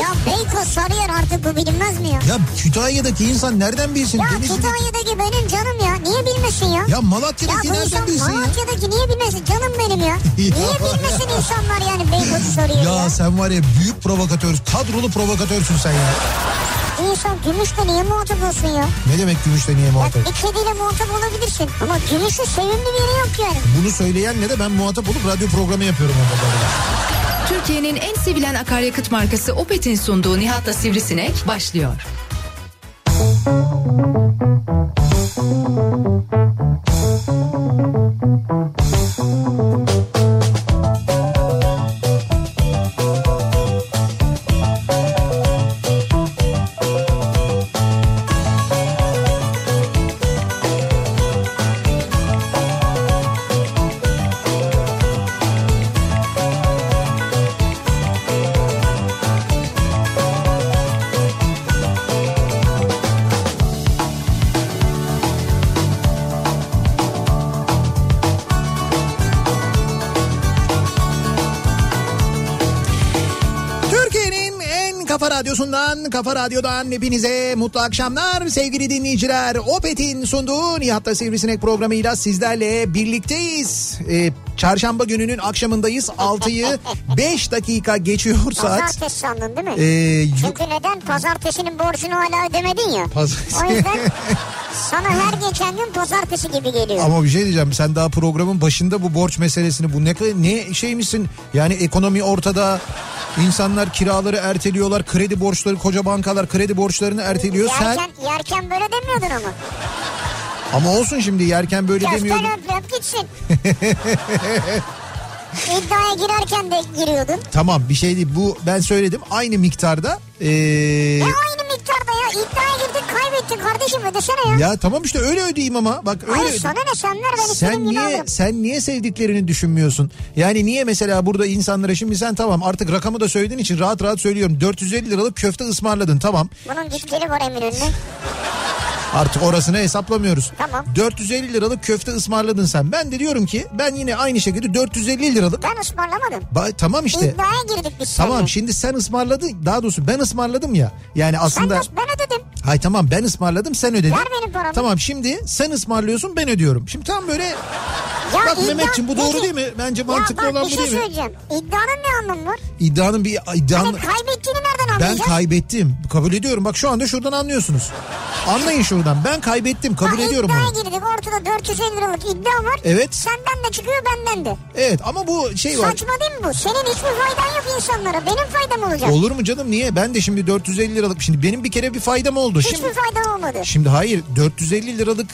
Ya Beykoz Sarıyer artık bu bilinmez mi ya? Ya Kütahya'daki insan nereden bilsin? Ya Denizli'deki- Kütahya'daki benim canım ya. Niye bilmesin ya? Ya Ya Malatya'daki bu nereden insan bilsin ya? Malatya'daki niye bilmesin? Canım benim ya. Niye bilmesin insanlar yani Beykoz'u soruyor ya? Ya sen var ya büyük provokatör, kadrolu provokatörsün sen ya. İnsan gümüşle niye muhatap olsun ya? Ne demek gümüşle niye Ya muhatap? bir kediyle muhatap olabilirsin. Ama gümüşün sevimli bir yeri yok yani. Bunu söyleyenle de ben muhatap olup radyo programı yapıyorum orada. Türkiye'nin en sevilen akaryakıt markası Opet'in sunduğu Nihat'la Sivrisinek başlıyor. Türkiye'nin kafa radyodan hepinize mutlu akşamlar sevgili dinleyiciler. Opet'in sunduğu Nihat'ta Sivrisinek programıyla sizlerle birlikteyiz. Ee, çarşamba gününün akşamındayız. 6'yı 5 dakika geçiyor saat. Pazartesi sandın değil mi? Ee, Çünkü neden? Pazartesinin borcunu hala ödemedin ya. Pazartesi. O yüzden sana her geçen gün pazartesi gibi geliyor. Ama bir şey diyeceğim sen daha programın başında bu borç meselesini bu ne ne şey misin? Yani ekonomi ortada insanlar kiraları erteliyorlar kredi borçları koca bankalar kredi borçlarını erteliyor. Sen Yerken, yerken böyle demiyordun ama. ama olsun şimdi yerken böyle demiyordun. Köften öp gitsin. İddiaya girerken de giriyordun. Tamam bir şey değil bu ben söyledim aynı miktarda. Ee, Ne aynı miktarda? İddiaya girdin kaybettin kardeşim ödesene ya. ya tamam işte öyle ödeyeyim ama bak öyle Hayır sana ne sen ver ben Sen niye sen niye sevdiklerini düşünmüyorsun? Yani niye mesela burada insanlara şimdi sen tamam artık rakamı da söylediğin için rahat rahat söylüyorum. 450 liralık köfte ısmarladın tamam. Bunun gitgeli var Eminönü'ne. Artık orasını hesaplamıyoruz. Tamam. 450 liralık köfte ısmarladın sen. Ben de diyorum ki ben yine aynı şekilde 450 liralık. Ben ısmarlamadım. Ba- tamam işte. İddiaya girdik biz Tamam seninle. şimdi sen ısmarladın daha doğrusu ben ısmarladım ya. Yani Ben, aslında nasıl- ben ödedim. Hay tamam ben ısmarladım sen ödedin. Ver benim paramı. Tamam şimdi sen ısmarlıyorsun ben ödüyorum. Şimdi tam böyle Ya bak iddia- Mehmetciğim bu doğru Peki- değil mi? Bence Ya mantıklı bak olan bir bu şey değil mi? söyleyeceğim. İddianın ne anlamı var? İddianın bir iddianın... Hani kaybettiğini nereden Ben anlayacağız? kaybettim. Kabul ediyorum. Bak şu anda şuradan anlıyorsunuz. Anlayın şuradan. Ben kaybettim. Kabul Ha, ediyorum iddiaya bunu. girdik ortada 450 liralık iddia var. Evet. Senden de çıkıyor benden de. Evet ama bu şey var. Saçma değil mi bu? Senin hiçbir faydan yok insanlara. Benim faydam olacak. Olur mu canım niye? Ben de şimdi 450 liralık şimdi benim bir kere bir faydam oldu. Hiçbir Şimdi faydam olmadı. şimdi hayır 450 liralık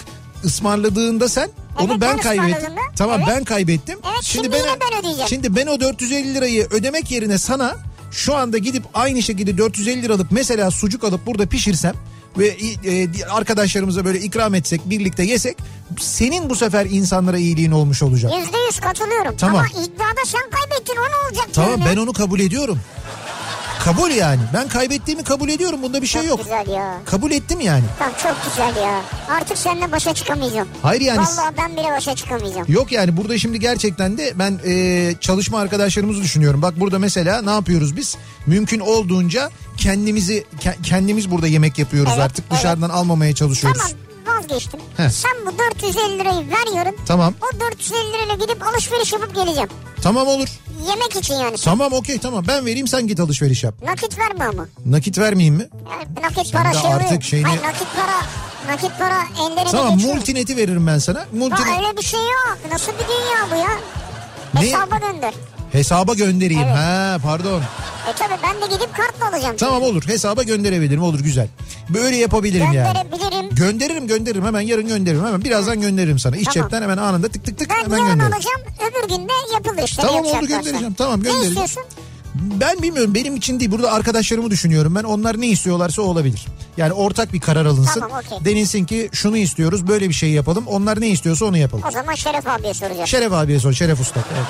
ısmarladığında sen onu Evet, ben ben kaybettim. Tamam evet. ben kaybettim. Evet, şimdi yine ben ödeyeceğim. Şimdi ben o 450 lirayı ödemek yerine sana şu anda gidip aynı şekilde 450 liralık mesela sucuk alıp burada pişirsem ve e, arkadaşlarımıza böyle ikram etsek birlikte yesek senin bu sefer insanlara iyiliğin olmuş olacak. Yüzde yüz katılıyorum. Tamam. Ama iddiada sen kaybettin o ne olacak? Tamam diyorum ben onu kabul ediyorum. Kabul yani. Ben kaybettiğimi kabul ediyorum. Bunda bir şey Çok yok. güzel ya. Kabul ettim yani. Tamam çok güzel ya. Artık seninle başa çıkamayacağım. Hayır yani Vallahi ben bile başa çıkamayacağım. Yok yani burada şimdi gerçekten de ben e, çalışma arkadaşlarımızı düşünüyorum. Bak burada mesela ne yapıyoruz biz? Mümkün olduğunca kendimizi ke- kendimiz burada yemek yapıyoruz Evet, artık. evet. Dışarıdan almamaya çalışıyoruz. Tamam vazgeçtim. Heh. Sen bu 450 lirayı ver yarın. Tamam. O 450 lirayla gidip alışveriş yapıp geleceğim. Tamam olur. Yemek için yani. Tamam okey tamam ben vereyim sen git alışveriş yap. Nakit verme ama. Nakit vermeyeyim mi? Yani nakit Sen para şey artık şeyini- Hayır nakit para. Nakit para ellerine Tamam geçiyor. multineti veririm ben sana. Multi Ha, öyle bir şey yok. Nasıl bir dünya bu ya? Ne? Hesaba gönder. Hesaba göndereyim. Evet. Ha pardon. E tabi ben de gidip kartla alacağım. Tamam olur hesaba gönderebilirim olur güzel. Böyle yapabilirim yani. Gönderebilirim. Gönderirim gönderirim hemen yarın gönderirim hemen birazdan gönderirim sana. İş Tamam. cepten hemen anında tık tık tık Ben hemen yarın gönderirim. alacağım. Öbür günde yapılır işte. Tamam ne yapacaklarsa. göndereceğim tamam Ne göndereceğim. istiyorsun? Ben bilmiyorum benim için değil burada arkadaşlarımı düşünüyorum ben onlar ne istiyorlarsa o olabilir. Yani ortak bir karar alınsın. Tamam, okey. Denilsin ki şunu istiyoruz böyle bir şey yapalım onlar ne istiyorsa onu yapalım. O zaman Şeref abiye soracağım. Şeref abiye sor Şeref Usta. Evet.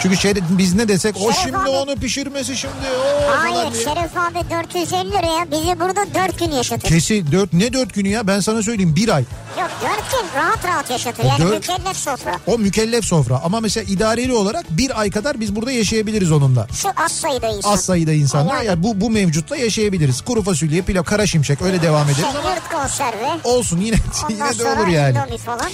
Çünkü şey biz ne desek o Şeref şimdi abi- onu pişirmesi şimdi o Hayır. Şeref abi 450 liraya bizi burada 4 gün yaşatır. Kesi dört ne dört günü ya ben sana söyleyeyim bir ay. Yok 4 gün rahat rahat yaşatır. Yani Dört- mükellef sofra. O mükellef sofra ama mesela idareli olarak bir ay kadar biz burada yaşayabiliriz onunla. Şu az sayıda insan. Az sayıda insanlar Yani. yani bu bu mevcutla yaşayabiliriz. Kuru fasulye, pilav, kara şimşek öyle devam ederiz Şey, ama yurt konserve. olsun yine Ondan yine de sonra olur yani. indomie falan.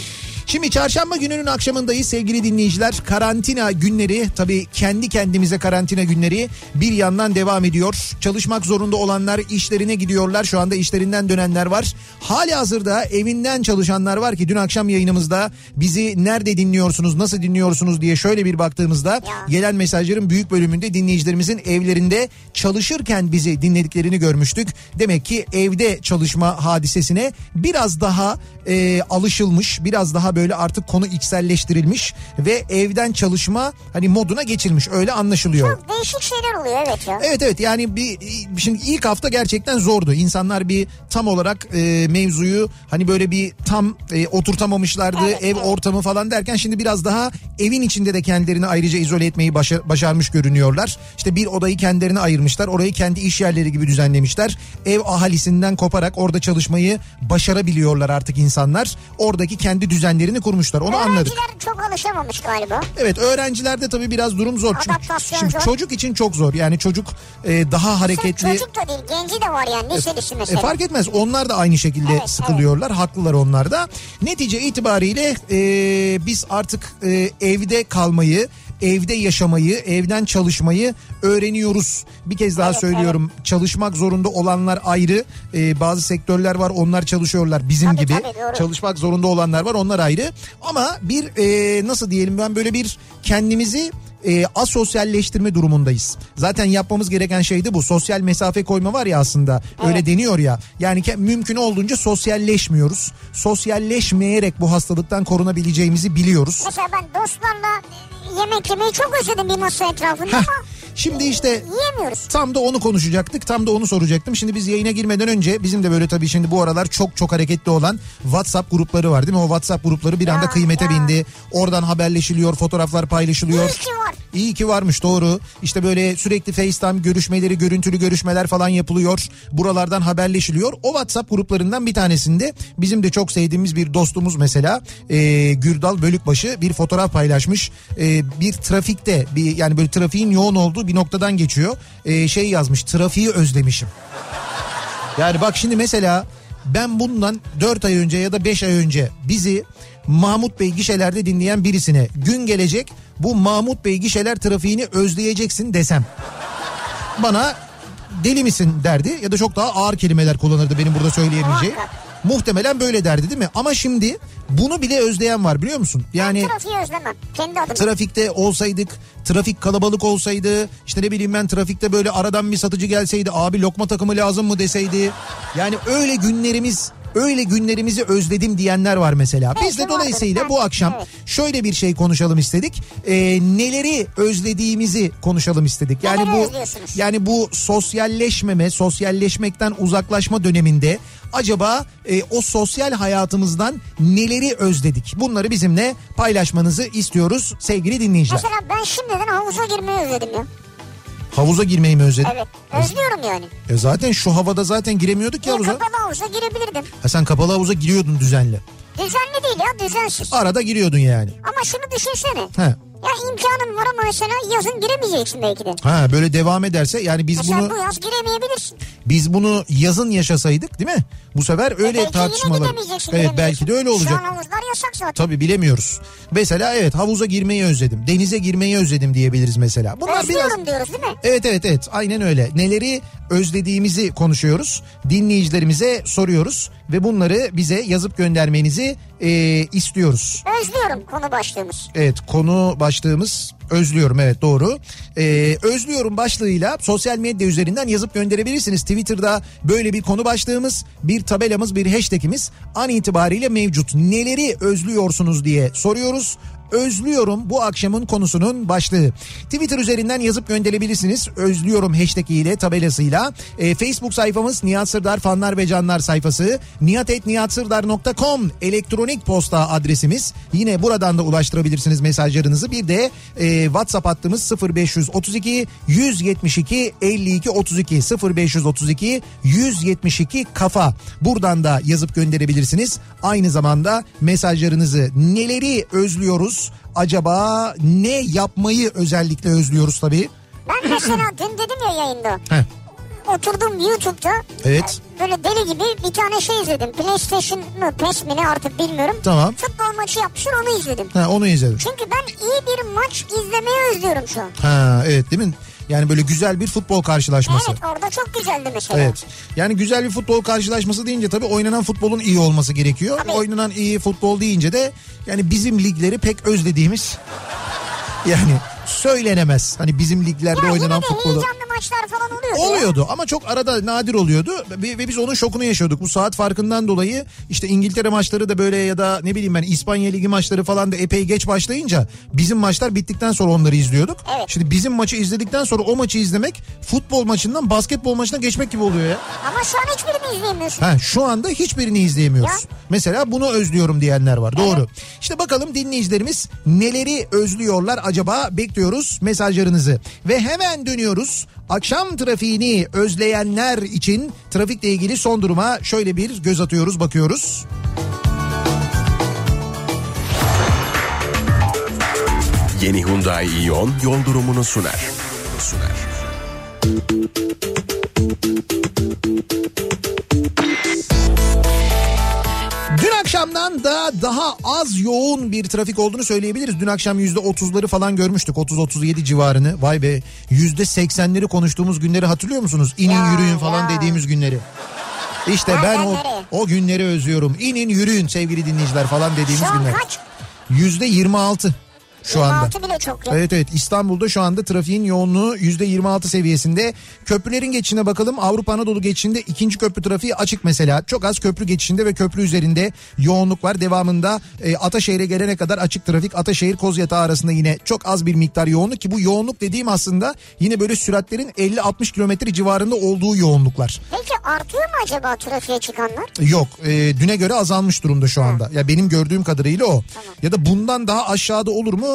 Şimdi çarşamba gününün akşamındayız sevgili dinleyiciler. Karantina günleri tabii kendi kendimize karantina günleri bir yandan devam ediyor. Çalışmak zorunda olanlar işlerine gidiyorlar. Şu anda işlerinden dönenler var. Hali hazırda evinden çalışanlar var ki dün akşam yayınımızda bizi nerede dinliyorsunuz, nasıl dinliyorsunuz diye şöyle bir baktığımızda gelen mesajların büyük bölümünde dinleyicilerimizin evlerinde çalışırken bizi dinlediklerini görmüştük. Demek ki evde çalışma hadisesine biraz daha e, alışılmış, biraz daha böyle artık konu içselleştirilmiş ve evden çalışma hani moduna geçilmiş öyle anlaşılıyor. Çok değişik şeyler oluyor evet ya. Evet evet yani bir şimdi ilk hafta gerçekten zordu. İnsanlar bir tam olarak e, mevzuyu hani böyle bir tam e, oturtamamışlardı. Evet, ev evet. ortamı falan derken şimdi biraz daha evin içinde de kendilerini ayrıca izole etmeyi başa- başarmış görünüyorlar. İşte bir odayı kendilerine ayırmışlar. Orayı kendi iş yerleri gibi düzenlemişler. Ev ahalisinden koparak orada çalışmayı başarabiliyorlar artık insanlar. Oradaki kendi düzenlerini kurmuşlar. Onu anladık. Öğrenciler çok alışamamış galiba. Evet öğrencilerde tabii biraz durum zor. Çünkü Adaptasyon şimdi zor. çocuk için çok zor. Yani çocuk e, daha hareketli. Sırf çocuk da değil genci de var yani liselisi E, mesela. fark etmez. Onlar da aynı şekilde Evet, sıkılıyorlar. Haklılar onlar da. Netice itibariyle e, biz artık e, evde kalmayı, evde yaşamayı, evden çalışmayı öğreniyoruz. Bir kez daha Evet, söylüyorum. Çalışmak zorunda olanlar ayrı. E, bazı sektörler var onlar çalışıyorlar bizim Tabii, gibi. tabii, doğru. Çalışmak zorunda olanlar var onlar ayrı. Ama bir e, nasıl diyelim ben böyle bir kendimizi e, asosyalleştirme durumundayız. Zaten yapmamız gereken şey de bu. Sosyal mesafe koyma var ya aslında. Öyle deniyor ya. Yani mümkün olduğunca sosyalleşmiyoruz. Sosyalleşmeyerek bu hastalıktan korunabileceğimizi biliyoruz. Mesela ben dostlarla yemek yemeyi çok özledim bir masa etrafında Heh, ama Şimdi işte. Tam da onu konuşacaktık. Tam da onu soracaktım. Şimdi biz yayına girmeden önce bizim de böyle tabii şimdi bu aralar çok çok hareketli olan WhatsApp grupları var değil mi? O WhatsApp grupları bir anda Ya, kıymete ya. bindi. Oradan haberleşiliyor, fotoğraflar paylaşılıyor. İyi ki var. İyi ki varmış doğru. İşte böyle sürekli FaceTime görüşmeleri, görüntülü görüşmeler falan yapılıyor. Buralardan haberleşiliyor. O WhatsApp gruplarından bir tanesinde bizim de çok sevdiğimiz bir dostumuz mesela e, Gürdal Bölükbaşı bir fotoğraf paylaşmış. E, bir trafikte bir yani böyle trafiğin yoğun olduğu bir noktadan geçiyor. E, şey yazmış trafiği özlemişim. Yani bak şimdi mesela ben bundan 4 ay önce ya da 5 ay önce bizi Mahmut Bey gişelerde dinleyen birisine gün gelecek bu Mahmut Bey gişeler trafiğini özleyeceksin desem. Bana deli misin derdi ya da çok daha ağır kelimeler kullanırdı benim burada söyleyemeyeceğim. Muhakkak. Muhtemelen böyle derdi değil mi? Ama şimdi bunu bile özleyen var biliyor musun? Yani Trafiği özlemem. Kendi adıma. trafikte olsaydık, trafik kalabalık olsaydı, işte ne bileyim ben trafikte böyle aradan bir satıcı gelseydi, abi lokma takımı lazım mı deseydi. Yani öyle günlerimiz Öyle günlerimizi özledim diyenler var mesela. Biz de dolayısıyla bu akşam şöyle bir şey konuşalım istedik. Ee, neleri özlediğimizi konuşalım istedik. Yani bu yani bu sosyalleşmeme, sosyalleşmekten uzaklaşma döneminde acaba e, o sosyal hayatımızdan neleri özledik? Bunları bizimle paylaşmanızı istiyoruz sevgili dinleyiciler. Mesela ben şimdiden havuza girmeyi özledim ya. Havuza girmeyi mi özledin? Evet. Özlüyorum yani. E zaten şu havada zaten giremiyorduk ya havuza. kapalı havuza girebilirdim. Ha sen kapalı havuza giriyordun düzenli. Düzenli değil ya düzensiz. Arada giriyordun yani. Ama şunu düşünsene. Ha. Ya imkanın var ama mesela yazın giremeyeceksin belki de. Ha böyle devam ederse yani biz Mesela bunu bu yaz giremeyebilirsin. biz bunu yazın yaşasaydık değil mi? Bu sefer öyle E belki tartışmalar. Evet belki de öyle olacak. Şu an havuzlar yasak zaten. Tabii bilemiyoruz. Mesela evet havuza girmeyi özledim. Denize girmeyi özledim diyebiliriz mesela. Bunlar biraz Özlüyorum diyoruz değil mi? Evet evet evet aynen öyle. Neleri özlediğimizi konuşuyoruz. Dinleyicilerimize soruyoruz ve bunları bize yazıp göndermenizi e, istiyoruz. Özlüyorum konu başlığımız. Evet konu başlığımız özlüyorum evet doğru. Ee, özlüyorum başlığıyla sosyal medya üzerinden yazıp gönderebilirsiniz. Twitter'da böyle bir konu başlığımız, bir tabelamız, bir hashtagimiz an itibariyle mevcut. Neleri özlüyorsunuz diye soruyoruz. Özlüyorum bu akşamın konusunun başlığı. Twitter üzerinden yazıp gönderebilirsiniz. Özlüyorum hashtag ile tabelasıyla. E, Facebook sayfamız Nihat Sırdar fanlar ve canlar sayfası. nihatetnihatsırdar.com elektronik posta adresimiz. Yine buradan da ulaştırabilirsiniz mesajlarınızı. Bir de e, WhatsApp hattımız 0532 172 52 32 0532 172 kafa. Buradan da yazıp gönderebilirsiniz. Aynı zamanda mesajlarınızı neleri özlüyoruz? Acaba ne yapmayı özellikle özlüyoruz tabii? Ben mesela dün dedim ya yayında. Heh. Oturdum YouTube'da. Evet. Böyle deli gibi bir tane şey izledim. PlayStation mı PES mi ne artık bilmiyorum. Tamam. Futbol maçı yapmışlar onu izledim. Ha, onu izledim. Çünkü ben iyi bir maç izlemeyi özlüyorum şu an. Ha, evet değil mi? Yani böyle güzel bir futbol karşılaşması. Evet orada çok güzeldi mesela. Evet. Yani güzel bir futbol karşılaşması deyince tabii oynanan futbolun iyi olması gerekiyor. Tabii. Oynanan iyi futbol deyince de yani bizim ligleri pek özlediğimiz yani söylenemez. Hani bizim liglerde Ya oynanan futbolu. heyecanlı maçlar falan oluyordu. ya. Oluyordu ama çok arada nadir oluyordu ve biz onun şokunu yaşıyorduk. Bu saat farkından dolayı işte İngiltere maçları da böyle ya da ne bileyim ben İspanya Ligi maçları falan da epey geç başlayınca bizim maçlar bittikten sonra onları izliyorduk. Evet. Şimdi bizim maçı izledikten sonra o maçı izlemek futbol maçından basketbol maçına geçmek gibi oluyor ya. Ama şu an hiçbirini izleyemiyorsun. Ha, şu anda hiçbirini izleyemiyoruz. Ya. Mesela bunu özlüyorum diyenler var. Doğru. İşte bakalım dinleyicilerimiz neleri özlüyorlar acaba bekliyoruz mesajlarınızı. Ve hemen dönüyoruz. Akşam trafiğini özleyenler için trafikle ilgili son duruma şöyle bir göz atıyoruz, bakıyoruz. Yeni Hyundai Ion yol durumunu sunar. Sunar. Dün akşamdan da daha az yoğun bir trafik olduğunu söyleyebiliriz. Dün akşam %30'ları falan görmüştük. 30-37 civarını. Vay be %80'leri konuştuğumuz günleri hatırlıyor musunuz? İnin Ya, yürüyün falan ya. dediğimiz günleri. İşte ben o, Nereden o günleri özlüyorum. İnin yürüyün sevgili dinleyiciler falan dediğimiz Şu günler. kaç? %26 şu anda. 26 bile çok ya. Evet evet İstanbul'da şu anda trafiğin yoğunluğu %26 seviyesinde. Köprülerin geçişine bakalım. Avrupa Anadolu geçişinde ikinci köprü trafiği açık mesela. Çok az köprü geçişinde ve köprü üzerinde yoğunluk var. Devamında e, Ataşehir'e gelene kadar açık trafik. Ataşehir Kozyatağı arasında yine çok az bir miktar yoğunluk ki bu yoğunluk dediğim aslında yine böyle süratlerin 50-60 kilometre civarında olduğu yoğunluklar. Peki artıyor mu acaba trafiğe çıkanlar? Yok e, düne göre azalmış durumda şu anda. Ya benim gördüğüm kadarıyla o. Ya da bundan daha aşağıda olur mu?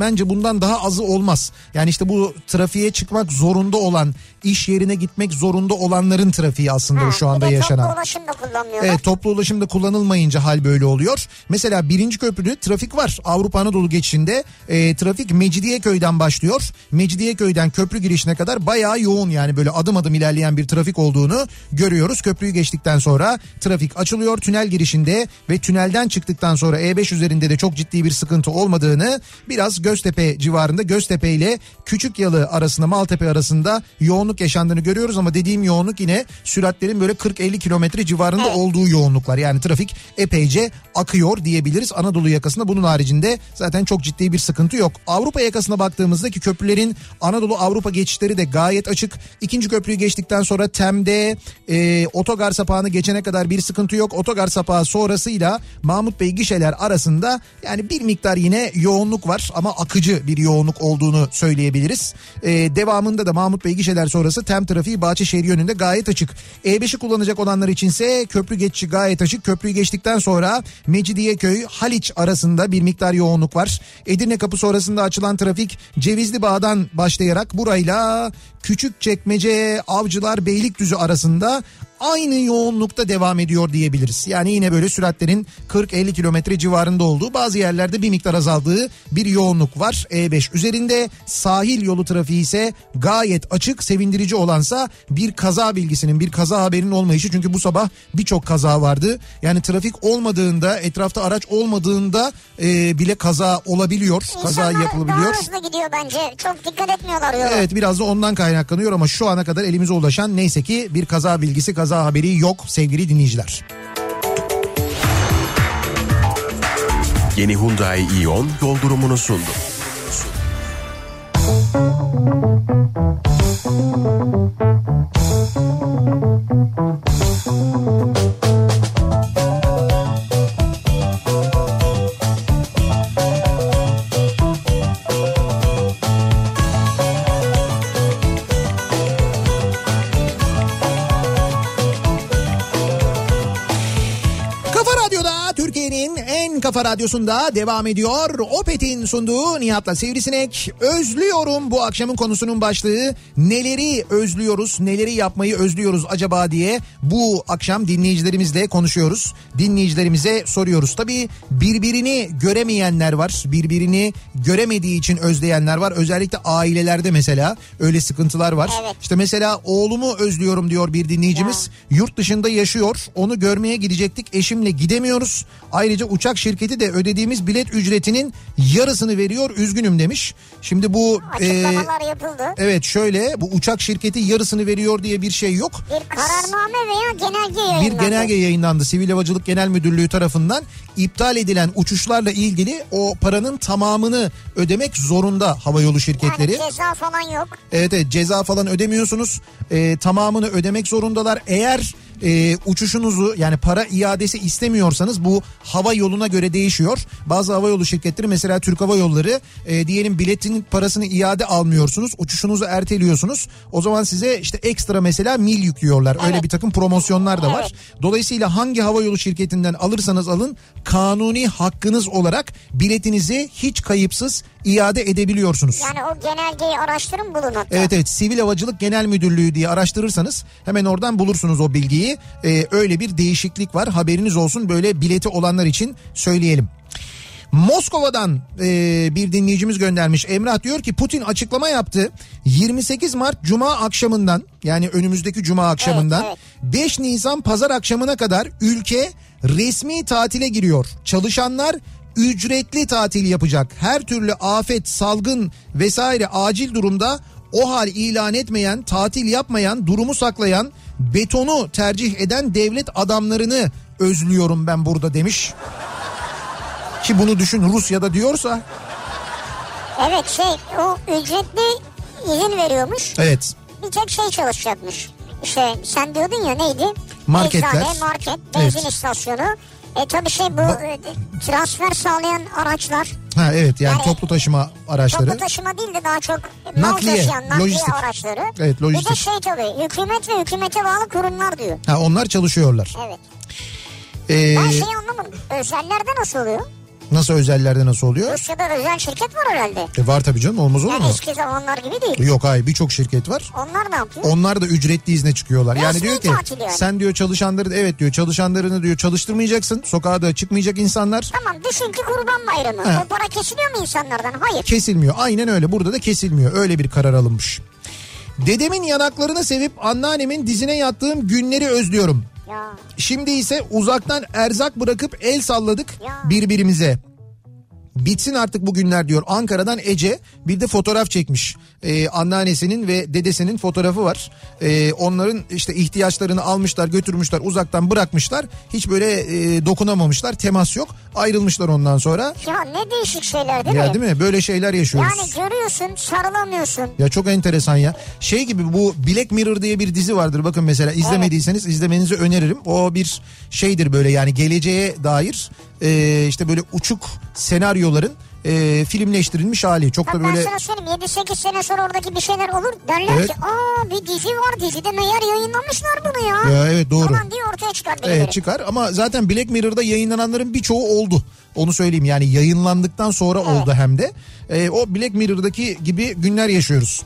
Bence bundan daha azı olmaz. Yani işte bu trafiğe çıkmak zorunda olan, iş yerine gitmek zorunda olanların trafiği aslında Ha, şu anda yaşanan. Toplu ulaşım da kullanmıyorlar. Evet toplu ulaşımda kullanılmayınca hal böyle oluyor. Mesela birinci köprüde trafik var. Avrupa Anadolu geçişinde e, trafik Mecidiyeköy'den başlıyor. Mecidiyeköy'den köprü girişine kadar bayağı yoğun yani böyle adım adım ilerleyen bir trafik olduğunu görüyoruz. Köprüyü geçtikten sonra trafik açılıyor tünel girişinde ve tünelden çıktıktan sonra E5 üzerinde de çok ciddi bir sıkıntı olmadığını biraz Göztepe civarında Göztepe ile Küçükyalı arasında Maltepe arasında yoğunluk yaşandığını görüyoruz ama dediğim yoğunluk yine süratlerin böyle 40-50 kilometre civarında Evet. olduğu yoğunluklar. Yani trafik epeyce akıyor diyebiliriz. Anadolu yakasında bunun haricinde zaten çok ciddi bir sıkıntı yok. Avrupa yakasına baktığımızda ki köprülerin Anadolu Avrupa geçişleri de gayet açık. İkinci köprüyü geçtikten sonra Tem'de e, otogar sapağını geçene kadar bir sıkıntı yok. Otogar sapağı sonrasıyla Mahmut Bey gişeler arasında yani bir miktar yine yoğunluk var ama akıcı bir yoğunluk olduğunu söyleyebiliriz. E, devamında da Mahmut Bey gişeler sonrası Tem trafiği Bahçeşehir yönünde gayet açık. E5'i kullanacak olanlar içinse köprü geçişi gayet açık. Köprüyü geçtikten sonra Mecidiyeköy Haliç arasında bir miktar yoğunluk var. Edirne kapı sonrasında açılan trafik Cevizli Bağ'dan başlayarak burayla Küçükçekmece, Avcılar, Beylikdüzü arasında aynı yoğunlukta devam ediyor diyebiliriz. Yani yine böyle süratlerin 40-50 kilometre civarında olduğu bazı yerlerde bir miktar azaldığı bir yoğunluk var. E5 üzerinde sahil yolu trafiği ise gayet açık sevindirici olansa bir kaza bilgisinin bir kaza haberinin olmayışı. Çünkü bu sabah birçok kaza vardı. Yani trafik olmadığında etrafta araç olmadığında e, bile kaza olabiliyor. Kaza İnsanlar yapılabiliyor. daha hızlı gidiyor bence. Çok dikkat etmiyorlar yola. Evet biraz da ondan kaynaklanıyor ama şu ana kadar elimize ulaşan neyse ki bir kaza bilgisi kaza haberi yok sevgili dinleyiciler. Yeni Hyundai Ion yol durumunu sundu. Kafa Radyosu'nda devam ediyor. Opet'in sunduğu Nihat'la Sivrisinek. Özlüyorum bu akşamın konusunun başlığı. Neleri özlüyoruz, neleri yapmayı özlüyoruz acaba diye bu akşam dinleyicilerimizle konuşuyoruz. Dinleyicilerimize soruyoruz. Tabii birbirini göremeyenler var. Birbirini göremediği için özleyenler var. Özellikle ailelerde mesela öyle sıkıntılar var. Evet. İşte mesela oğlumu özlüyorum diyor bir dinleyicimiz. Yurt dışında yaşıyor. Onu görmeye gidecektik. Eşimle gidemiyoruz. Ayrıca uçak şirketi de ödediğimiz bilet ücretinin yarısını veriyor. Üzgünüm demiş. Şimdi bu e, Açıklamalar yapıldı. evet şöyle bu uçak şirketi yarısını veriyor diye bir şey yok. Bir kararname veya genelge Bir yayınlandı. genelge yayınlandı Sivil Havacılık Genel Müdürlüğü tarafından iptal edilen uçuşlarla ilgili o paranın tamamını ödemek zorunda havayolu şirketleri. Yani ceza falan yok. Evet evet ceza falan ödemiyorsunuz. Ee, tamamını ödemek zorundalar. Eğer e, uçuşunuzu yani para iadesi istemiyorsanız bu hava yoluna göre değişiyor. Bazı hava yolu şirketleri mesela Türk Hava Yolları e, diyelim biletin parasını iade almıyorsunuz. Uçuşunuzu erteliyorsunuz. O zaman size işte ekstra mesela mil yüklüyorlar. Öyle Evet. bir takım promosyonlar da var. Evet. Dolayısıyla hangi hava yolu şirketinden alırsanız alın kanuni hakkınız olarak biletinizi hiç kayıpsız iade edebiliyorsunuz. Yani o genelgeyi araştırın bulun hatta. Evet evet Sivil Havacılık Genel Müdürlüğü diye araştırırsanız hemen oradan bulursunuz o bilgiyi. Ee, öyle bir değişiklik var haberiniz olsun böyle bileti olanlar için söyleyelim. Moskova'dan e, bir dinleyicimiz göndermiş. Emrah diyor ki Putin açıklama yaptı. 28 Mart Cuma akşamından yani önümüzdeki Cuma akşamından evet. 5 Nisan Pazar akşamına kadar ülke resmi tatile giriyor. Çalışanlar ücretli tatil yapacak. Her türlü afet, salgın vesaire acil durumda o hal ilan etmeyen, tatil yapmayan, durumu saklayan, betonu tercih eden devlet adamlarını özlüyorum ben burada demiş. Ki bunu düşün Rusya'da diyorsa. Evet şey o ücretli izin veriyormuş. Evet. Bir tek şey çalışacakmış. İşte sen diyordun ya neydi? Marketler. Eczane, market, benzin Evet. istasyonu. E tabii şey bu Ba- e, transfer sağlayan araçlar. Ha evet yani Yani- toplu taşıma araçları. Toplu taşıma değil de daha çok Nakliye, taşıyan nakliye lojistik. araçları. Evet, lojistik. Bir de şey tabii hükümet ve hükümete bağlı kurumlar diyor. Ha onlar çalışıyorlar. Evet. Ee, Ben şeyi anlamadım. Özellerde nasıl oluyor? Nasıl özellerde nasıl oluyor? Rusya'da özel şirket var herhalde. E, var tabii canım olmaz olur Yani mu? eski zamanlar gibi değil. Yok hayır birçok şirket var. Onlar ne yapıyor? Onlar da ücretli izne çıkıyorlar. Yani Resmi diyor ki yani. sen diyor çalışanları evet diyor çalışanlarını diyor çalıştırmayacaksın. Sokağa da çıkmayacak insanlar. Tamam düşün ki kurban bayramı. He. O para kesiliyor mu insanlardan? Hayır. Kesilmiyor. Aynen öyle. Burada da kesilmiyor. Öyle bir karar alınmış. Dedemin yanaklarını sevip anneannemin dizine yattığım günleri özlüyorum. Şimdi ise uzaktan erzak bırakıp el salladık birbirimize. Bitsin artık bu günler diyor. Ankara'dan Ece bir de fotoğraf çekmiş. Ee, anneannesinin ve dedesinin fotoğrafı var. Ee, onların işte ihtiyaçlarını almışlar götürmüşler uzaktan bırakmışlar. Hiç böyle e, dokunamamışlar temas yok. Ayrılmışlar ondan sonra. ya ne değişik şeyler değil ya mi? değil mi? Böyle şeyler yaşıyoruz. Yani görüyorsun sarılamıyorsun. Ya çok enteresan ya. Şey gibi bu Black Mirror diye bir dizi vardır. Bakın mesela izlemediyseniz izlemenizi öneririm. O bir şeydir böyle yani geleceğe dair e, işte böyle uçuk senaryoların e, filmleştirilmiş hali. Çok da Bak ben böyle sana söyleyeyim 7-8 sene sonra oradaki bir şeyler olur. Derler Evet. ki aa bir dizi var dizide meğer yayınlamışlar bunu ya. Ya evet, doğru. Falan diye ortaya çıkar birileri. evet çıkar ama zaten Black Mirror'da yayınlananların birçoğu oldu. Onu söyleyeyim yani yayınlandıktan sonra oldu hem de. E, o Black Mirror'daki gibi günler yaşıyoruz.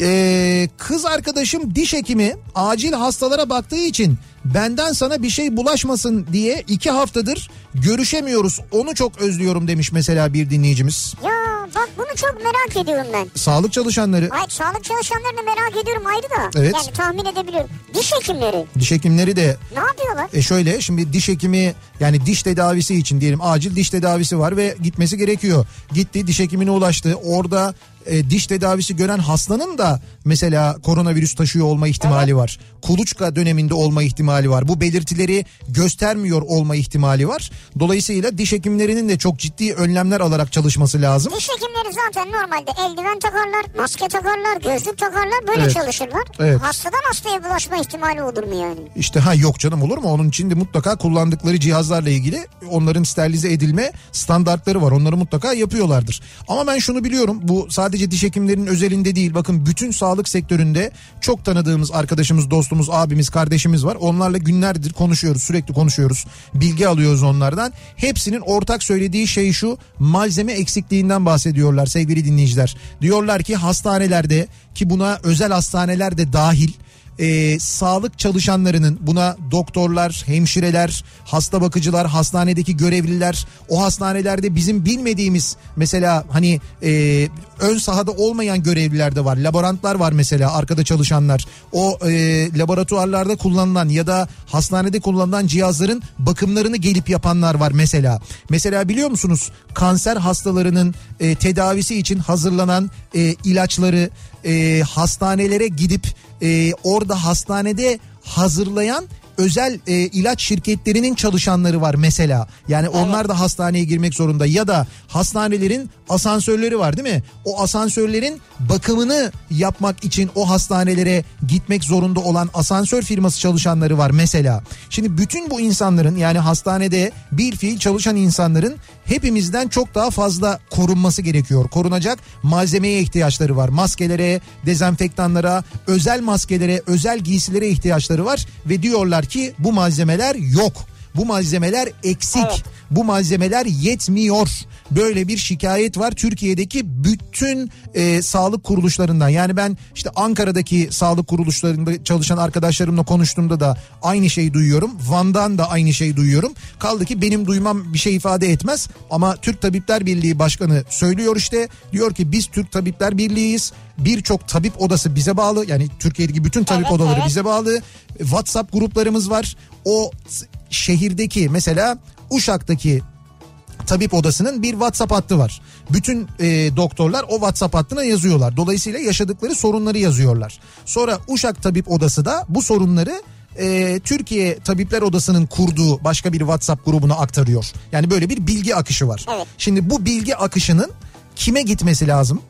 Ee, kız arkadaşım diş hekimi acil hastalara baktığı için benden sana bir şey bulaşmasın diye iki haftadır görüşemiyoruz. Onu çok özlüyorum demiş mesela bir dinleyicimiz. Ya bak bunu çok merak ediyorum ben. Sağlık çalışanları, Hayır sağlık çalışanlarını merak ediyorum ayrı da. Evet. Yani tahmin edebiliyorum. Diş hekimleri diş hekimleri de ne yapıyorlar? E şöyle şimdi diş hekimi yani diş tedavisi için diyelim acil diş tedavisi var ve gitmesi gerekiyor. Gitti diş hekimine ulaştı. Orada e, diş tedavisi gören hastanın da mesela koronavirüs taşıyor olma ihtimali var. Kuluçka döneminde olma ihtimali var. Bu belirtileri göstermiyor olma ihtimali var. Dolayısıyla diş hekimlerinin de çok ciddi önlemler alarak çalışması lazım. Diş hekimleri zaten normalde eldiven takarlar, maske takarlar, gözlük takarlar böyle Evet. çalışırlar. Evet. Hastadan hastaya bulaşma ihtimali olur mu yani? İşte ha yok canım olur mu? Onun için de mutlaka kullandıkları cihazlarla ilgili onların sterilize edilme standartları var. Onları mutlaka yapıyorlardır. Ama ben şunu biliyorum. Bu sadece diş hekimlerinin özelinde değil bakın bütün sağlık sektöründe çok tanıdığımız arkadaşımız, dostumuz, abimiz, kardeşimiz var. Onlarla günlerdir konuşuyoruz, sürekli konuşuyoruz. Bilgi alıyoruz onlardan. Hepsinin ortak söylediği şey şu malzeme eksikliğinden bahsediyorlar sevgili dinleyiciler. Diyorlar ki hastanelerde ki buna özel hastaneler de dahil e, sağlık çalışanlarının buna doktorlar, hemşireler, hasta bakıcılar, hastanedeki görevliler, o hastanelerde bizim bilmediğimiz mesela hani e, ön sahada olmayan görevliler de var. Laborantlar var mesela arkada çalışanlar. O e, laboratuvarlarda kullanılan ya da hastanede kullanılan cihazların bakımlarını gelip yapanlar var mesela. Mesela biliyor musunuz kanser hastalarının e, tedavisi için hazırlanan e, ilaçları e, hastanelere gidip e, orada hastanede hazırlayan özel e, ilaç şirketlerinin çalışanları var mesela. Yani onlar da hastaneye girmek zorunda ya da hastanelerin asansörleri var değil mi? O asansörlerin bakımını yapmak için o hastanelere gitmek zorunda olan asansör firması çalışanları var mesela. Şimdi bütün bu insanların yani hastanede bir fiil çalışan insanların hepimizden çok daha fazla korunması gerekiyor. Korunacak malzemeye ihtiyaçları var. Maskelere, dezenfektanlara, özel maskelere, özel giysilere ihtiyaçları var ve diyorlar ki bu malzemeler yok. Bu malzemeler eksik. Evet. Bu malzemeler yetmiyor. Böyle bir şikayet var Türkiye'deki bütün e, sağlık kuruluşlarından. Yani ben işte Ankara'daki sağlık kuruluşlarında çalışan arkadaşlarımla konuştuğumda da aynı şeyi duyuyorum. Van'dan da aynı şeyi duyuyorum. Kaldı ki benim duymam bir şey ifade etmez. Ama Türk Tabipler Birliği Başkanı söylüyor işte. Diyor ki biz Türk Tabipler Birliği'yiz. Birçok tabip odası bize bağlı. Yani Türkiye'deki bütün tabip Evet, odaları evet. bize bağlı. WhatsApp gruplarımız var. O şehirdeki mesela Uşak'taki tabip odasının bir WhatsApp hattı var. Bütün e, doktorlar o WhatsApp hattına yazıyorlar. Dolayısıyla yaşadıkları sorunları yazıyorlar. Sonra Uşak Tabip Odası da bu sorunları e, Türkiye Tabipler Odası'nın kurduğu başka bir WhatsApp grubuna aktarıyor. Yani böyle bir bilgi akışı var. Evet. Şimdi bu bilgi akışının kime gitmesi lazım?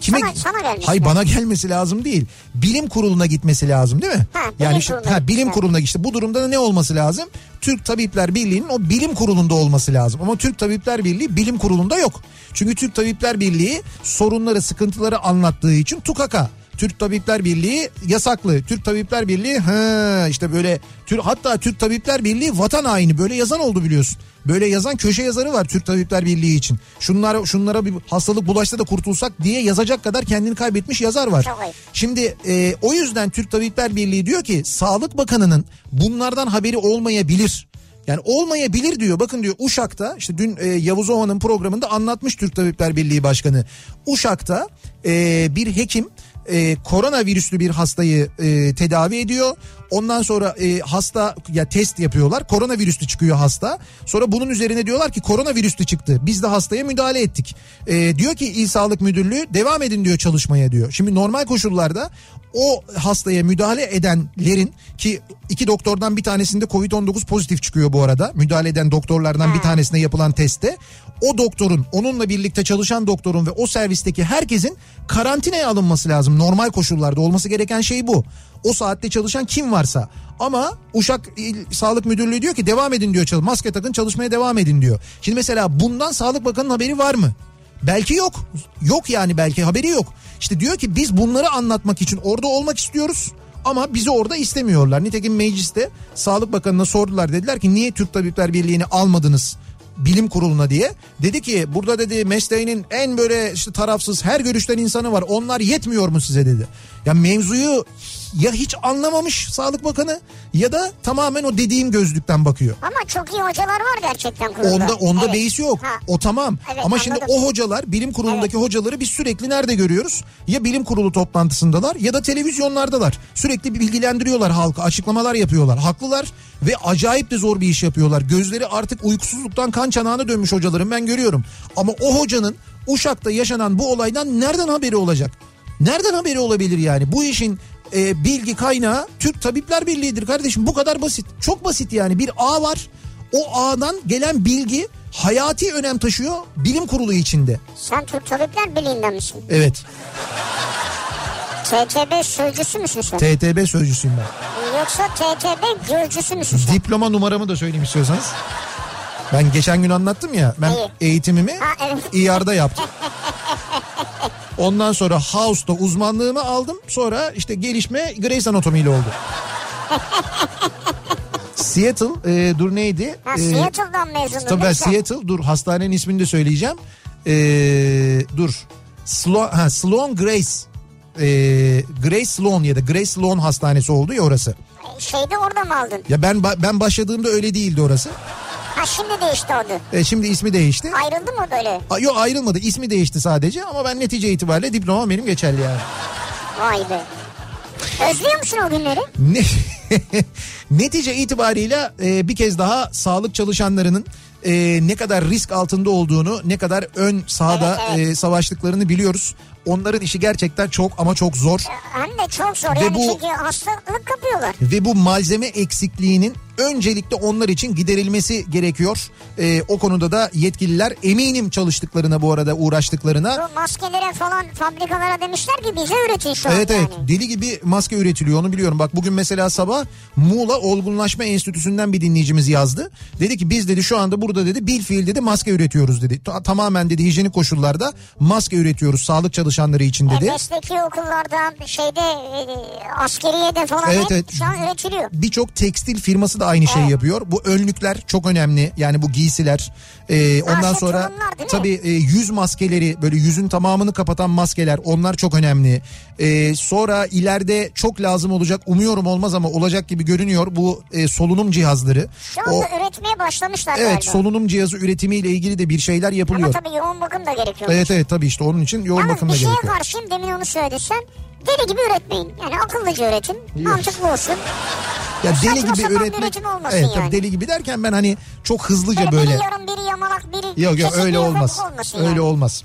Kime Sana- sana gelmesi Hayır bana gelmesi lazım değil. Bilim kuruluna gitmesi lazım değil mi? Ha, bilim yani işte, kuruluna ha, bilim kuruluna işte bu durumda da ne olması lazım? Türk Tabipler Birliği'nin o bilim kurulunda olması lazım. Ama Türk Tabipler Birliği bilim kurulunda yok. Çünkü Türk Tabipler Birliği sorunları, sıkıntıları anlattığı için tukaka. Türk Tabipler Birliği yasaklı. Türk Tabipler Birliği ha işte böyle hatta Türk Tabipler Birliği vatan haini böyle yazan oldu biliyorsun. Böyle yazan köşe yazarı var Türk Tabipler Birliği için. Şunlara şunlara bir hastalık bulaşsa da kurtulsak diye yazacak kadar kendini kaybetmiş yazar var. Şimdi e, o yüzden Türk Tabipler Birliği diyor ki Sağlık Bakanı'nın bunlardan haberi olmayabilir. Yani olmayabilir diyor. Bakın diyor Uşak'ta işte dün e, Yavuz Ova'nın programında anlatmış Türk Tabipler Birliği Başkanı. Uşak'ta e, bir hekim e, koronavirüslü bir hastayı e, tedavi ediyor. Ondan sonra e, hasta ya test yapıyorlar. Koronavirüslü çıkıyor hasta. Sonra bunun üzerine diyorlar ki koronavirüslü çıktı. Biz de hastaya müdahale ettik. E, diyor ki İl Sağlık Müdürlüğü devam edin diyor çalışmaya diyor. Şimdi normal koşullarda o hastaya müdahale edenlerin ki iki doktordan bir tanesinde Covid-19 pozitif çıkıyor bu arada. Müdahale eden doktorlardan bir tanesine yapılan testte. O doktorun, onunla birlikte çalışan doktorun ve o servisteki herkesin karantinaya alınması lazım. Normal koşullarda olması gereken şey bu. O saatte çalışan kim varsa. Ama Uşak İl Sağlık Müdürlüğü diyor ki devam edin diyor. Maske takın çalışmaya devam edin diyor. Şimdi mesela bundan Sağlık Bakanı'nın haberi var mı? Belki yok. Yok yani belki haberi yok. İşte diyor ki biz bunları anlatmak için orada olmak istiyoruz. Ama bizi orada istemiyorlar. Nitekim mecliste Sağlık Bakanı'na sordular. Dediler ki niye Türk Tabipler Birliği'ni almadınız bilim kuruluna diye. Dedi ki burada dedi mesleğinin en böyle işte tarafsız her görüşten insanı var. Onlar yetmiyor mu size dedi. Ya mevzuyu ya hiç anlamamış Sağlık Bakanı ya da tamamen o dediğim gözlükten bakıyor. Ama çok iyi hocalar var gerçekten kurulda. Onda onda Evet. beis yok. Ha. O tamam. Evet, Ama şimdi anladım. o hocalar bilim kurulundaki hocaları biz sürekli nerede görüyoruz? Ya bilim kurulu toplantısındalar ya da televizyonlardalar. Sürekli bir bilgilendiriyorlar halkı, açıklamalar yapıyorlar. Haklılar ve acayip de zor bir iş yapıyorlar. Gözleri artık uykusuzluktan kan çanağına dönmüş hocaların ben görüyorum. Ama o hocanın Uşak'ta yaşanan bu olaydan nereden haberi olacak? Nereden haberi olabilir yani? Bu işin e, bilgi kaynağı Türk Tabipler Birliği'dir kardeşim. Bu kadar basit. Çok basit yani. Bir ağ var. O ağdan gelen bilgi hayati önem taşıyor bilim kurulu içinde. Sen Türk Tabipler Birliği'nden misin? Evet. TTB sözcüsü müsün sen? TTB sözcüsüyüm ben. Yoksa TTB gözcüsü müsün sen? Diploma numaramı da söyleyeyim istiyorsanız. Ben geçen gün anlattım ya ben Neyi? eğitimimi Ha, evet. İYAR'da yaptım. Ondan sonra House'da uzmanlığımı aldım. Sonra işte gelişme Grey's Anatomy ile oldu. Seattle e, dur neydi? Ha E, Seattle'dan mezundun Tabii ben? Seattle dur hastanenin ismini de söyleyeceğim. E, dur. Sloan, ha, Sloan Grace. E, Grace Sloan ya da Grace Sloan hastanesi oldu ya orası. Şeyde orada mı aldın? Ya ben ben başladığımda öyle değildi orası. Ha şimdi değişti oldu. E, şimdi ismi değişti. Ayrıldı mı böyle? A- Yok ayrılmadı ismi değişti sadece ama ben netice itibariyle diploma benim geçerli yani. Vay be. Özlüyor musun o günleri? Ne, netice itibariyle e, bir kez daha sağlık çalışanlarının e, ne kadar risk altında olduğunu, ne kadar ön sahada Evet, evet. e, savaştıklarını biliyoruz. Onların işi gerçekten çok ama çok zor. Hem de çok zor Ve yani bu- çünkü hastalık kapıyorlar. Ve bu malzeme eksikliğinin öncelikle onlar için giderilmesi gerekiyor. E, o konuda da yetkililer eminim çalıştıklarına bu arada uğraştıklarına. Bu maskelere falan fabrikalara demişler ki bize üretin şu Evet an evet yani. deli gibi maske üretiliyor onu biliyorum. Bak bugün mesela sabah Muğla Olgunlaşma Enstitüsü'nden bir dinleyicimiz yazdı. Dedi ki biz dedi şu anda burada dedi bil fiil dedi maske üretiyoruz dedi. Ta- tamamen dedi hijyenik koşullarda maske üretiyoruz sağlık çalışanları için E, dedi. mesleki okullarda şeyde e, askeriyede falan Evet, evet. şu an üretiliyor. Birçok tekstil firması da aynı şeyi Evet. yapıyor. Bu önlükler çok önemli. Yani bu giysiler. Ee, ondan şu sonra mi? tabii e, yüz maskeleri böyle yüzün tamamını kapatan maskeler onlar çok önemli. Ee, sonra ileride çok lazım olacak umuyorum olmaz ama olacak gibi görünüyor bu e, solunum cihazları. Şu anda O, üretmeye başlamışlar evet galiba. solunum cihazı üretimiyle ilgili de bir şeyler Ama yapılıyor. tabii yoğun bakım da gerekiyor. Evet evet tabii işte onun için yoğun Yalnız bakım da bir gerekiyor. karşıyım demin onu söyledin sen. Deli gibi üretmeyin. Yani akıllıca üretin. Mantıklı olsun. Ya deli saçma gibi üretmek. Evet yani. deli gibi derken ben hani çok hızlıca Böyle, böyle. biri yarım biri yamalak biri Yok yok öyle olmaz. Öyle yani. olmaz.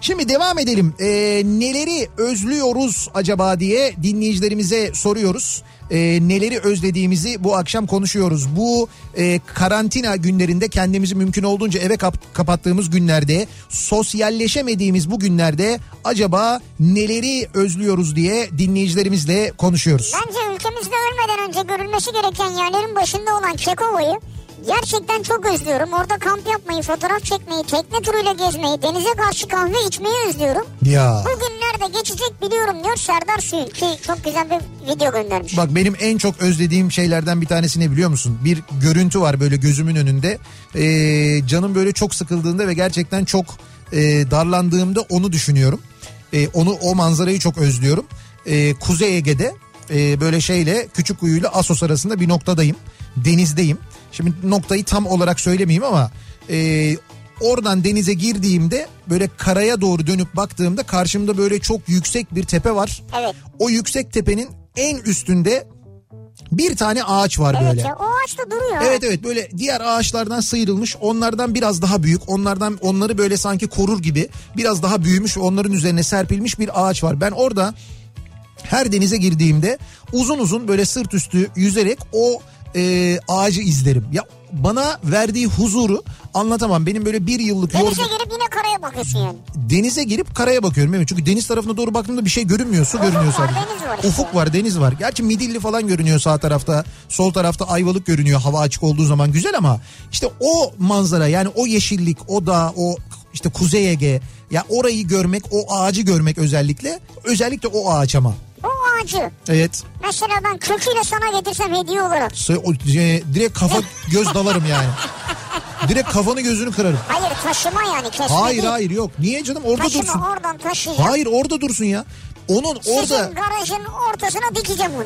Şimdi devam edelim. Ee, neleri özlüyoruz acaba diye dinleyicilerimize soruyoruz. Ee, neleri özlediğimizi bu akşam konuşuyoruz. Bu e, karantina günlerinde kendimizi mümkün olduğunca eve kap- kapattığımız günlerde, sosyalleşemediğimiz bu günlerde acaba neleri özlüyoruz diye dinleyicilerimizle konuşuyoruz. Bence ülkemizde ölmeden önce görülmesi gereken yerlerin başında olan Kekova'yı gerçekten çok özlüyorum. Orada kamp yapmayı, fotoğraf çekmeyi, tekne turuyla gezmeyi, denize karşı kahve içmeyi özlüyorum. Ya. Bugünlerde geçecek biliyorum diyor Serdar Suyun ki çok güzel bir video göndermiş. Bak benim en çok özlediğim şeylerden bir tanesi ne biliyor musun? Bir görüntü var böyle gözümün önünde. Ee, canım böyle çok sıkıldığında ve gerçekten çok e, darlandığımda onu düşünüyorum. E, onu o manzarayı çok özlüyorum. E, Kuzey Ege'de e, böyle şeyle küçük kuyuyla Asos arasında bir noktadayım. Denizdeyim. Şimdi noktayı tam olarak söylemeyeyim ama e, oradan denize girdiğimde böyle karaya doğru dönüp baktığımda karşımda böyle çok yüksek bir tepe var. Evet. O yüksek tepenin en üstünde bir tane ağaç var Evet böyle. ya o ağaç da duruyor. Evet evet böyle diğer ağaçlardan sıyrılmış onlardan biraz daha büyük onlardan onları böyle sanki korur gibi biraz daha büyümüş onların üzerine serpilmiş bir ağaç var. Ben orada her denize girdiğimde uzun uzun böyle sırt üstü yüzerek o e, ağacı izlerim. Ya bana verdiği huzuru anlatamam. Benim böyle bir yıllık Denize yolculuk girip yine karaya bakıyorsun yani. denize girip karaya bakıyorum. Evet çünkü deniz tarafına doğru baktığımda bir şey görünmüyor. Su görünüyor var, sadece. deniz var işte. Ufuk var, deniz var. Gerçi Midilli falan görünüyor sağ tarafta. Sol tarafta Ayvalık görünüyor. Hava açık olduğu zaman güzel ama işte o manzara yani o yeşillik, o dağ, o işte Kuzey Ege ya orayı görmek, o ağacı görmek özellikle. Özellikle o ağaç ama. O ağacı Evet. mesela ben köküyle sana getirsem hediye olarak. O- e, direkt kafa göz dalarım yani. Direkt kafanı gözünü kırarım. Hayır taşıma yani kesme Hayır değil. hayır yok. Niye canım orada Taşıma dursun. oradan taşıyacağım. Hayır orada dursun ya. Onun orada Sizin garajın ortasına dikeceğim onu.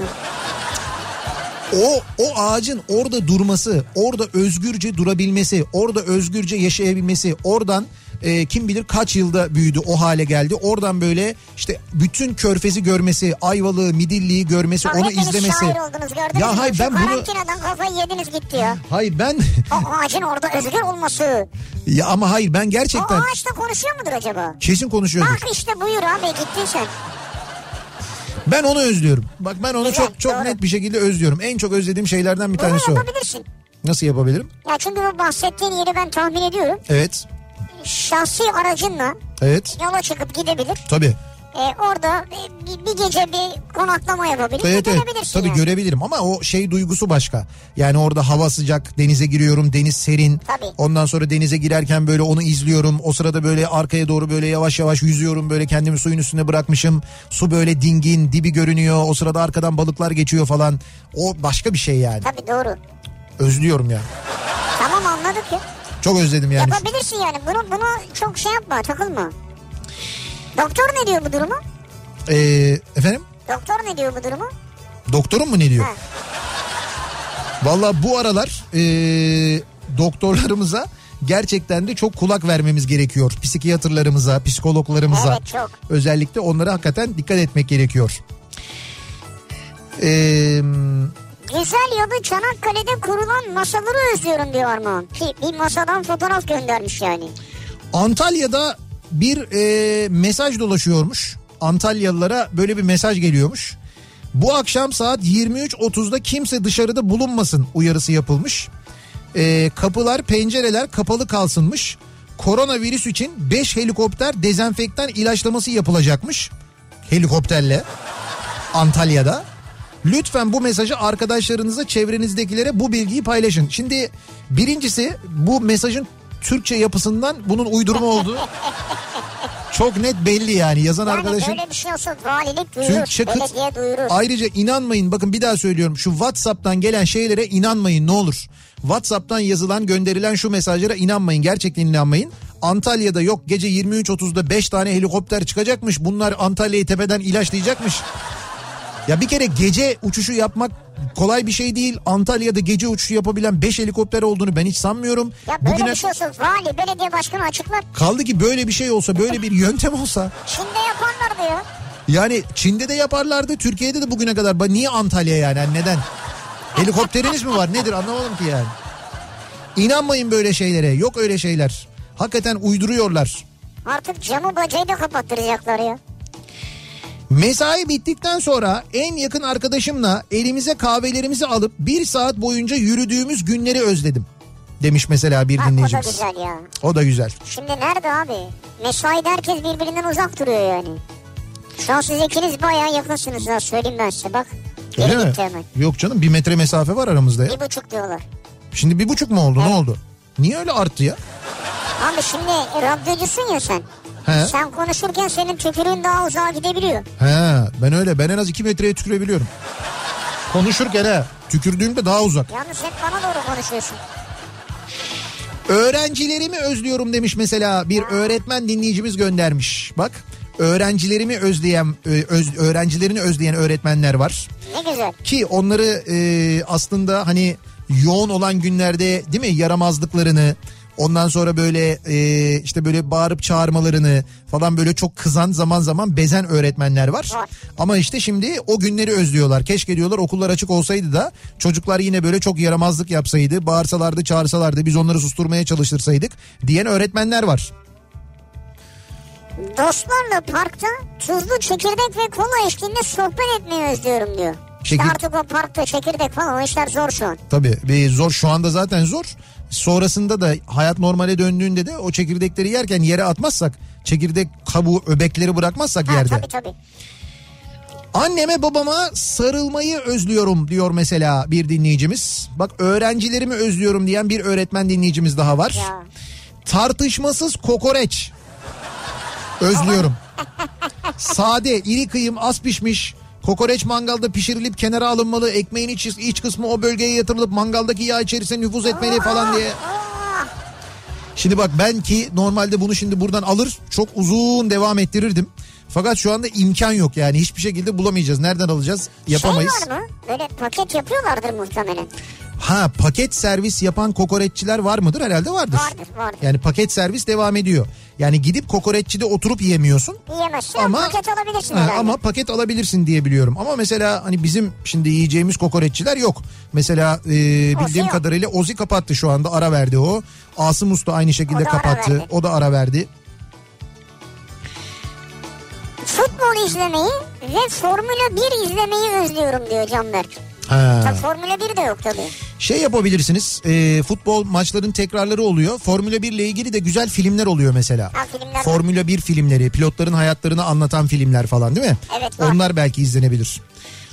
o o ağacın orada durması, orada özgürce durabilmesi, orada özgürce yaşayabilmesi, oradan e, kim bilir kaç yılda büyüdü o hale geldi. Oradan böyle işte bütün körfezi görmesi, Ayvalık'ı, Midilli'yi görmesi, Bak onu izlemesi. oldunuz gördünüz Ya hayır Şu ben bunu karantinadan kafayı yediniz gitti ya. hayır ben O ağacın orada özgür olması. ya ama hayır ben O gerçekten ağaç da konuşuyor mudur acaba? kesin konuşuyordur. Bak işte buyur abi gittin sen. Ben onu özlüyorum. Bak ben onu Güzel, çok çok doğru. net bir şekilde özlüyorum. En çok özlediğim şeylerden bir Bunu tanesi o. yapabilirsin. Nasıl yapabilirim? Ya çünkü bu bahsettiğin yeri ben tahmin ediyorum. Evet. Şahsi aracınla Evet. yola çıkıp gidebilir. Tabii. e, orada bir, bir gece bir konaklama yapabilir. Evet evet tabii yani. görebilirim ama o şey duygusu başka. Yani orada hava sıcak denize giriyorum deniz serin. Tabii. Ondan sonra denize girerken böyle onu izliyorum. O sırada böyle arkaya doğru böyle yavaş yavaş yüzüyorum böyle kendimi suyun üstüne bırakmışım. Su böyle dingin dibi görünüyor. O sırada arkadan balıklar geçiyor falan. O başka bir şey yani. Tabii doğru. Özlüyorum ya. Tamam anladık ya. Çok özledim yani. Yapabilirsin yani. Bunu bunu çok şey yapma takılma. Doktor ne diyor bu durumu? Ee, efendim? Doktor ne diyor bu durumu? Doktorun mu ne diyor? Ha. Valla bu aralar ee, doktorlarımıza gerçekten de çok kulak vermemiz gerekiyor. Psikiyatrlarımıza, psikologlarımıza. Evet, çok. Özellikle onlara hakikaten dikkat etmek gerekiyor. Ee, Güzel yalı Çanakkale'de kurulan masaları özlüyorum diyor Armağan. Ki bir masadan fotoğraf göndermiş yani. Antalya'da bir ee, mesaj dolaşıyormuş. Antalyalılara böyle bir mesaj geliyormuş. Bu akşam saat 23.30'da kimse dışarıda bulunmasın uyarısı yapılmış. Ee, kapılar pencereler kapalı kalsınmış. Koronavirüs için 5 helikopter dezenfektan ilaçlaması yapılacakmış. Helikopterle Antalya'da. Lütfen bu mesajı arkadaşlarınıza çevrenizdekilere bu bilgiyi paylaşın. Şimdi birincisi bu mesajın Türkçe yapısından bunun uydurma olduğu çok net belli yani yazan Yani arkadaşın. böyle bir şey olsa valilik duyurur, Türkçe belediye duyurur. Ayrıca inanmayın bakın bir daha söylüyorum şu WhatsApp'tan gelen şeylere inanmayın ne olur. WhatsApp'tan yazılan gönderilen şu mesajlara inanmayın gerçekten inanmayın. Antalya'da yok gece 23.30'da 5 tane helikopter çıkacakmış bunlar Antalya'yı tepeden ilaçlayacakmış. Ya bir kere gece uçuşu yapmak kolay bir şey değil. Antalya'da gece uçuşu yapabilen 5 helikopter olduğunu ben hiç sanmıyorum. Ya böyle Bugüne bir şey olsa vali, belediye başkanı açıklar. kaldı ki böyle bir şey olsa böyle bir yöntem olsa Çin'de yaparlar diyor. Yani Çin'de de yaparlardı, Türkiye'de de bugüne kadar. Niye Antalya yani? Yani neden? Helikopteriniz mi var? Nedir? Anlamadım ki yani. İnanmayın böyle şeylere. Yok öyle şeyler. Hakikaten uyduruyorlar. Artık camı bacayı da kapattıracaklar ya. Mesai bittikten sonra en yakın arkadaşımla elimize kahvelerimizi alıp bir saat boyunca yürüdüğümüz günleri özledim. Demiş mesela bir Bak o da dinleyicimiz. güzel ya. O da güzel. Şimdi nerede abi? Mesaide herkes birbirinden uzak duruyor yani. Şu an siz ikiniz bayağı yakınsınız ha söyleyeyim ben size bak. Öyle mi? hemen. Yok canım bir metre mesafe var aramızda ya. Bir buçuk diyorlar. Şimdi bir buçuk mu oldu? Ne oldu? Niye öyle arttı ya? Abi şimdi radyocusun ya sen. He. Sen konuşurken senin tükürüğün daha uzağa gidebiliyor. He ben öyle ben en az 2 metreye tükürebiliyorum. Konuşurken he tükürdüğümde daha uzak. Yalnız hep bana doğru konuşuyorsun. Öğrencilerimi özlüyorum demiş mesela bir öğretmen dinleyicimiz göndermiş. Bak öğrencilerimi özleyen öz, öğrencilerini özleyen öğretmenler var. Ne güzel. Ki onları e, aslında hani yoğun olan günlerde değil mi yaramazlıklarını ondan sonra böyle e, işte böyle bağırıp çağırmalarını falan böyle çok kızan zaman zaman bezen öğretmenler var. Ama işte şimdi o günleri özlüyorlar. Keşke diyorlar okullar açık olsaydı da çocuklar yine böyle çok yaramazlık yapsaydı, bağırsalardı, çağırsalardı, biz onları susturmaya çalışırsaydık diyen öğretmenler var. Dostlarla parkta tuzlu çekirdek ve kola eşliğinde sohbet etmeyi özlüyorum diyor. İşte Çekir- artık o parkta çekirdek falan o işler zor şu an. Tabii zor şu anda zaten zor. Sonrasında da hayat normale döndüğünde de o çekirdekleri yerken yere atmazsak, çekirdek kabuğu öbekleri bırakmazsak Ha, yerde. tabii tabii. Anneme babama sarılmayı özlüyorum diyor mesela bir dinleyicimiz. Bak öğrencilerimi özlüyorum diyen bir öğretmen dinleyicimiz daha var. Ya. Tartışmasız kokoreç. Özlüyorum. Sade, iri kıyım, az pişmiş. Kokoreç mangalda pişirilip kenara alınmalı. Ekmeğin iç, iç kısmı o bölgeye yatırılıp mangaldaki yağ içerisine nüfuz etmeli falan diye. Şimdi bak ben ki normalde bunu şimdi buradan alır çok uzun devam ettirirdim. Fakat şu anda imkan yok yani hiçbir şekilde bulamayacağız. Nereden alacağız? Yapamayız. Şey var mı? Böyle paket yapıyorlardır muhtemelen. Ha paket servis yapan kokoreççiler var mıdır? Herhalde vardır. Vardır vardır. Yani paket servis devam ediyor. Yani gidip kokoreççide oturup yiyemiyorsun. Yiyemezsin Ama- paket alabilirsin Ha, herhalde. ama paket alabilirsin diye biliyorum. Ama mesela hani bizim şimdi yiyeceğimiz kokoreççiler yok. Mesela e, bildiğim yok. kadarıyla Ozi kapattı şu anda ara verdi o. Asım Usta aynı şekilde O kapattı. O da ara verdi. Futbol izlemeyi ve Formula 1 izlemeyi özlüyorum diyor Canberk. Ha. Tabii Formula 1 de yok tabii. Şey yapabilirsiniz. e, futbol maçların tekrarları oluyor. Formula 1 ile ilgili de güzel filmler oluyor mesela. Ha, filmler. Formula 1 filmleri, pilotların hayatlarını anlatan filmler falan değil mi? Evet, var. Onlar belki izlenebilir.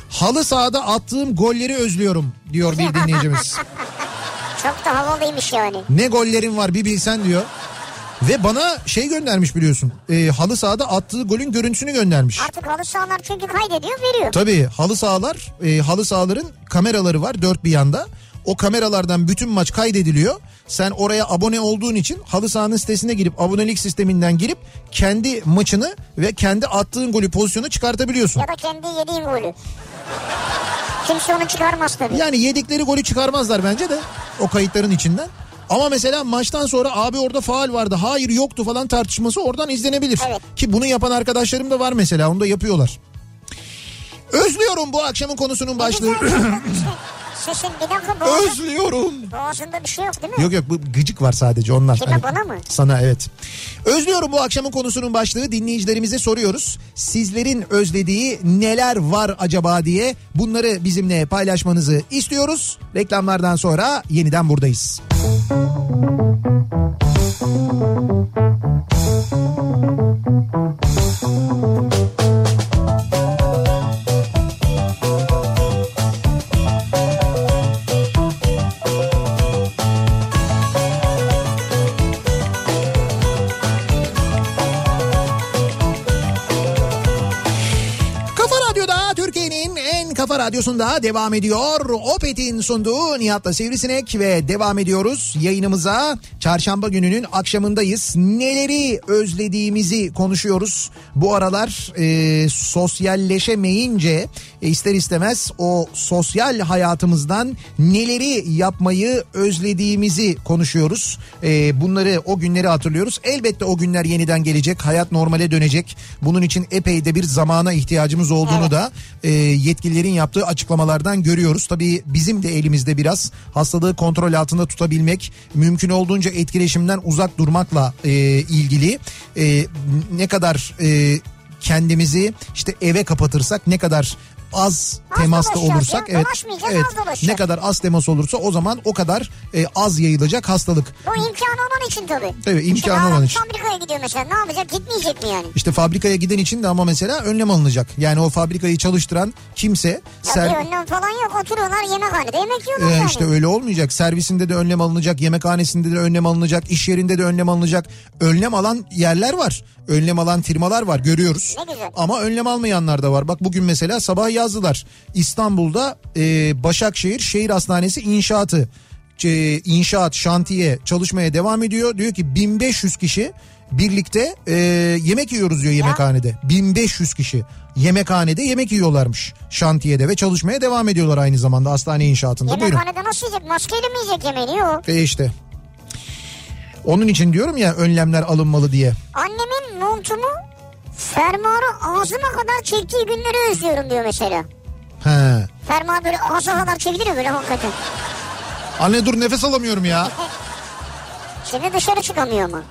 Halı sahada attığım golleri özlüyorum diyor bir dinleyicimiz. Çok da havalıymış yani. ne gollerin var bir bilsen diyor. Ve bana şey göndermiş biliyorsun. E, halı sahada attığı golün görüntüsünü göndermiş. Artık halı sahalar çünkü kaydediyor veriyor. Tabii halı sahalar, e, halı sahaların kameraları var dört bir yanda. O kameralardan bütün maç kaydediliyor. Sen oraya abone olduğun için halı sahanın sitesine girip abonelik sisteminden girip kendi maçını ve kendi attığın golü pozisyonu çıkartabiliyorsun. Ya da kendi yediğin golü. Kimse onu çıkarmaz tabii. Yani yedikleri golü çıkarmazlar bence de o kayıtların içinden. Ama mesela maçtan sonra abi orada faal vardı hayır yoktu falan tartışması oradan izlenebilir. Evet. Ki bunu yapan arkadaşlarım da var mesela onu da yapıyorlar. Özlüyorum bu akşamın konusunun başlığı. Sesin bir dakika boğazın, Özlüyorum. boğazında bir şey yok değil mi? Yok yok bu gıcık var sadece onlar. Kime, Hani bana mı? Sana evet. Özlüyorum bu akşamın konusunun başlığı dinleyicilerimize soruyoruz. Sizlerin özlediği neler var acaba diye bunları bizimle paylaşmanızı istiyoruz. Reklamlardan sonra yeniden buradayız. Kafa devam ediyor. Opet'in sunduğu Nihat'la Sivrisinek ve devam ediyoruz yayınımıza. Çarşamba gününün akşamındayız. Neleri özlediğimizi konuşuyoruz. Bu aralar e, sosyalleşemeyince e, ister istemez o sosyal hayatımızdan neleri yapmayı özlediğimizi konuşuyoruz. E, bunları o günleri hatırlıyoruz. Elbette o günler yeniden gelecek. Hayat normale dönecek. Bunun için epey de bir zamana ihtiyacımız olduğunu Evet. da e, yetkililerin yaptığı açıklamalardan görüyoruz. Tabii bizim de elimizde biraz hastalığı kontrol altında tutabilmek, mümkün olduğunca etkileşimden uzak durmakla e, ilgili E, ne kadar e, kendimizi işte eve kapatırsak ne kadar az Az temasta olursak evet evet ne kadar az temas olursa o zaman o kadar e, az yayılacak hastalık. Bu imkanı olan için tabii. Evet, imkanı olan için. Fabrikaya gidiyor mesela ne yapacak gitmeyecek mi yani? İşte fabrikaya giden için de ama mesela önlem alınacak. Yani o fabrikayı çalıştıran kimse Ya ser- bir önlem falan yok oturuyorlar yemekhanede yemek yiyorlar Ee, yani. işte öyle olmayacak. Servisinde de önlem alınacak, yemekhanesinde de önlem alınacak, iş yerinde de önlem alınacak. Önlem alan yerler var. Önlem alan firmalar var görüyoruz. Ne güzel. Ama önlem almayanlar da var. Bak bugün mesela sabah yazdılar. İstanbul'da e, Başakşehir Şehir Hastanesi inşaatı e, inşaat şantiye çalışmaya devam ediyor. Diyor ki 1500 kişi birlikte e, yemek yiyoruz diyor yemekhanede. 1500 kişi yemekhanede yemek yiyorlarmış şantiyede ve çalışmaya devam ediyorlar aynı zamanda hastane inşaatında. Buyurun. Yemekhanede nasıl yiyecek? Maskeyle mi yiyecek yemeğini? Yok. E işte. Onun için diyorum ya önlemler alınmalı diye. Annemin montumu fermuarı ağzıma kadar çektiği günleri özlüyorum diyor mesela. He. Fermuar böyle ağza kadar çekiliyor böyle hakikaten. Anne dur nefes alamıyorum ya. Şimdi dışarı çıkamıyor ama.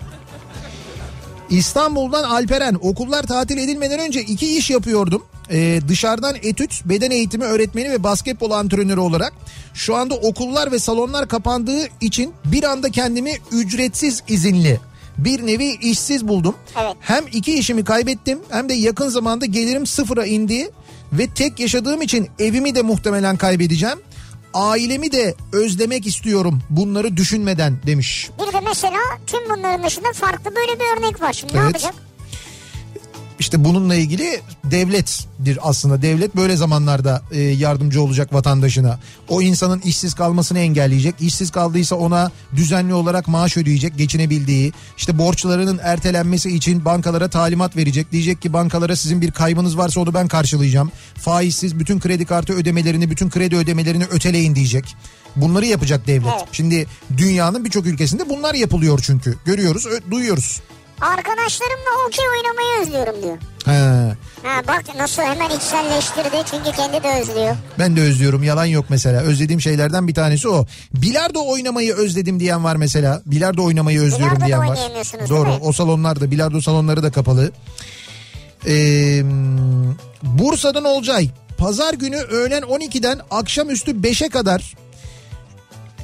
İstanbul'dan Alperen okullar tatil edilmeden önce iki iş yapıyordum. Ee, dışarıdan etüt, beden eğitimi öğretmeni ve basketbol antrenörü olarak şu anda okullar ve salonlar kapandığı için bir anda kendimi ücretsiz izinli bir nevi işsiz buldum. Evet. Hem iki işimi kaybettim hem de yakın zamanda gelirim sıfıra indi ve tek yaşadığım için evimi de muhtemelen kaybedeceğim. Ailemi de özlemek istiyorum bunları düşünmeden demiş. Bir de mesela tüm bunların dışında farklı böyle bir örnek var. Şimdi ne Evet. yapacak? İşte bununla ilgili devlettir aslında. Devlet böyle zamanlarda e, yardımcı olacak vatandaşına. O insanın işsiz kalmasını engelleyecek. İşsiz kaldıysa ona düzenli olarak maaş ödeyecek geçinebildiği. İşte borçlarının ertelenmesi için bankalara talimat verecek. Diyecek ki bankalara sizin bir kaybınız varsa onu ben karşılayacağım. Faizsiz bütün kredi kartı ödemelerini, bütün kredi ödemelerini öteleyin diyecek. Bunları yapacak devlet. Evet. Şimdi dünyanın birçok ülkesinde bunlar yapılıyor çünkü. Görüyoruz, duyuyoruz. Arkadaşlarımla okey oynamayı özlüyorum diyor. He. Ha bak nasıl hemen içselleştirdi çünkü kendi de özlüyor. Ben de özlüyorum yalan yok mesela. Özlediğim şeylerden bir tanesi o. Bilardo oynamayı özledim diyen var mesela. Bilardo oynamayı özlüyorum Bilardo da diyen var. Doğru o salonlarda bilardo salonları da kapalı. Ee, Bursa'dan Olcay. Pazar günü öğlen 12'den akşamüstü 5'e kadar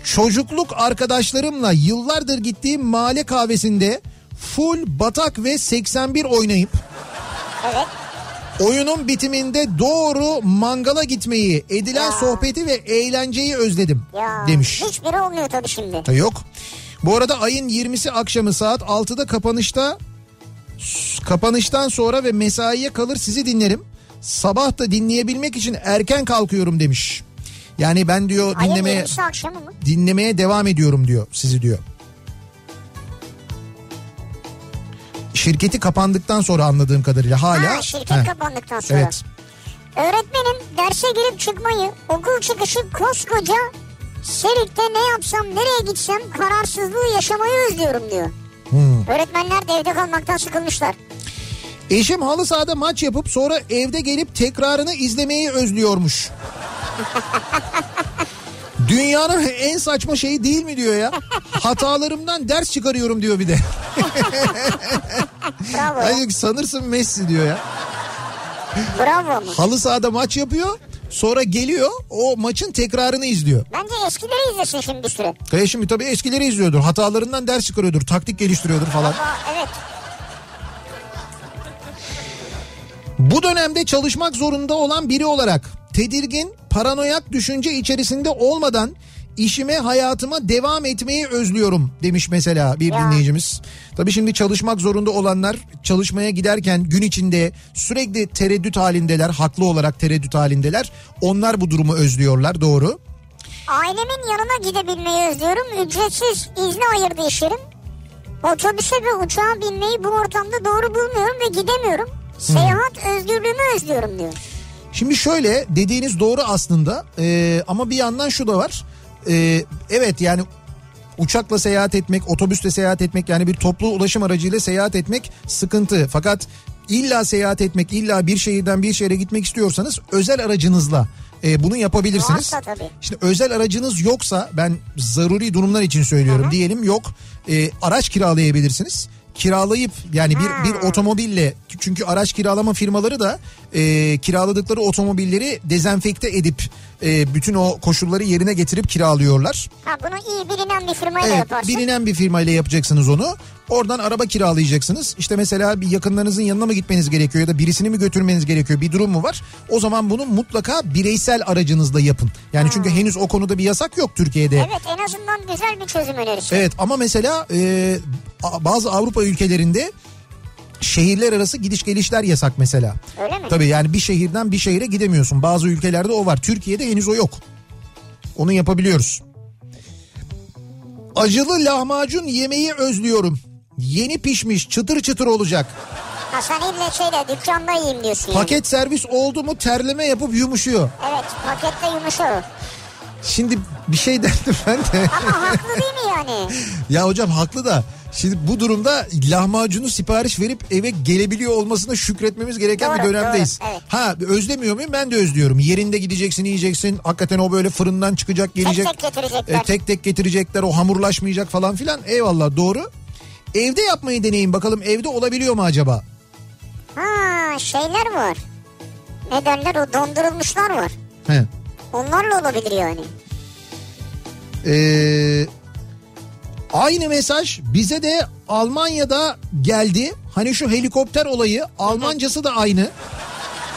Çocukluk arkadaşlarımla yıllardır gittiğim mahalle kahvesinde full batak ve 81 oynayıp Evet. oyunun bitiminde doğru mangala gitmeyi, edilen Ya. sohbeti ve eğlenceyi özledim Ya demiş. hiçbiri olmuyor tabii şimdi. Ha, Yok. Bu arada ayın 20'si akşamı saat 6'da kapanışta kapanıştan sonra ve mesaiye kalır sizi dinlerim. Sabah da dinleyebilmek için erken kalkıyorum demiş. Yani ben diyor Ayın dinlemeye 20'si akşamı mı? dinlemeye devam ediyorum diyor sizi diyor. Şirketi kapandıktan sonra anladığım kadarıyla hala. Ha, şirket Heh, kapandıktan sonra. Evet. Öğretmenim derse girip çıkmayı, okul çıkışı koskoca Serik'te ne yapsam, nereye gitsem kararsızlığı yaşamayı özlüyorum diyor. Hmm. Öğretmenler de evde kalmaktan sıkılmışlar. Eşim halı sahada maç yapıp sonra evde gelip tekrarını izlemeyi özlüyormuş. Dünyanın en saçma şeyi değil mi diyor ya. Hatalarımdan ders çıkarıyorum diyor bir de. Bravo. ya, Hayır, sanırsın Messi diyor ya. Bravo ama. Halı sahada maç yapıyor. Sonra geliyor o maçın tekrarını izliyor. Bence eskileri izlesin şimdi bir süre. Şimdi tabii eskileri izliyordur. Hatalarından ders çıkarıyordur. Taktik geliştiriyordur falan. Aa, evet. Bu dönemde çalışmak zorunda olan biri olarak tedirgin, paranoyak düşünce içerisinde olmadan işime hayatıma devam etmeyi özlüyorum demiş mesela bir Ya. dinleyicimiz. Tabii şimdi çalışmak zorunda olanlar çalışmaya giderken gün içinde sürekli tereddüt halindeler, haklı olarak tereddüt halindeler. Onlar bu durumu özlüyorlar doğru. Ailemin yanına gidebilmeyi özlüyorum. Ücretsiz izni ayırdı iş yerim. Otobüse ve uçağa binmeyi bu ortamda doğru bulmuyorum ve gidemiyorum. Seyahat özgürlüğümü özlüyorum diyor. Şimdi şöyle dediğiniz doğru aslında Ee, ama bir yandan şu da var. Ee, evet yani uçakla seyahat etmek, otobüsle seyahat etmek yani bir toplu ulaşım aracıyla seyahat etmek sıkıntı. Fakat illa seyahat etmek, illa bir şehirden bir şehre gitmek istiyorsanız özel aracınızla e, bunu yapabilirsiniz. Varsa tabii. Şimdi özel aracınız yoksa ben zaruri durumlar için söylüyorum diyelim yok e, araç kiralayabilirsiniz. Kiralayıp yani bir bir otomobille çünkü araç kiralama firmaları da e, kiraladıkları otomobilleri dezenfekte edip e, bütün o koşulları yerine getirip kiralıyorlar. Ha bunu iyi bilinen bir firmayla Evet yaparsın. bilinen bir firmayla yapacaksınız onu. Oradan araba kiralayacaksınız. İşte mesela bir yakınlarınızın yanına mı gitmeniz gerekiyor ya da birisini mi götürmeniz gerekiyor bir durum mu var? O zaman bunu mutlaka bireysel aracınızla yapın. Yani çünkü henüz o konuda bir yasak yok Türkiye'de. Evet en azından güzel bir çözüm önerisi. Evet ama mesela e, bazı Avrupa ülkelerinde şehirler arası gidiş gelişler yasak mesela. Öyle mi? Tabii yani bir şehirden bir şehire gidemiyorsun. Bazı ülkelerde o var. Türkiye'de henüz o yok. Onu yapabiliyoruz. Acılı lahmacun yemeği özlüyorum. Yeni pişmiş çıtır çıtır olacak. Ha sen ille şeyle dükkanda yiyeyim diyorsun yani. Paket servis oldu mu terleme yapıp yumuşuyor. Evet pakette yumuşa o. Şimdi bir şey derdim ben de. Ama haklı değil mi yani? Ya hocam haklı da şimdi bu durumda lahmacunu sipariş verip eve gelebiliyor olmasına şükretmemiz gereken bir Doğru, dönemdeyiz. doğru, evet. Ha özlemiyor muyum? Ben de özlüyorum. Yerinde gideceksin yiyeceksin. Hakikaten o böyle fırından çıkacak gelecek. tek getirecekler. E, tek tek getirecekler. O hamurlaşmayacak falan filan. Eyvallah doğru. Evde yapmayı deneyin bakalım evde olabiliyor mu acaba? Ha şeyler var. Ne derler o dondurulmuşlar var. He. Onlarla olabilir yani. Ee, aynı mesaj bize de Almanya'da geldi. Hani şu helikopter olayı Almancası da aynı.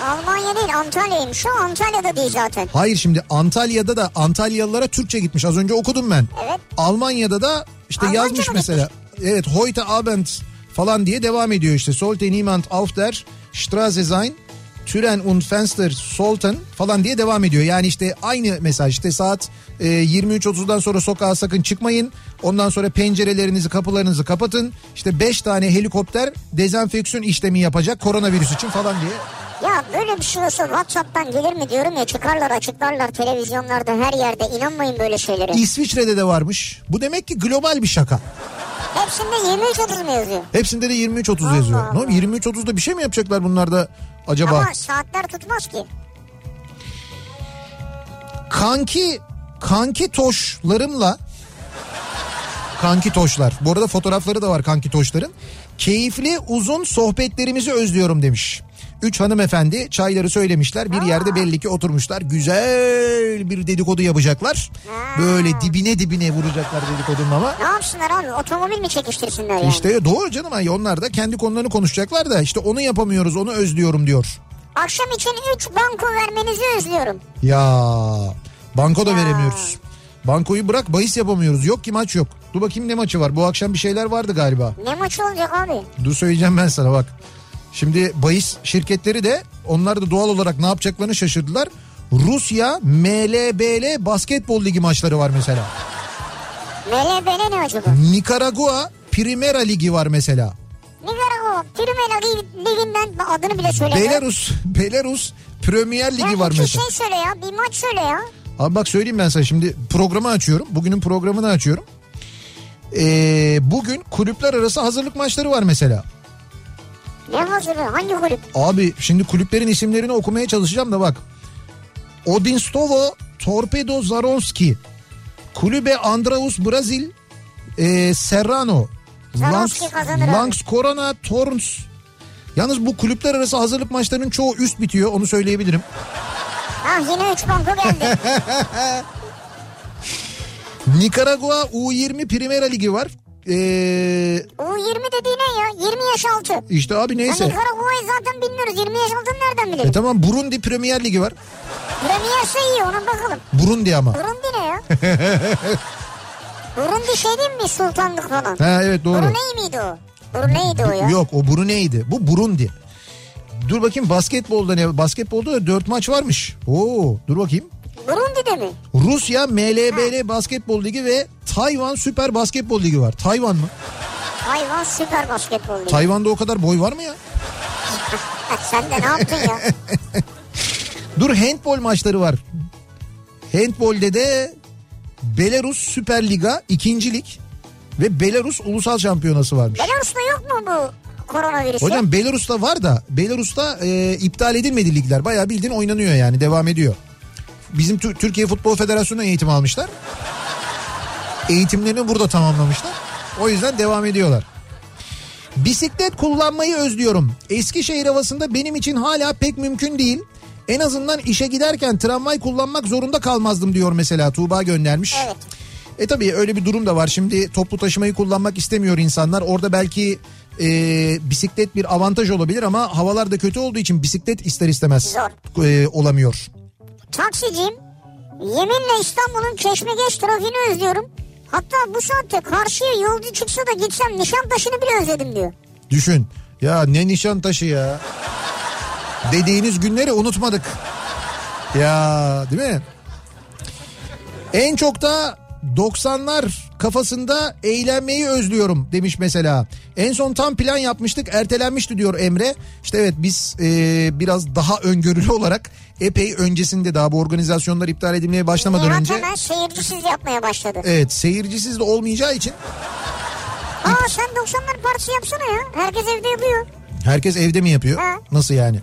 Almanya değil Antalya'ymış o Antalya'da değil zaten. Hayır şimdi Antalya'da da Antalyalılara Türkçe gitmiş. Az önce okudum ben. Evet. Almanya'da da işte Almanca yazmış mı mesela. Evet heute Abend falan diye devam ediyor işte. Sollte niemand auf der Straße sein. Türen und Fenster sollten falan diye devam ediyor. Yani işte aynı mesaj işte saat e, 23.30'dan sonra sokağa sakın çıkmayın. Ondan sonra pencerelerinizi kapılarınızı kapatın. İşte 5 tane helikopter dezenfeksiyon işlemi yapacak koronavirüs için falan diye. Ya böyle bir şey olsa Whatsapp'tan gelir mi diyorum ya çıkarlar açıklarlar televizyonlarda her yerde inanmayın böyle şeylere. İsviçre'de de varmış. Bu demek ki global bir şaka. Hepsinde 23-30 mu yazıyor? Hepsinde de 23.30 Allah yazıyor. Allah. Ne oğlum 23.30'da bir şey mi yapacaklar bunlar da acaba? Ama saatler tutmaz ki. Kanki kanki toşlarımla kanki toşlar. Bu arada fotoğrafları da var kanki toşların. Keyifli uzun sohbetlerimizi özlüyorum demiş. Üç hanımefendi çayları söylemişler. Bir yerde belli ki oturmuşlar. Güzel bir dedikodu yapacaklar. Böyle dibine dibine vuracaklar dedikodunun ama. Ne yapsınlar abi? Otomobil mi çekiştirsinler yani? İşte doğru canım. Ay onlar da kendi konularını konuşacaklar da işte onu yapamıyoruz onu özlüyorum diyor. Akşam için 3 banko vermenizi özlüyorum. Ya banko da Ya. veremiyoruz. Bankoyu bırak bahis yapamıyoruz. Yok ki maç yok. Dur bakayım ne maçı var. Bu akşam bir şeyler vardı galiba. Ne maçı olacak abi? Dur söyleyeceğim ben sana bak. Şimdi bahis şirketleri de onlar da doğal olarak ne yapacaklarını şaşırdılar. Rusya MLBL basketbol ligi maçları var mesela. MLB'ne ne acaba? Nikaragua Primera Ligi var mesela. Nicaragua Primera Lig- Ligi'nden adını bile söyle. Belarus Belarus Premier Ligi ya var mesela. şey söyle ya. Bir maç söyle ya. Abi bak söyleyeyim ben sana şimdi programı açıyorum. Bugünün programını açıyorum. Ee, bugün kulüpler arası hazırlık maçları var mesela. Ne hazırı? Hangi kulüp? Abi şimdi kulüplerin isimlerini okumaya çalışacağım da bak. Odinstovo Torpedo Zaronski. Kulübe Andraus Brazil. E, Serrano. Zaronski kazanır abi. Langs Corona Torns. Yalnız bu kulüpler arası hazırlık maçlarının çoğu üst bitiyor onu söyleyebilirim. Ha yine 3 banko geldi. Nikaragua U20 Primera Ligi var. Ee, U20 dediği ne ya? 20 yaş altı. işte abi Ya neyse. Nicaragua'yı zaten bilmiyoruz. 20 yaş altını nereden E bilelim? tamam Burundi Premier Ligi var. Premierse iyi ona bakalım. Burundi ama. Burundi ne ya? Burundi şey değil mi? Sultanlık falan. Ha evet doğru. Brunei miydi o? Brunei'di o ya. Yok o Brunei'di. Bu Burundi. Dur bakayım basketbolda ne? Basketbolda da 4 maç varmış. Oo, dur bakayım. Burundi'de mi? Rusya MLBL Basketbol Ligi ve Tayvan Süper Basketbol Ligi var. Tayvan mı? Hayvan süper basketbol ligi. Tayvan'da o kadar boy var mı ya? Ha, Sen de ne yaptın ya? Dur handbol maçları var. Handbolde de Belarus Süper Liga 2. lig ve Belarus Ulusal Şampiyonası varmış. Belarus'ta yok mu bu koronavirüs? ya? Hocam Belarus'ta var da Belarus'ta e, iptal edilmedi ligler. Bayağı bildiğin oynanıyor yani devam ediyor. Bizim Tü- Türkiye Futbol Federasyonu'na eğitim almışlar. Eğitimlerini burada tamamlamışlar. O yüzden devam ediyorlar. Bisiklet kullanmayı özlüyorum. Eskişehir havasında benim için hala pek mümkün değil. En azından işe giderken tramvay kullanmak zorunda kalmazdım diyor mesela Tuğba göndermiş. Evet. E tabii öyle bir durum da var. Şimdi toplu taşımayı kullanmak istemiyor insanlar. Orada belki e, bisiklet bir avantaj olabilir ama havalar da kötü olduğu için bisiklet ister istemez e, olamıyor. Taksiciyim. Yeminle İstanbul'un Çeşmegeç trafiğini özlüyorum. Hatta bu saatte karşıya yolcu çıksa da gitsem Nişantaşı'nı bile özledim diyor. Düşün. Ya ne nişan taşı ya. Dediğiniz günleri unutmadık. Ya değil mi? En çok da 90'lar kafasında eğlenmeyi özlüyorum demiş mesela. En son tam plan yapmıştık ertelenmişti diyor Emre. İşte evet biz e, biraz daha öngörülü olarak epey öncesinde daha bu organizasyonlar iptal edilmeye başlamadan Nihat önce. hemen seyircisiz yapmaya başladı. Evet seyircisiz de olmayacağı için Aa sen 90'lar partisi yapsana ya. Herkes evde yapıyor. herkes evde mi yapıyor? Ha. Nasıl yani?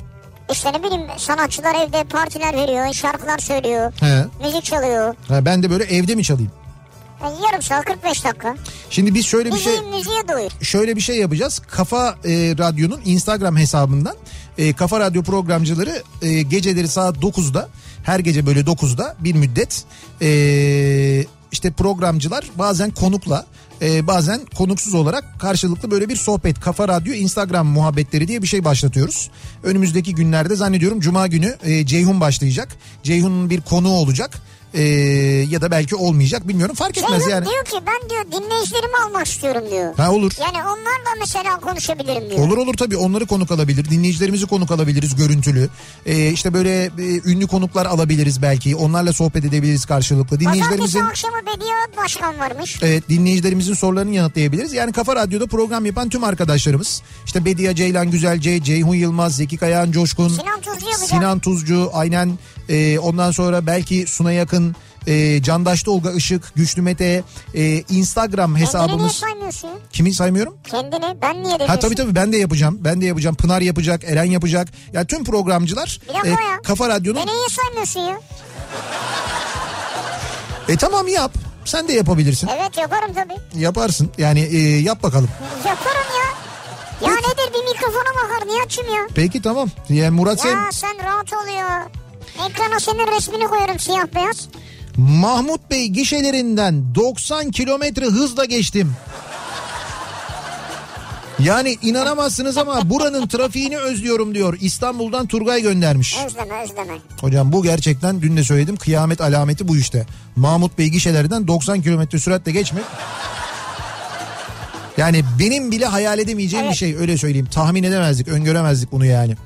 İşte ne bileyim sanatçılar evde partiler veriyor, şarkılar söylüyor, He. müzik çalıyor. Ha, ben de böyle evde mi çalayım? Yarım saat 45 dakika. Şimdi biz şöyle bir şey Müziğin müziğe doyur. şöyle bir şey yapacağız. Kafa e, Radyo'nun Instagram hesabından e, Kafa Radyo programcıları e, geceleri saat 9'da her gece böyle 9'da bir müddet e, işte programcılar bazen konukla e, bazen konuksuz olarak karşılıklı böyle bir sohbet Kafa Radyo Instagram muhabbetleri diye bir şey başlatıyoruz. Önümüzdeki günlerde zannediyorum Cuma günü e, Ceyhun başlayacak. Ceyhun'un bir konuğu olacak. E, ya da belki olmayacak bilmiyorum fark etmez Ceyhun yani. diyor ki ben diyor dinleyicilerimi almak istiyorum diyor. Ha olur. Yani onlarla mesela konuşabilirim diyor. Olur olur tabii onları konuk alabilir. Dinleyicilerimizi konuk alabiliriz görüntülü. Ee, işte böyle e, ünlü konuklar alabiliriz belki. Onlarla sohbet edebiliriz karşılıklı. Dinleyicilerimizin Pazartesi akşamı Bediye Başkan varmış. Evet dinleyicilerimizin sorularını yanıtlayabiliriz. Yani Kafa Radyo'da program yapan tüm arkadaşlarımız işte Bediye Ceylan Güzelce, Ceyhun Yılmaz, Zeki Kayahan Coşkun, Sinan Tuzcu yapacak. Sinan Tuzcu, aynen e, ondan sonra belki Suna Yakın, e, Candaşlı Olga Işık, Güçlü Mete, e, Instagram hesabımız. Kendini saymıyorsun? Kimi saymıyorum? Kendini. Ben niye demiyorsun? Ha tabii tabii ben de yapacağım. Ben de yapacağım. Pınar yapacak, Eren yapacak. Ya yani tüm programcılar e, ya. Kafa Radyo'nun. Beni niye saymıyorsun ya? E tamam yap. Sen de yapabilirsin. Evet yaparım tabii. Yaparsın. Yani e, yap bakalım. Yaparım ya. Ya Peki. nedir bir mikrofona bakar niye açayım ya? Peki tamam. Yani Murat ya sen... sen rahat ol ya. Ekrana senin resmini koyarım siyah beyaz. Mahmut Bey gişelerinden 90 kilometre hızla geçtim. Yani inanamazsınız ama buranın trafiğini özlüyorum diyor. İstanbul'dan Turgay göndermiş. Özleme özleme. Hocam bu gerçekten dün de söyledim kıyamet alameti bu işte. Mahmut Bey gişelerden 90 kilometre süratle geçmek. Yani benim bile hayal edemeyeceğim evet. bir şey öyle söyleyeyim. Tahmin edemezdik öngöremezdik bunu yani.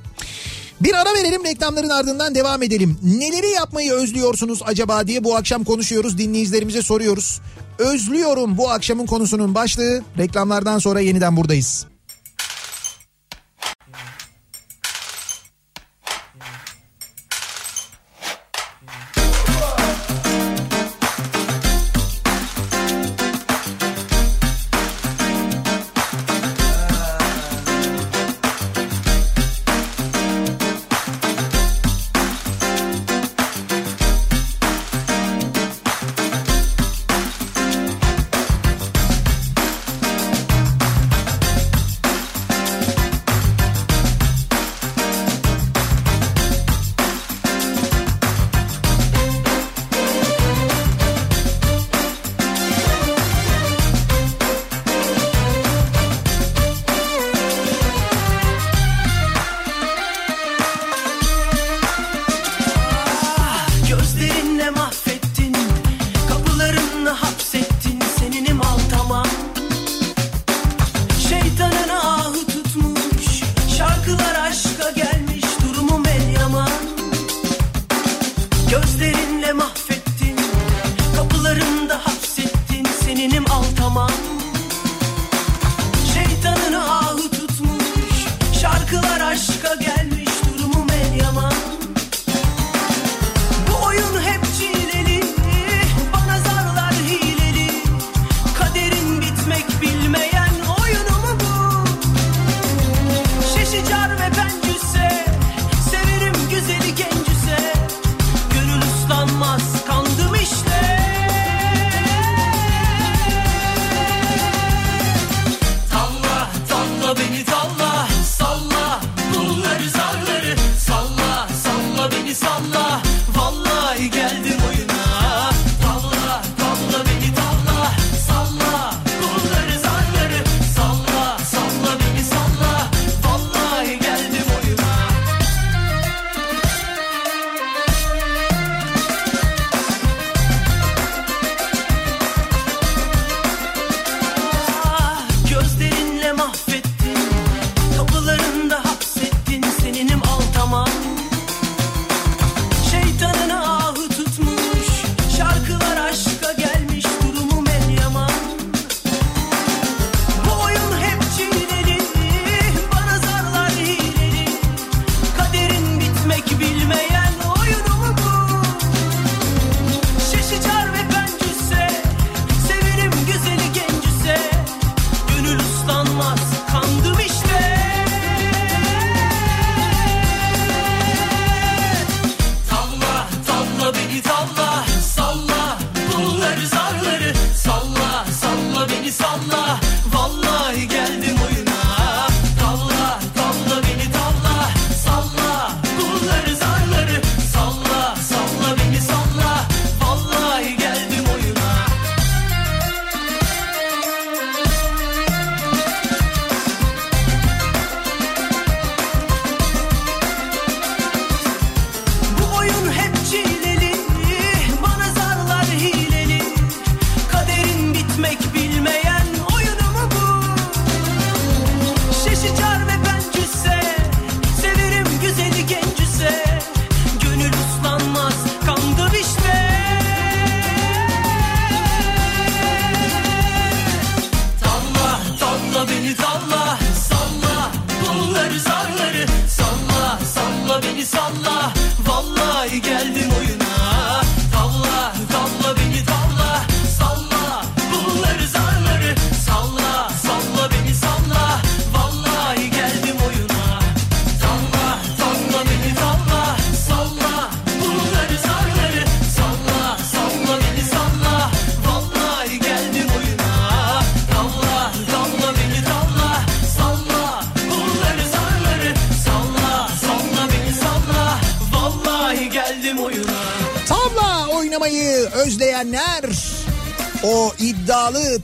Bir ara verelim reklamların ardından devam edelim. Neleri yapmayı özlüyorsunuz acaba diye bu akşam konuşuyoruz. Dinleyicilerimize soruyoruz. Özlüyorum bu akşamın konusunun başlığı. Reklamlardan sonra yeniden buradayız.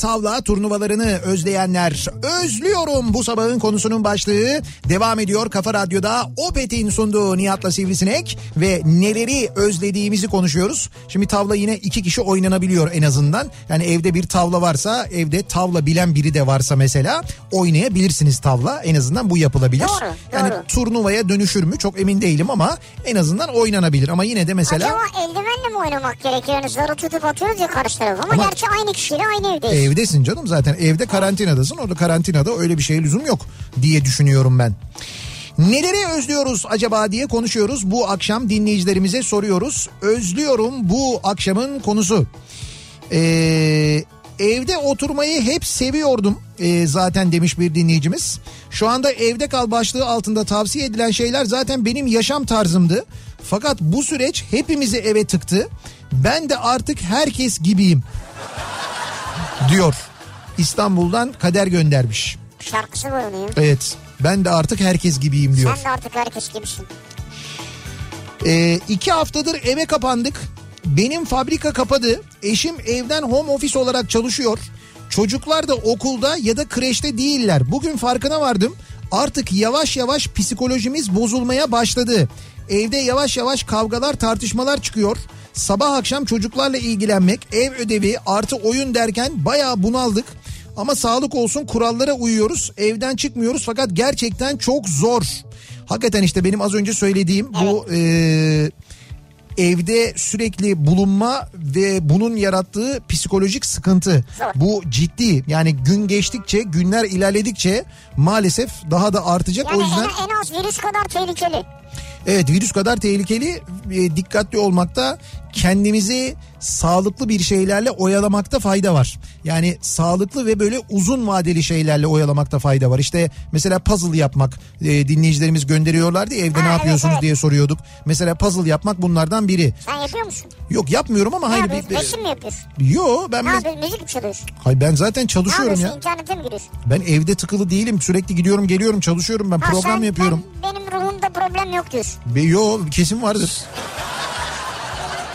Tavla turnuvalarını özleyenler özlüyorum bu sabahın konusunun başlığı devam ediyor Kafa Radyo'da Opet'in sunduğu Nihat'la Sivrisinek ve neleri özlediğimizi konuşuyoruz. Şimdi tavla yine iki kişi oynanabiliyor en azından. Yani evde bir tavla varsa evde tavla bilen biri de varsa mesela oynayabilirsiniz tavla en azından bu yapılabilir. Doğru, Yani doğru. turnuvaya dönüşür mü çok emin değilim ama en azından oynanabilir ama yine de mesela... Acaba oynamak gerekiyor? Yani zarı tutup atıyoruz ya karşı tarafa. Ama, Ama- gerçi aynı kişiyle aynı evdeyiz. Evdesin canım zaten evde karantinadasın orada karantinada öyle bir şeye lüzum yok diye düşünüyorum ben. Neleri özlüyoruz acaba diye konuşuyoruz. Bu akşam dinleyicilerimize soruyoruz. Özlüyorum bu akşamın konusu. Ee, evde oturmayı hep seviyordum ee, zaten demiş bir dinleyicimiz. Şu anda evde kal başlığı altında tavsiye edilen şeyler zaten benim yaşam tarzımdı. Fakat bu süreç hepimizi eve tıktı. Ben de artık herkes gibiyim diyor. İstanbul'dan kader göndermiş. Şarkısı onun ya. Evet ben de artık herkes gibiyim diyor. Sen de artık herkes gibisin. Ee, iki haftadır eve kapandık. Benim fabrika kapadı. Eşim evden home office olarak çalışıyor. Çocuklar da okulda ya da kreşte değiller. Bugün farkına vardım. Artık yavaş yavaş psikolojimiz bozulmaya başladı. Evde yavaş yavaş kavgalar tartışmalar çıkıyor. Sabah akşam çocuklarla ilgilenmek, ev ödevi artı oyun derken bayağı bunaldık. Ama sağlık olsun kurallara uyuyoruz. Evden çıkmıyoruz fakat gerçekten çok zor. Hakikaten işte benim az önce söylediğim bu eee, evde sürekli bulunma ve bunun yarattığı psikolojik sıkıntı. Bu ciddi yani gün geçtikçe günler ilerledikçe maalesef daha da artacak. Yani o yüzden en, en az virüs kadar tehlikeli. Evet virüs kadar tehlikeli e, dikkatli olmakta kendimizi sağlıklı bir şeylerle oyalamakta fayda var. Yani sağlıklı ve böyle uzun vadeli şeylerle oyalamakta fayda var. İşte mesela puzzle yapmak e, dinleyicilerimiz gönderiyorlardı ya evde Ha, ne evet, yapıyorsunuz evet. diye soruyorduk. Mesela puzzle yapmak bunlardan biri. Sen yapıyor musun? Yok yapmıyorum ama Ne hayır yapıyorsun? bir, Resim mi yapıyorsun? Yo ben Ne mes- yapıyorsun? Müzik mi çalıyorsun? hayır ben zaten Ne çalışıyorum yapıyorsun? ya. İnternete mi giriyorsun? Ben evde tıkılı değilim. Sürekli gidiyorum, geliyorum, çalışıyorum. Ben Ha, program sen- yapıyorum. ben- benim ruhumda problem yok diyorsun. Be, yo kesin vardır.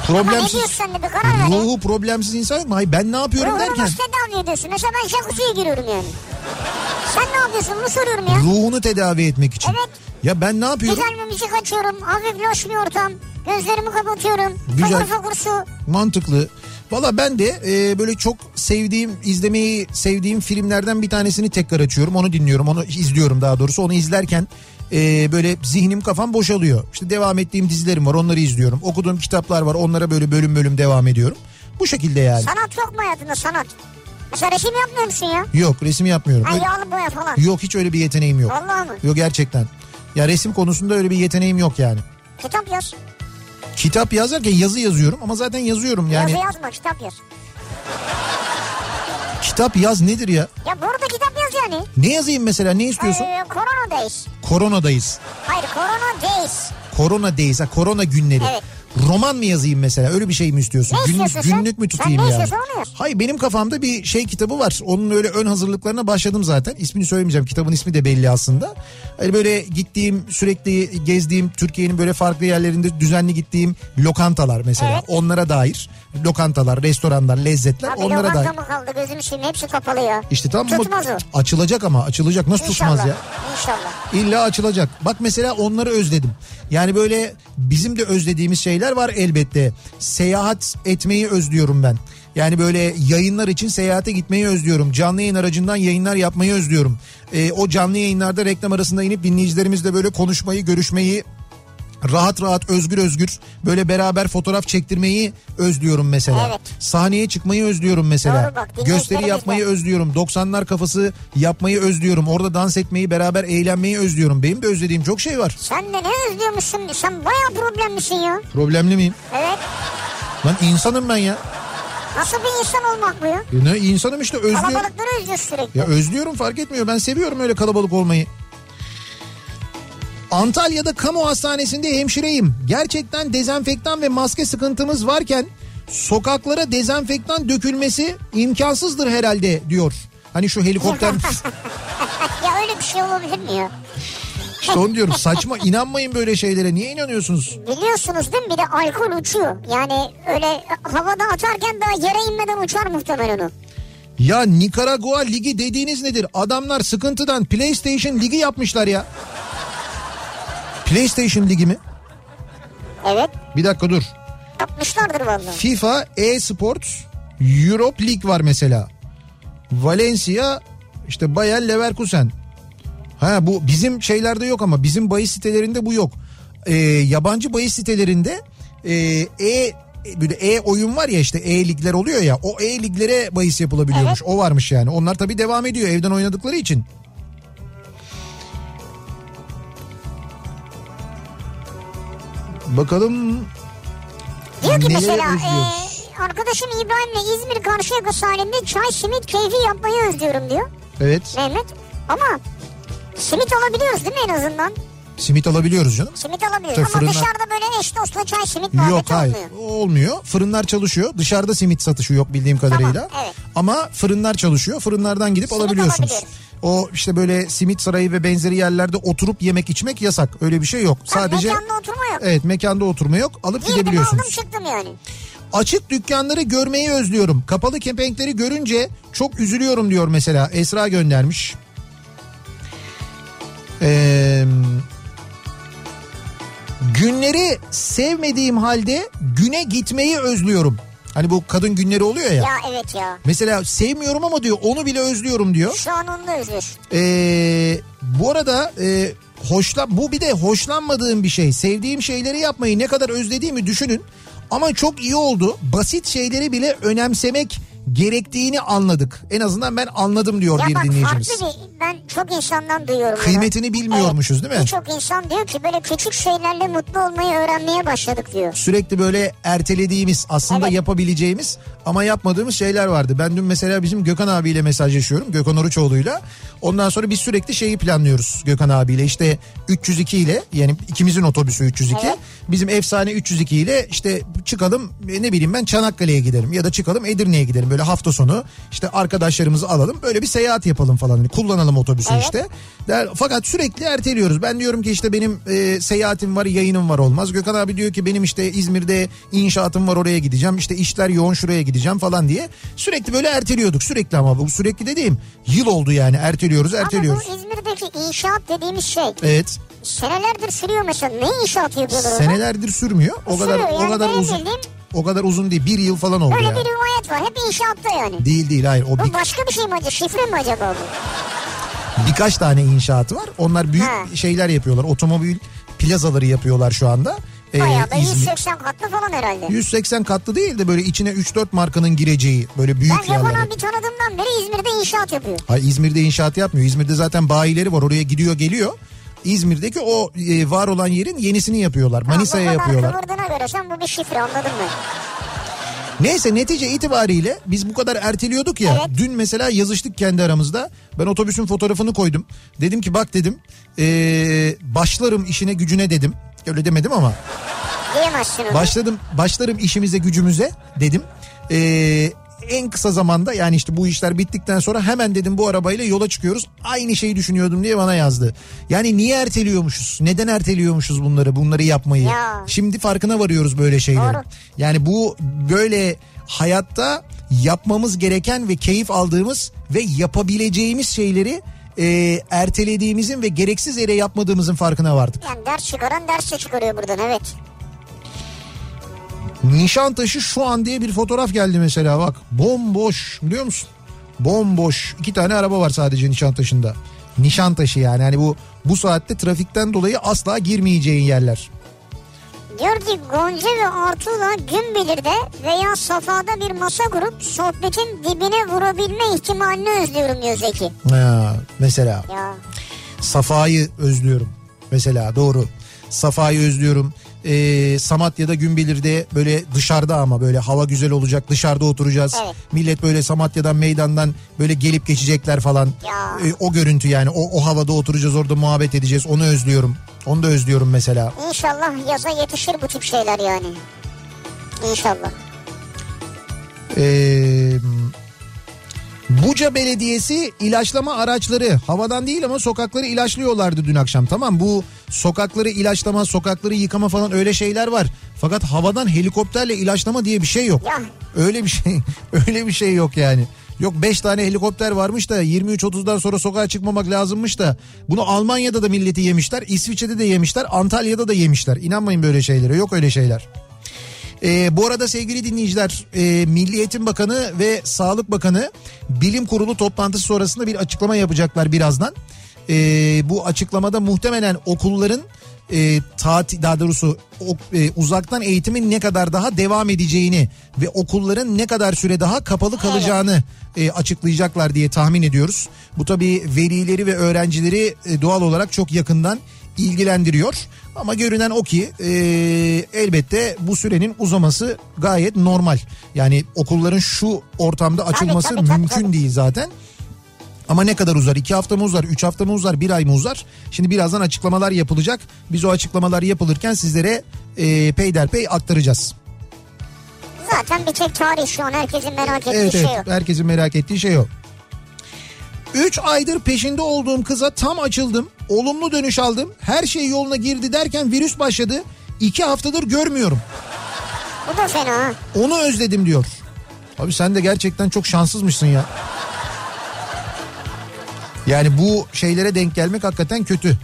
Ama ne Problemsiz. sen de bir karar ver. Ruhu problemsiz insan yok mu? Hayır ben ne yapıyorum Ruhunu derken. nasıl tedavi ediyorsun? Mesela ben jacuzziye giriyorum yani. Sen ne yapıyorsun? Bunu soruyorum ya. Ruhunu tedavi etmek için. Evet. Ya ben ne yapıyorum? Güzel bir müzik açıyorum. Hafif loş bir ortam. Gözlerimi kapatıyorum. Güzel. Fokur fokur su. Mantıklı. Valla ben de e, böyle çok sevdiğim, izlemeyi sevdiğim filmlerden bir tanesini tekrar açıyorum. Onu dinliyorum, onu izliyorum daha doğrusu. Onu izlerken e, böyle zihnim kafam boşalıyor. İşte devam ettiğim dizilerim var, onları izliyorum. Okuduğum kitaplar var, onlara böyle bölüm bölüm devam ediyorum. Bu şekilde yani. Sanat yok mu hayatında sanat? Mesela resim yapmıyor musun ya? Yok resim yapmıyorum. Ha, yağlı boya falan. Yok hiç öyle bir yeteneğim yok. Vallahi mı? Yok gerçekten. Ya resim konusunda öyle bir yeteneğim yok yani. Kitap yaz. Kitap yazarken yazı yazıyorum ama zaten yazıyorum yani. Yazı yazma kitap yaz. Kitap yaz nedir ya? Ya burada kitap yaz yani. Ne yazayım mesela ne istiyorsun? Ee, koronadayız. Koronadayız. Hayır koronadayız. Korona days, ha, korona günleri. Evet. Roman mı yazayım mesela öyle bir şey mi istiyorsun? Ne istiyorsun sen? günlük mü Sen tutayım ne yani? Hayır benim kafamda bir şey kitabı var. Onun öyle ön hazırlıklarına başladım zaten. İsmini söylemeyeceğim. Kitabın ismi de belli aslında. Hani böyle gittiğim sürekli gezdiğim Türkiye'nin böyle farklı yerlerinde düzenli gittiğim lokantalar mesela. Evet. Onlara dair lokantalar, restoranlar, lezzetler Abi onlara lokanta mı kaldı gözüm şimdi hepsi kapalı ya. İşte tam Tutmaz o. açılacak ama açılacak nasıl İnşallah. tutmaz ya? İnşallah. İlla açılacak. Bak mesela onları özledim. Yani böyle bizim de özlediğimiz şeyler var elbette. Seyahat etmeyi özlüyorum ben. Yani böyle yayınlar için seyahate gitmeyi özlüyorum. Canlı yayın aracından yayınlar yapmayı özlüyorum. Ee, o canlı yayınlarda reklam arasında inip dinleyicilerimizle böyle konuşmayı, görüşmeyi rahat rahat özgür özgür böyle beraber fotoğraf çektirmeyi özlüyorum mesela. Evet. Sahneye çıkmayı özlüyorum mesela. Doğru bak, Gösteri yapmayı özlüyorum. 90'lar kafası yapmayı özlüyorum. Orada dans etmeyi, beraber eğlenmeyi özlüyorum. Benim de özlediğim çok şey var. Sen de ne özlüyormuşsun? Sen bayağı problemlisin ya. Problemli miyim? Evet. Lan insanım ben ya. Nasıl bir insan olmak bu ya? E Ne insanım işte özlüyorum. Kalabalıkları özlüyorsun sürekli. Ya özlüyorum fark etmiyor. Ben seviyorum öyle kalabalık olmayı. Antalya'da kamu hastanesinde hemşireyim. Gerçekten dezenfektan ve maske sıkıntımız varken sokaklara dezenfektan dökülmesi imkansızdır herhalde diyor. Hani şu helikopter ya öyle bir şey olabilir mi ya? İşte onu diyorum saçma inanmayın böyle şeylere. Niye inanıyorsunuz? Biliyorsunuz değil mi bir de alkol uçuyor. Yani öyle havada atarken daha yere inmeden uçar muhtemelen o. Ya Nikaragua Ligi dediğiniz nedir? Adamlar sıkıntıdan PlayStation Ligi yapmışlar ya. PlayStation Ligi mi? Evet Bir dakika dur. yapmışlardır vallahi. FIFA e-Sports Europe League var mesela. Valencia işte Bayer Leverkusen. Ha bu bizim şeylerde yok ama bizim bahis sitelerinde bu yok. Ee, yabancı bahis sitelerinde e, e böyle e oyun var ya işte e ligler oluyor ya o e liglere bahis yapılabiliyormuş. O varmış yani. Onlar tabii devam ediyor evden oynadıkları için. Bakalım Diyor ki mesela e, arkadaşım İbrahim'le İzmir Karşıyaka sahilinde çay simit keyfi yapmayı özlüyorum diyor evet Mehmet. Ama simit alabiliyoruz değil mi en azından? Simit alabiliyoruz canım. Simit alabiliyoruz Tabii ama fırından- dışarıda böyle eş dostla çay simit muhabbeti Yok hayır olmuyor. olmuyor. Fırınlar çalışıyor. Dışarıda simit satışı yok bildiğim kadarıyla. Tamam, evet. Ama fırınlar çalışıyor. Fırınlardan gidip Simit alabiliyorsunuz. O işte böyle simit sarayı ve benzeri yerlerde oturup yemek içmek yasak. Öyle bir şey yok. Tamam, Sadece mekanda oturma yok. Evet mekanda oturma yok. Alıp Girdim aldım gidebiliyorsunuz. çıktım yani. Açık dükkanları görmeyi özlüyorum. Kapalı kepenkleri görünce çok üzülüyorum diyor mesela. Esra göndermiş. Ee, günleri sevmediğim halde güne gitmeyi özlüyorum. Hani bu kadın günleri oluyor ya. Ya evet ya. Mesela sevmiyorum ama diyor onu bile özlüyorum diyor. Şu an onu da özlüyorsun. Ee, bu arada e, hoşlan bu bir de hoşlanmadığım bir şey. Sevdiğim şeyleri yapmayı ne kadar özlediğimi düşünün. Ama çok iyi oldu. Basit şeyleri bile önemsemek gerektiğini anladık. En azından ben anladım diyor Ya bir bak dinleyicimiz. farklı bir ben çok insandan duyuyorum. bunu. Kıymetini bilmiyormuşuz değil mi? Birçok insan diyor ki böyle küçük şeylerle mutlu olmayı öğrenmeye başladık diyor. Sürekli böyle ertelediğimiz aslında Evet. yapabileceğimiz ama yapmadığımız şeyler vardı. Ben dün mesela bizim Gökhan abiyle mesajlaşıyorum. Gökhan Oruçoğlu'yla. Ondan sonra biz sürekli şeyi planlıyoruz Gökhan abiyle. İşte 302 ile yani ikimizin otobüsü 302. Evet. Bizim efsane 302 ile işte çıkalım e, ne bileyim ben Çanakkale'ye gidelim ya da çıkalım Edirne'ye gidelim. Böyle hafta sonu işte arkadaşlarımızı alalım böyle bir seyahat yapalım falan. Hani kullanalım otobüsü Evet. işte. Der, fakat sürekli erteliyoruz. Ben diyorum ki işte benim e, seyahatim var yayınım var olmaz. Gökhan abi diyor ki benim işte İzmir'de inşaatım var oraya gideceğim. İşte işler yoğun şuraya gideceğim falan diye. Sürekli böyle erteliyorduk sürekli ama bu sürekli dediğim yıl oldu yani erteliyoruz erteliyoruz. Ama bu İzmir'deki inşaat dediğimiz şey Evet senelerdir sürüyor mesela. Ne inşaatı yapıyorlar orada? Senelerdir sürmüyor. O kadar Sürüyor o yani kadar benim uzun. bildiğim- O kadar uzun değil. Bir yıl falan oldu Öyle yani. bir rivayet var. Hep inşaatta yani. Değil değil hayır. O Bu bir, başka bir şey mi acaba? Şifre mi acaba bu? birkaç tane inşaatı var. Onlar büyük Ha. şeyler yapıyorlar. Otomobil plazaları yapıyorlar şu anda. Ee, Bayağı da İzmir- 180 katlı falan herhalde. 180 katlı değil de böyle içine 3-4 markanın gireceği böyle büyük Ben Gökhan yerler. abi tanıdığımdan beri İzmir'de inşaat yapıyor. Hayır İzmir'de inşaat yapmıyor. İzmir'de zaten bayileri var oraya gidiyor geliyor. İzmir'deki o e, var olan yerin yenisini yapıyorlar. Manisa'ya yapıyorlar. kıvırdığına göre sen bu bir şifre anladın mı? Neyse netice itibariyle biz bu kadar erteliyorduk ya. Evet. Dün mesela yazıştık kendi aramızda. Ben otobüsün fotoğrafını koydum. Dedim ki bak dedim ee, başlarım işine gücüne dedim. Öyle demedim ama Diyemezsin onu. başladım başlarım işimize gücümüze dedim. Ee, en kısa zamanda yani işte bu işler bittikten sonra hemen dedim bu arabayla yola çıkıyoruz. Aynı şeyi düşünüyordum diye bana yazdı. Yani niye erteliyormuşuz? Neden erteliyormuşuz bunları? Bunları yapmayı. Ya. Şimdi farkına varıyoruz böyle. Doğru. Yani bu böyle hayatta yapmamız gereken ve keyif aldığımız ve yapabileceğimiz şeyleri e, ertelediğimizin ve gereksiz yere yapmadığımızın farkına vardık. Yani ders çıkaran ders de çıkarıyor buradan evet. Nişantaşı şu an diye bir fotoğraf geldi mesela bak. Bomboş biliyor musun? Bomboş. iki tane araba var sadece Nişantaşı'nda. Nişantaşı yani hani bu bu saatte trafikten dolayı asla girmeyeceğin yerler. Diyor ki Gonca ve Artu'la Günbilir'de veya Safa'da bir masa kurup sohbetin dibine vurabilme ihtimalini özlüyorum diyor Zeki. Ha, mesela Ya Safa'yı özlüyorum. Mesela doğru. Safa'yı özlüyorum. Ee, Samatya'da Günbilir'de böyle dışarıda ama böyle hava güzel olacak dışarıda oturacağız. Evet. Millet böyle Samatya'dan meydandan böyle gelip geçecekler falan. Ya. Ee, o görüntü yani o, o havada oturacağız orada muhabbet edeceğiz onu özlüyorum. Onu da özlüyorum mesela. inşallah yaza yetişir bu tip şeyler yani. İnşallah. Ee, bu Buca Belediyesi ilaçlama araçları havadan değil ama sokakları ilaçlıyorlardı dün akşam. Tamam bu sokakları ilaçlama, sokakları yıkama falan öyle şeyler var. Fakat havadan helikopterle ilaçlama diye bir şey yok. Ya. Öyle bir şey öyle bir şey yok yani. Yok 5 tane helikopter varmış da 23.30'dan sonra sokağa çıkmamak lazımmış da bunu Almanya'da da milleti yemişler, İsviçre'de de yemişler, Antalya'da da yemişler. İnanmayın böyle şeylere. Yok öyle şeyler. Ee, bu arada sevgili dinleyiciler e, Milli Eğitim Bakanı ve Sağlık Bakanı bilim kurulu toplantısı sonrasında bir açıklama yapacaklar birazdan. Ee, bu açıklamada muhtemelen okulların e, tatil daha doğrusu o, e, uzaktan eğitimin ne kadar daha devam edeceğini ve okulların ne kadar süre daha kapalı kalacağını e, açıklayacaklar diye tahmin ediyoruz. Bu tabii velileri ve öğrencileri e, doğal olarak çok yakından ilgilendiriyor. Ama görünen o ki e, elbette bu sürenin uzaması gayet normal. Yani okulların şu ortamda açılması tabii, tabii, mümkün tabii. değil zaten. Ama ne kadar uzar? İki hafta mı uzar? Üç hafta mı uzar? Bir ay mı uzar? Şimdi birazdan açıklamalar yapılacak. Biz o açıklamalar yapılırken sizlere e, peyderpey aktaracağız. Zaten bir tek tarih şu an herkesin merak ettiği Evet şey evet o. herkesin merak ettiği şey o. 3 aydır peşinde olduğum kıza tam açıldım. Olumlu dönüş aldım. Her şey yoluna girdi derken virüs başladı. 2 haftadır görmüyorum. Bu da fena. Onu özledim diyor. Abi sen de gerçekten çok şanssızmışsın ya. Yani bu şeylere denk gelmek hakikaten kötü.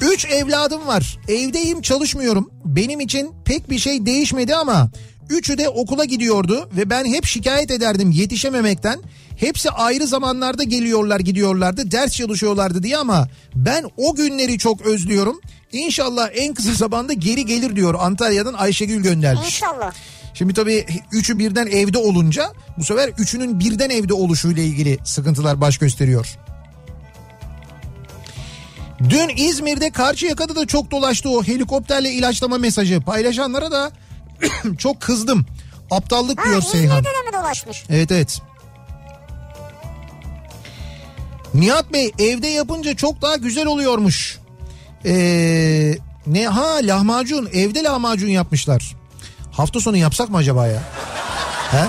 Üç evladım var. Evdeyim çalışmıyorum. Benim için pek bir şey değişmedi ama üçü de okula gidiyordu ve ben hep şikayet ederdim yetişememekten. Hepsi ayrı zamanlarda geliyorlar gidiyorlardı ders çalışıyorlardı diye ama ben o günleri çok özlüyorum. İnşallah en kısa zamanda geri gelir diyor Antalya'dan Ayşegül göndermiş. İnşallah. Şimdi tabii üçü birden evde olunca bu sefer üçünün birden evde oluşuyla ilgili sıkıntılar baş gösteriyor. Dün İzmir'de Karşıyaka'da da çok dolaştı o helikopterle ilaçlama mesajı. Paylaşanlara da çok kızdım. Aptallık Ha diyor Seyhan. İzmir'de de mi dolaşmış? Evet evet. Nihat Bey evde yapınca çok daha güzel oluyormuş. Ee, ne ha lahmacun evde lahmacun yapmışlar. Hafta sonu yapsak mı acaba ya? He?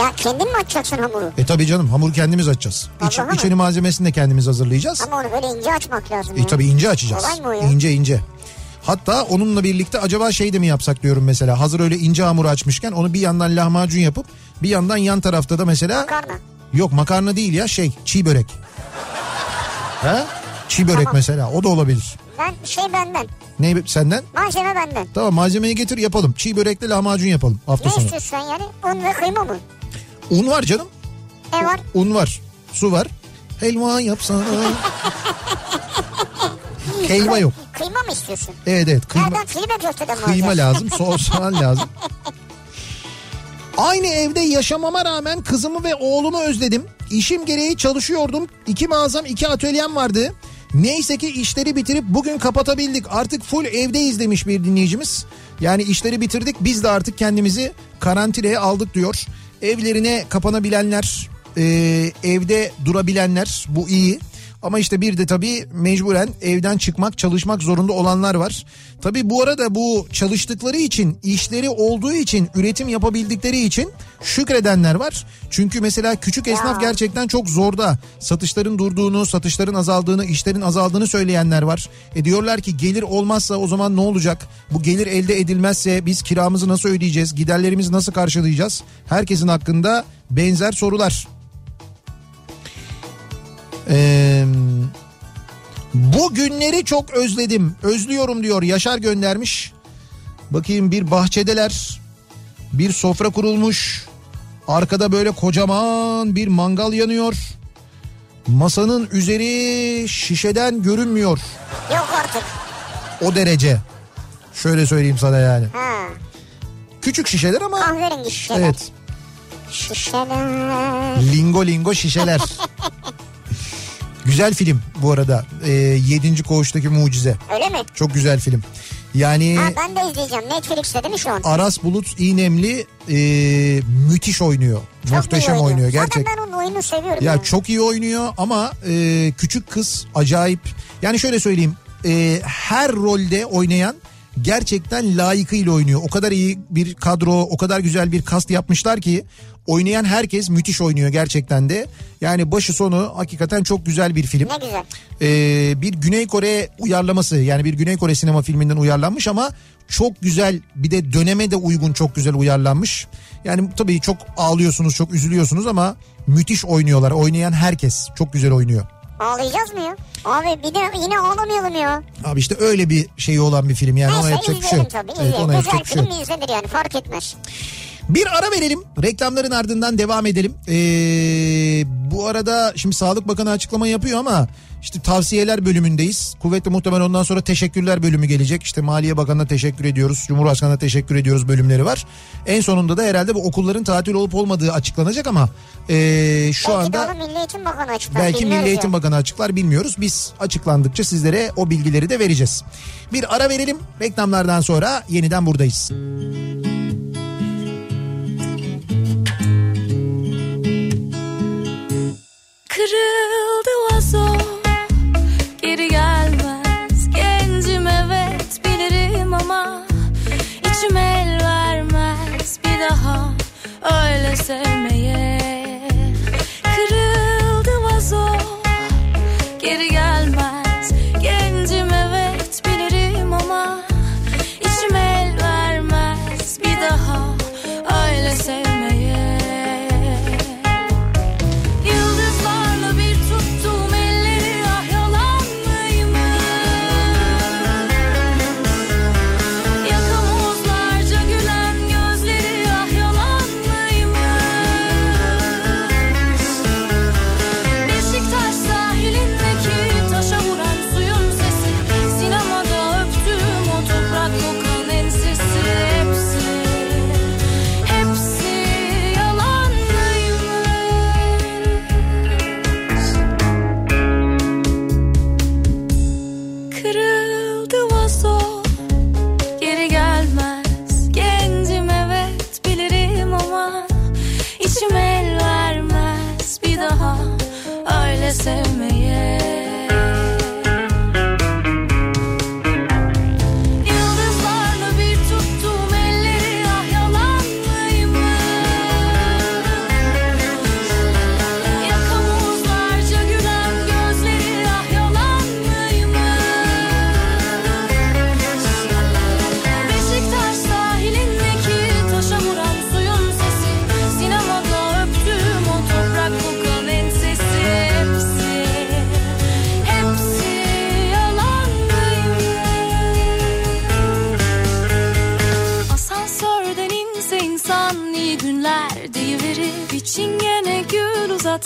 Ya kendin mi açacaksın hamuru? E tabii canım hamuru kendimiz açacağız. İç, Allah'a mı? içeri malzemesini de kendimiz hazırlayacağız. Ama onu böyle ince açmak lazım. E ya. tabii ince açacağız. Kolay mı o ya? İnce ince. Hatta onunla birlikte acaba şey de mi yapsak diyorum mesela. Hazır öyle ince hamuru açmışken onu bir yandan lahmacun yapıp bir yandan yan tarafta da mesela Makarna. Yok makarna değil ya şey çiğ börek. He? Çiğ börek Tamam. mesela o da olabilir. Ben şey benden. Ne senden? Malzeme benden. Tamam malzemeyi getir yapalım. Çiğ börekle lahmacun yapalım hafta Ne sonu. istiyorsun sen yani? Un ve kıyma mı? Un var canım. Ne var? Un var. Su var. Helva yapsana. Helva yok. Kıyma mı istiyorsun? Evet evet. Kıyma, Nereden köfteden mi kıyma lazım. Soğan lazım. Aynı evde yaşamama rağmen kızımı ve oğlumu özledim. İşim gereği çalışıyordum. İki mağazam iki atölyem vardı. Neyse ki işleri bitirip bugün kapatabildik. Artık full evdeyiz demiş bir dinleyicimiz. Yani işleri bitirdik biz de artık kendimizi karantinaya aldık diyor. Evlerine kapanabilenler, e, evde durabilenler bu iyi. Ama işte bir de tabii mecburen evden çıkmak, çalışmak zorunda olanlar var. Tabii bu arada bu çalıştıkları için, işleri olduğu için, üretim yapabildikleri için şükredenler var. Çünkü mesela küçük esnaf gerçekten çok zorda. Satışların durduğunu, satışların azaldığını, işlerin azaldığını söyleyenler var. E diyorlar ki gelir olmazsa o zaman ne olacak? Bu gelir elde edilmezse biz kiramızı nasıl ödeyeceğiz? Giderlerimizi nasıl karşılayacağız? Herkesin hakkında benzer sorular. Ee, bu günleri çok özledim. Özlüyorum diyor Yaşar göndermiş. Bakayım bir bahçedeler. Bir sofra kurulmuş. Arkada böyle kocaman bir mangal yanıyor. Masanın üzeri şişeden görünmüyor. Yok artık. O derece. Şöyle söyleyeyim sana yani. Ha. Küçük şişeler ama Kahverengi şişeler. evet. Şişeler. Lingo lingo şişeler. güzel film bu arada. Ee, Yedinci Koğuş'taki Mucize. Öyle mi? Çok güzel film. Yani Ha ben de izleyeceğim. Netflix'te değil mi şu an? Aras Bulut İğnemli e, müthiş oynuyor. Çok Muhteşem iyi oynuyor gerçek. Zaten ben onun oyunu seviyorum. Ya yani. çok iyi oynuyor ama e, küçük kız acayip. Yani şöyle söyleyeyim. e, her rolde oynayan gerçekten layıkıyla oynuyor. O kadar iyi bir kadro, o kadar güzel bir kast yapmışlar ki oynayan herkes müthiş oynuyor gerçekten de. Yani başı sonu hakikaten çok güzel bir film. Ne güzel. Ee, bir Güney Kore uyarlaması yani bir Güney Kore sinema filminden uyarlanmış ama çok güzel bir de döneme de uygun çok güzel uyarlanmış. Yani tabii çok ağlıyorsunuz çok üzülüyorsunuz ama müthiş oynuyorlar. Oynayan herkes çok güzel oynuyor. Ağlayacağız mı ya? Abi bir de yine ağlamayalım ya. Abi işte öyle bir şeyi olan bir film yani ona Neyse yapacak bir şey tabii Evet, izleyelim. ona Güzel yapacak bir şey film izlenir yani fark etmez. Bir ara verelim. Reklamların ardından devam edelim. Ee, bu arada şimdi Sağlık Bakanı açıklama yapıyor ama işte tavsiyeler bölümündeyiz. Kuvvetli muhtemel ondan sonra teşekkürler bölümü gelecek. İşte Maliye Bakanı'na teşekkür ediyoruz. Cumhurbaşkanı'na teşekkür ediyoruz bölümleri var. En sonunda da herhalde bu okulların tatil olup olmadığı açıklanacak ama ee, şu Belki anda... onu Milli Eğitim Bakanı açıklar. Belki Milli Eğitim ya. Bakanı açıklar bilmiyoruz. Biz açıklandıkça sizlere o bilgileri de vereceğiz. Bir ara verelim. Reklamlardan sonra yeniden buradayız. Kırıldı vazo Geri gelmez. Gencim evet bilirim ama içim el vermez. Bir daha öyle sevmeye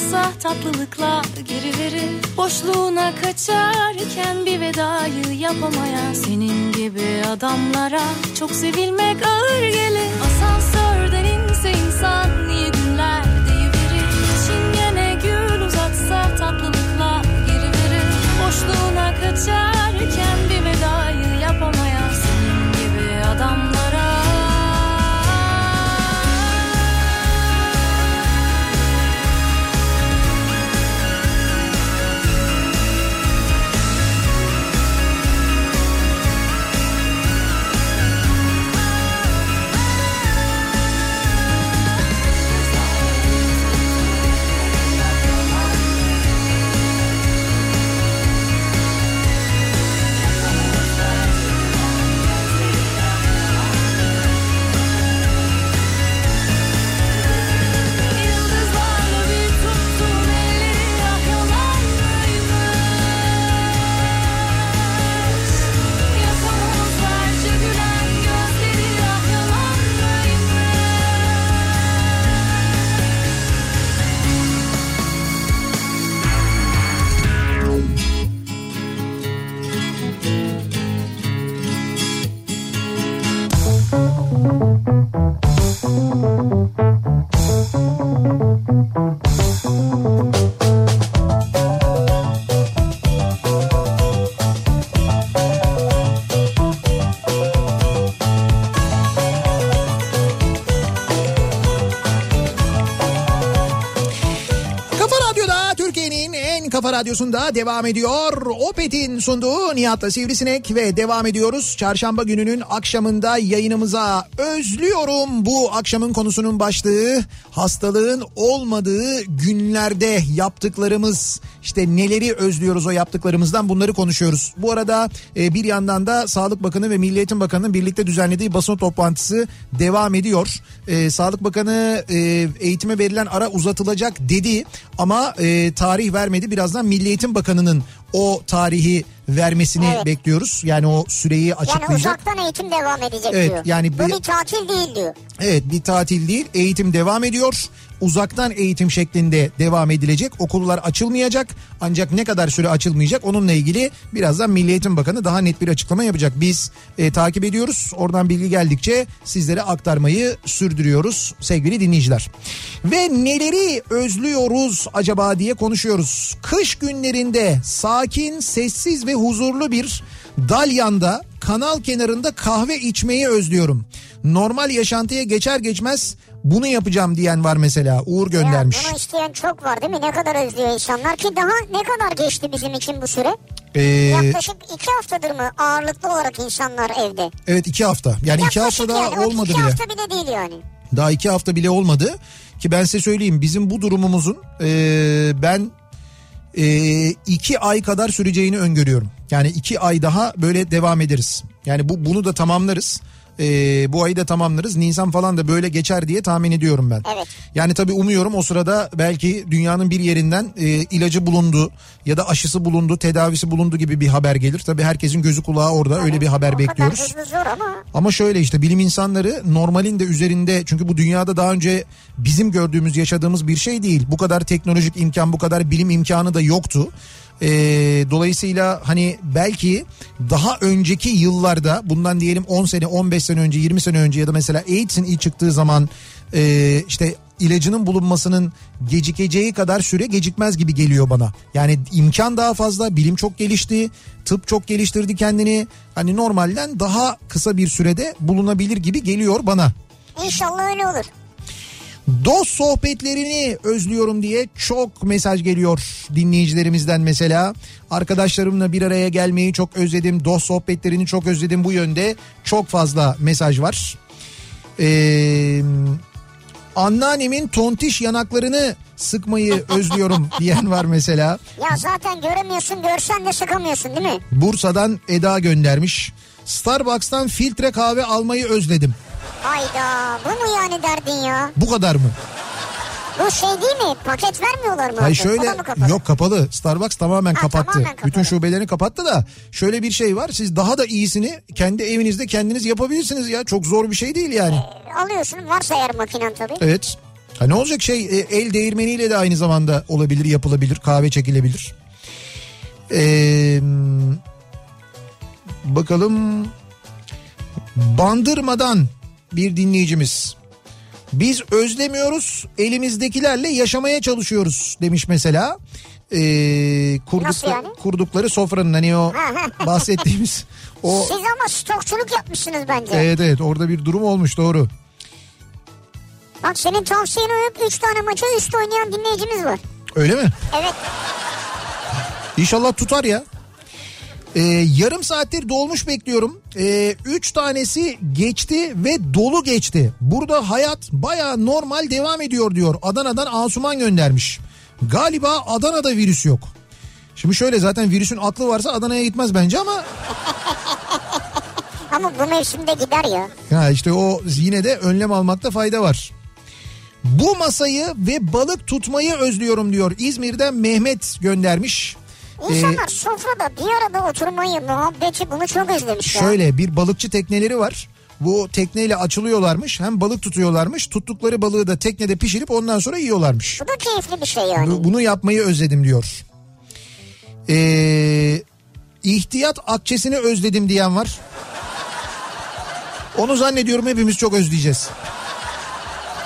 gül uzatsa tatlılıklar geri verir. Boşluğuna kaçarken bir vedayı yapamayan Senin gibi adamlara çok sevilmek ağır gelir. Asansörden inse insan iyi günler deyiverir Bir çingene gül uzatsa tatlılıklar geri verir. Boşluğuna kaçarken bir vedayı yapamayan Radyosu'nda devam ediyor. Opet'in sunduğu Nihat'la Sivrisinek ve devam ediyoruz. Çarşamba gününün akşamında yayınımıza özlüyorum. Bu akşamın konusunun başlığı hastalığın olmadığı günlerde yaptıklarımız. İşte neleri özlüyoruz o yaptıklarımızdan bunları konuşuyoruz. Bu arada e, bir yandan da Sağlık Bakanı ve Milli Eğitim Bakanı'nın birlikte düzenlediği basın toplantısı devam ediyor. E, Sağlık Bakanı e, eğitime verilen ara uzatılacak dedi ama e, tarih vermedi. Birazdan Milli Eğitim Bakanı'nın o tarihi vermesini Evet. bekliyoruz. Yani o süreyi Yani açıklayacak. uzaktan eğitim devam edecek Evet, diyor. yani Bu bir- bir tatil değil diyor. Evet bir tatil değil eğitim devam ediyor. Uzaktan eğitim şeklinde devam edilecek. Okullar açılmayacak. Ancak ne kadar süre açılmayacak onunla ilgili birazdan Milli Eğitim Bakanı daha net bir açıklama yapacak. Biz e, takip ediyoruz. Oradan bilgi geldikçe sizlere aktarmayı sürdürüyoruz sevgili dinleyiciler. Ve neleri özlüyoruz acaba diye konuşuyoruz. Kış günlerinde sakin, sessiz ve huzurlu bir Dalyan'da kanal kenarında kahve içmeyi özlüyorum. Normal yaşantıya geçer geçmez bunu yapacağım diyen var mesela. Uğur göndermiş. Ya bunu isteyen çok var değil mi? Ne kadar özlüyor insanlar ki daha ne kadar geçti bizim için bu süre? Ee, Yaklaşık iki haftadır mı ağırlıklı olarak insanlar evde? evet iki hafta. Yani iki Yaklaşık hafta daha yani. Olmadı iki bile. hafta bile değil yani. Daha iki hafta bile olmadı. Ki ben size söyleyeyim bizim bu durumumuzun e, ben e, iki ay kadar süreceğini öngörüyorum. Yani iki ay daha böyle devam ederiz. Yani bu bunu da tamamlarız. E, bu ayı da tamamlarız. Nisan falan da böyle geçer diye tahmin ediyorum ben. Evet. Yani tabii umuyorum o sırada belki dünyanın bir yerinden e, ilacı bulundu ya da aşısı bulundu, tedavisi bulundu gibi bir haber gelir. Tabii herkesin gözü kulağı orada öyle bir haber o bekliyoruz. ama Ama şöyle işte bilim insanları normalin de üzerinde çünkü bu dünyada daha önce bizim gördüğümüz yaşadığımız bir şey değil. Bu kadar teknolojik imkan bu kadar bilim imkanı da yoktu. Ee, dolayısıyla hani belki daha önceki yıllarda bundan diyelim 10 sene 15 sene önce 20 sene önce ya da mesela AIDS'in ilk çıktığı zaman e, işte ilacının bulunmasının gecikeceği kadar süre gecikmez gibi geliyor bana. Yani imkan daha fazla, bilim çok gelişti, tıp çok geliştirdi kendini. Hani normalden daha kısa bir sürede bulunabilir gibi geliyor bana. inşallah öyle olur. Dost sohbetlerini özlüyorum diye çok mesaj geliyor dinleyicilerimizden mesela. Arkadaşlarımla bir araya gelmeyi çok özledim. Dost sohbetlerini çok özledim bu yönde. Çok fazla mesaj var. Ee, anneannemin tontiş yanaklarını sıkmayı özlüyorum diyen var mesela. Ya zaten göremiyorsun görsen de sıkamıyorsun değil mi? Bursa'dan Eda göndermiş. Starbucks'tan filtre kahve almayı özledim. Hayda bu mu yani derdin ya? Bu kadar mı? Bu şey değil mi? Paket vermiyorlar mı? Hayır şöyle kapalı? yok kapalı. Starbucks tamamen Ha, kapattı. tamamen kapalı. Bütün şubelerini kapattı da şöyle bir şey var. Siz daha da iyisini kendi evinizde kendiniz yapabilirsiniz ya. Çok zor bir şey değil yani. Alıyorsun varsa eğer makinen tabii. Evet. Ha ne olacak şey e, el değirmeniyle de aynı zamanda olabilir, yapılabilir, kahve çekilebilir. Ee, bakalım Bandırmadan bir dinleyicimiz. Biz özlemiyoruz, elimizdekilerle yaşamaya çalışıyoruz demiş mesela. Ee, kurdukla- yani? kurdukları sofranın hani o bahsettiğimiz o Siz ama stokçuluk yapmışsınız bence. evet evet orada bir durum olmuş doğru. Bak senin tavsiyene uyup 3 tane maça üst oynayan dinleyicimiz var. Öyle mi? Evet. İnşallah tutar ya. Ee, yarım saattir dolmuş bekliyorum. Ee, üç tanesi geçti ve dolu geçti. Burada hayat baya normal devam ediyor diyor. Adana'dan Asuman göndermiş. Galiba Adana'da virüs yok. Şimdi şöyle zaten virüsün aklı varsa Adana'ya gitmez bence ama Ama bu mevsimde gider ya. ha işte o yine de önlem almakta fayda var. Bu masayı ve balık tutmayı özlüyorum diyor. İzmir'den Mehmet göndermiş. Ee, İnsanlar sofrada bir arada oturmayı, muhabbeti bunu çok özlemiş ya. Şöyle bir balıkçı tekneleri var. Bu tekneyle açılıyorlarmış. Hem balık tutuyorlarmış. Tuttukları balığı da teknede pişirip ondan sonra yiyorlarmış. Bu da keyifli bir şey yani. Bu- Bunu yapmayı özledim diyor. Ee, ihtiyat akçesini özledim diyen var. Onu zannediyorum hepimiz çok özleyeceğiz.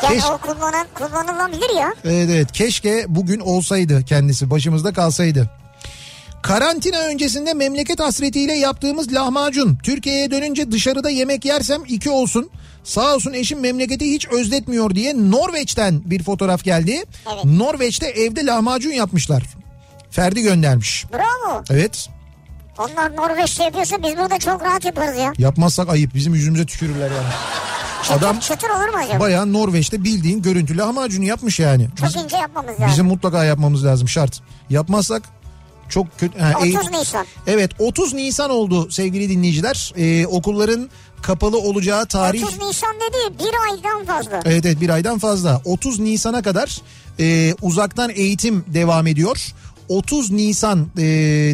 yani keş- o kullanan, kullanılabilir ya. Evet evet keşke bugün olsaydı kendisi başımızda kalsaydı. Karantina öncesinde memleket hasretiyle yaptığımız lahmacun. Türkiye'ye dönünce dışarıda yemek yersem iki olsun. Sağ olsun eşim memleketi hiç özletmiyor diye Norveç'ten bir fotoğraf geldi. Evet. Norveç'te evde lahmacun yapmışlar. Ferdi göndermiş. Bravo. Evet. Onlar Norveç'te yapıyorsa biz burada çok rahat yaparız ya. Yapmazsak ayıp. Bizim yüzümüze tükürürler yani. Çıtır, Adam çıtır olur mu acaba? bayağı Norveç'te bildiğin görüntülü lahmacunu yapmış yani. Çok ince yapmamız lazım. bizim mutlaka yapmamız lazım şart. Yapmazsak çok kötü. ha, 30 eğit- Nisan. Evet 30 Nisan oldu sevgili dinleyiciler. Ee, okulların kapalı olacağı tarih. 30 Nisan dedi bir aydan fazla. Evet evet bir aydan fazla. 30 Nisan'a kadar e, uzaktan eğitim devam ediyor. 30 Nisan e,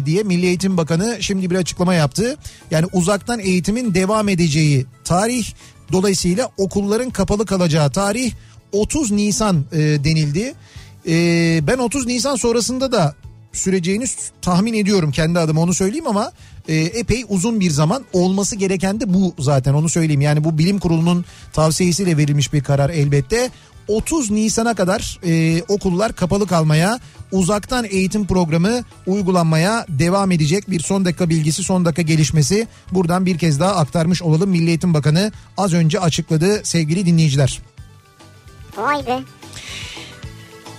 diye Milli Eğitim Bakanı şimdi bir açıklama yaptı. Yani uzaktan eğitimin devam edeceği tarih dolayısıyla okulların kapalı kalacağı tarih 30 Nisan e, denildi. E, ben 30 Nisan sonrasında da süreceğini tahmin ediyorum kendi adıma onu söyleyeyim ama e, epey uzun bir zaman olması gereken de bu zaten onu söyleyeyim. Yani bu bilim kurulunun tavsiyesiyle verilmiş bir karar elbette. 30 Nisan'a kadar e, okullar kapalı kalmaya, uzaktan eğitim programı uygulanmaya devam edecek. Bir son dakika bilgisi, son dakika gelişmesi buradan bir kez daha aktarmış olalım. Milli Eğitim Bakanı az önce açıkladı sevgili dinleyiciler. Vay be.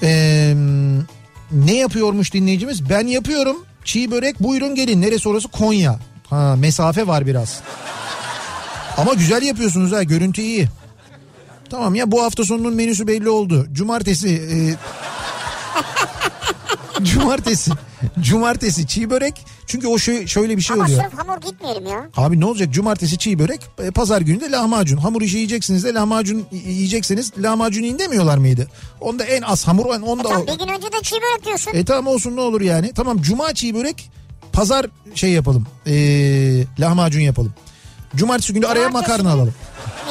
Ee, ne yapıyormuş dinleyicimiz? Ben yapıyorum. Çiğ börek buyurun gelin. Neresi orası? Konya. Ha mesafe var biraz. Ama güzel yapıyorsunuz ha görüntü iyi. Tamam ya bu hafta sonunun menüsü belli oldu. Cumartesi e, Cumartesi Cumartesi çiğ börek. Çünkü o şey, şöyle bir şey Ama oluyor. sırf hamur gitmeyelim ya. Abi ne olacak cumartesi çiğ börek e, pazar günü de lahmacun. Hamur işi yiyeceksiniz de lahmacun yiyecekseniz lahmacun yiyin demiyorlar mıydı? Onda en az hamur onda Tamam o. bir gün önce de çiğ börek diyorsun. E tamam olsun ne olur yani. Tamam cuma çiğ börek pazar şey yapalım. Ee, lahmacun yapalım. Cumartesi günü araya Cumartesi makarna alalım.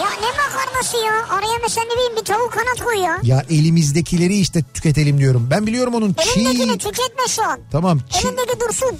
Ya ne makarnası ya? Araya mesela ne bileyim bir tavuk kanat koy ya. Ya elimizdekileri işte tüketelim diyorum. Ben biliyorum onun çiğ... Elindekini tüketme şu an. Tamam çiğ, Elindeki dursun.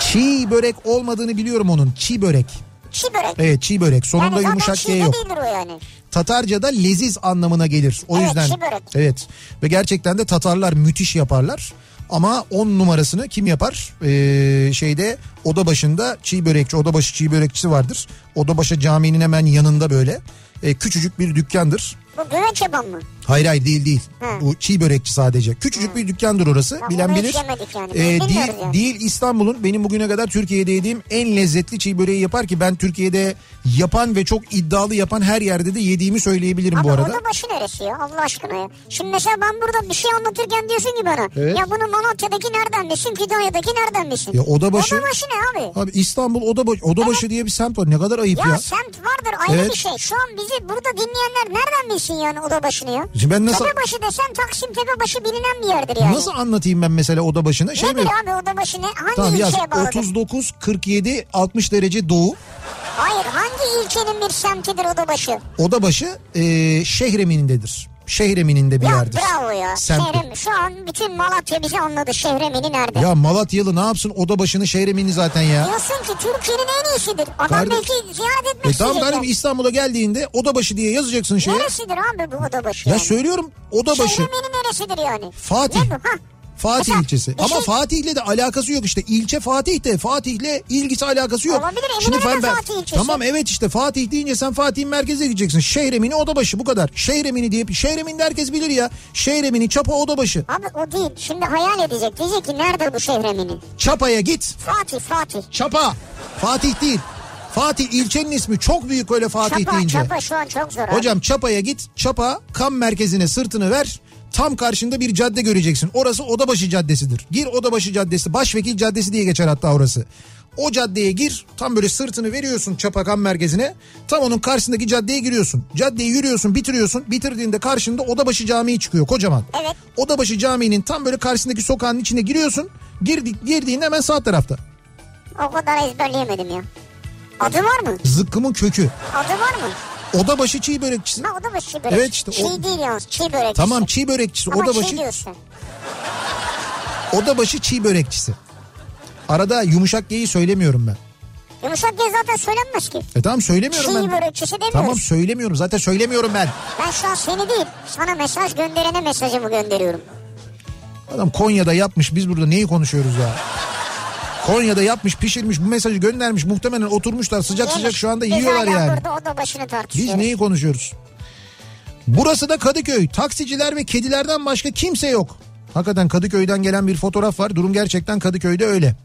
çiğ börek olmadığını biliyorum onun. Çiğ börek. Çiğ börek. Evet çiğ börek. Sonunda yani yumuşak de yok. değildir o yani. Tatarca'da leziz anlamına gelir. O Evet, yüzden. börek. Evet. Ve gerçekten de Tatarlar müthiş yaparlar. Ama 10 numarasını kim yapar? Ee, şeyde oda başında çiğ börekçi, odabaşı çiğ börekçisi vardır. Odabaşı caminin hemen yanında böyle. Ee, küçücük bir dükkandır. Bu güveç yapan mı? Hayır hayır değil değil. Hı. Bu çiğ börekçi sadece. Küçücük bir dükkandır orası. Ya Bilen bilir. yani. Ee, değil, yani. değil İstanbul'un benim bugüne kadar Türkiye'de yediğim en lezzetli çiğ böreği yapar ki ben Türkiye'de yapan ve çok iddialı yapan her yerde de yediğimi söyleyebilirim Abi bu arada. oda başı neresi ya Allah aşkına ya. Şimdi mesela ben burada bir şey anlatırken diyorsun ki bana. Evet. Ya bunu Malatya'daki nereden bilsin Kütahya'daki nereden bilsin? Ya odabaşı- Oda başı ne abi? Abi İstanbul Odabaşı, Odabaşı diye bir semt var. Ne kadar ayıp Ya, ya. semt vardır ayrı Evet. bir şey. Şu an bizi burada dinleyenler nereden bilsin yani oda başını ya? Şimdi ben nasıl Tepebaşı desen Taksim Tepebaşı bilinen bir yerdir yani. nasıl anlatayım ben mesela Odabaşı'nı? Şey Nedir mi? abi oda başı ne? Hangi Tamam yaz ilçeye bağlıdır? 39 47 60 derece doğu. Hayır hangi ilçenin bir semtidir oda başı? Odabaşı e, Şehremin'indedir. Şehremin'inde bir Ya yerdir. bravo ya. Semttir. Şehrim, şu an bütün Malatya bizi anladı. Şehremini nerede? Ya Malatyalı ne yapsın Odabaşı'nı Şehremin'i zaten ya. Diyorsun ki Türkiye'nin en iyisidir. Adam Kardeş- belki ziyaret etmek E tamam isteyecek. yani. İstanbul'a geldiğinde Odabaşı diye yazacaksın şeye. Neresidir abi bu oda başı Ya yani? söylüyorum Odabaşı. Şehremini neresidir yani? Fatih. Ne bu? Ha. Fatih Mesela ilçesi. bir Ama Fatih'le de alakası yok işte. İlçe Fatih de Fatih'le ilgisi alakası yok. Olabilir, Eminönü de ben- ben- Fatih ilçesi. Tamam evet işte Fatih deyince sen Fatih'in merkezine gideceksin. Şehremini Odabaşı bu kadar. Şehremini diye Şehremini de herkes bilir ya. Şehremini Çapa Odabaşı. Abi o değil. Şimdi hayal edecek. Diyecek ki nerede bu Şehremini? Çapa'ya git. Fatih Fatih. Çapa. Fatih değil. Fatih ilçenin ismi çok büyük öyle Fatih Çapa, deyince. çapa şu an çok zor. Hocam Çapa'ya git. Çapa kam merkezine sırtını ver. Tam karşında bir cadde göreceksin. Orası Odabaşı Caddesi'dir. Gir Odabaşı Caddesi. Başvekil Caddesi diye geçer hatta orası. O caddeye gir. Tam böyle sırtını veriyorsun Çapa kam merkezine. Tam onun karşısındaki caddeye giriyorsun. Caddeyi yürüyorsun, bitiriyorsun. Bitirdiğinde karşında Odabaşı Camii çıkıyor kocaman. Evet. Odabaşı Camii'nin tam böyle karşısındaki sokağın içine giriyorsun. Girdi, girdiğinde hemen sağ tarafta. O kadar ezberleyemedim ya. Adı var mı? Zıkkımın kökü. Adı var mı? Odabaşı çiğ börekçisi. Ha o da başı çiğ börek. Evet işte Çiğ o- değil yalnız çiğ börek. Tamam çiğ börekçisi. Ama Odabaşı çiğ diyorsun. Odabaşı çiğ börekçisi. Arada yumuşak G'yi söylemiyorum ben. Yumuşak G zaten söylenmez ki. E tamam söylemiyorum Çiğ ben. börekçisi demiyoruz. Tamam söylemiyorum zaten söylemiyorum ben. Ben şu an seni değil sana mesaj gönderene mesajımı gönderiyorum. Adam Konya'da yapmış biz burada neyi konuşuyoruz ya? Konya'da yapmış pişirmiş bu mesajı göndermiş muhtemelen oturmuşlar sıcak sıcak şu anda Biz yiyorlar yani. Biz neyi konuşuyoruz? Burası da Kadıköy. Taksiciler ve kedilerden başka kimse yok. Hakikaten Kadıköy'den gelen bir fotoğraf var. Durum gerçekten Kadıköy'de öyle.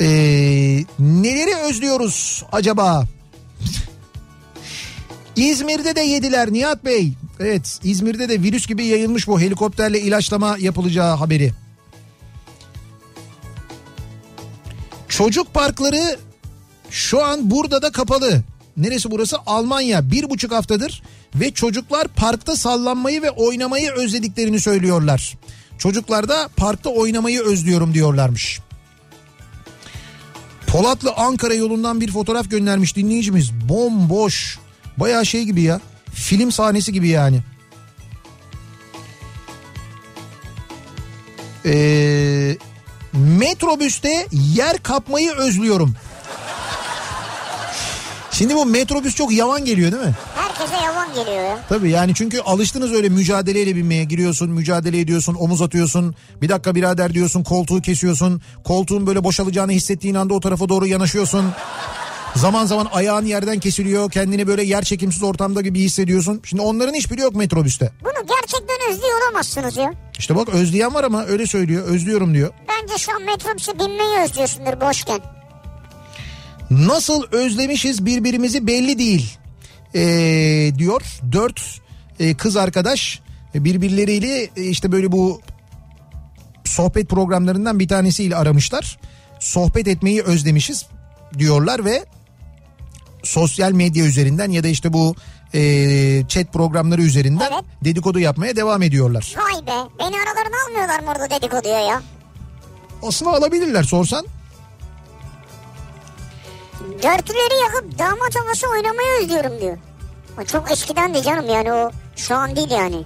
Ee, neleri özlüyoruz acaba? İzmir'de de yediler Nihat Bey. Evet İzmir'de de virüs gibi yayılmış bu helikopterle ilaçlama yapılacağı haberi. Çocuk parkları şu an burada da kapalı. Neresi burası? Almanya. Bir buçuk haftadır ve çocuklar parkta sallanmayı ve oynamayı özlediklerini söylüyorlar. Çocuklar da parkta oynamayı özlüyorum diyorlarmış. Polatlı Ankara yolundan bir fotoğraf göndermiş dinleyicimiz. Bomboş. Bayağı şey gibi ya. Film sahnesi gibi yani. Ee, metrobüste yer kapmayı özlüyorum. Şimdi bu metrobüs çok yavan geliyor değil mi? Herkese yavan geliyor ya. Tabii yani çünkü alıştınız öyle mücadeleyle binmeye giriyorsun, mücadele ediyorsun, omuz atıyorsun. Bir dakika birader diyorsun, koltuğu kesiyorsun. Koltuğun böyle boşalacağını hissettiğin anda o tarafa doğru yanaşıyorsun. Zaman zaman ayağın yerden kesiliyor. Kendini böyle yer çekimsiz ortamda gibi hissediyorsun. Şimdi onların hiçbiri yok metrobüste. Bunu özlüyor olamazsınız ya. İşte bak özleyen var ama öyle söylüyor. Özlüyorum diyor. Bence şu an metrobüse binmeyi özlüyorsundur boşken. Nasıl özlemişiz birbirimizi belli değil ee, diyor. Dört e, kız arkadaş birbirleriyle e, işte böyle bu sohbet programlarından bir tanesiyle aramışlar. Sohbet etmeyi özlemişiz diyorlar ve sosyal medya üzerinden ya da işte bu e, chat programları üzerinden Evet. dedikodu yapmaya devam ediyorlar. Vay be beni aralarına almıyorlar mı orada dedikoduya ya? Aslında alabilirler sorsan. Dörtlüleri yakıp damat havası oynamayı özlüyorum diyor. O çok eskiden de canım yani o şu an değil yani.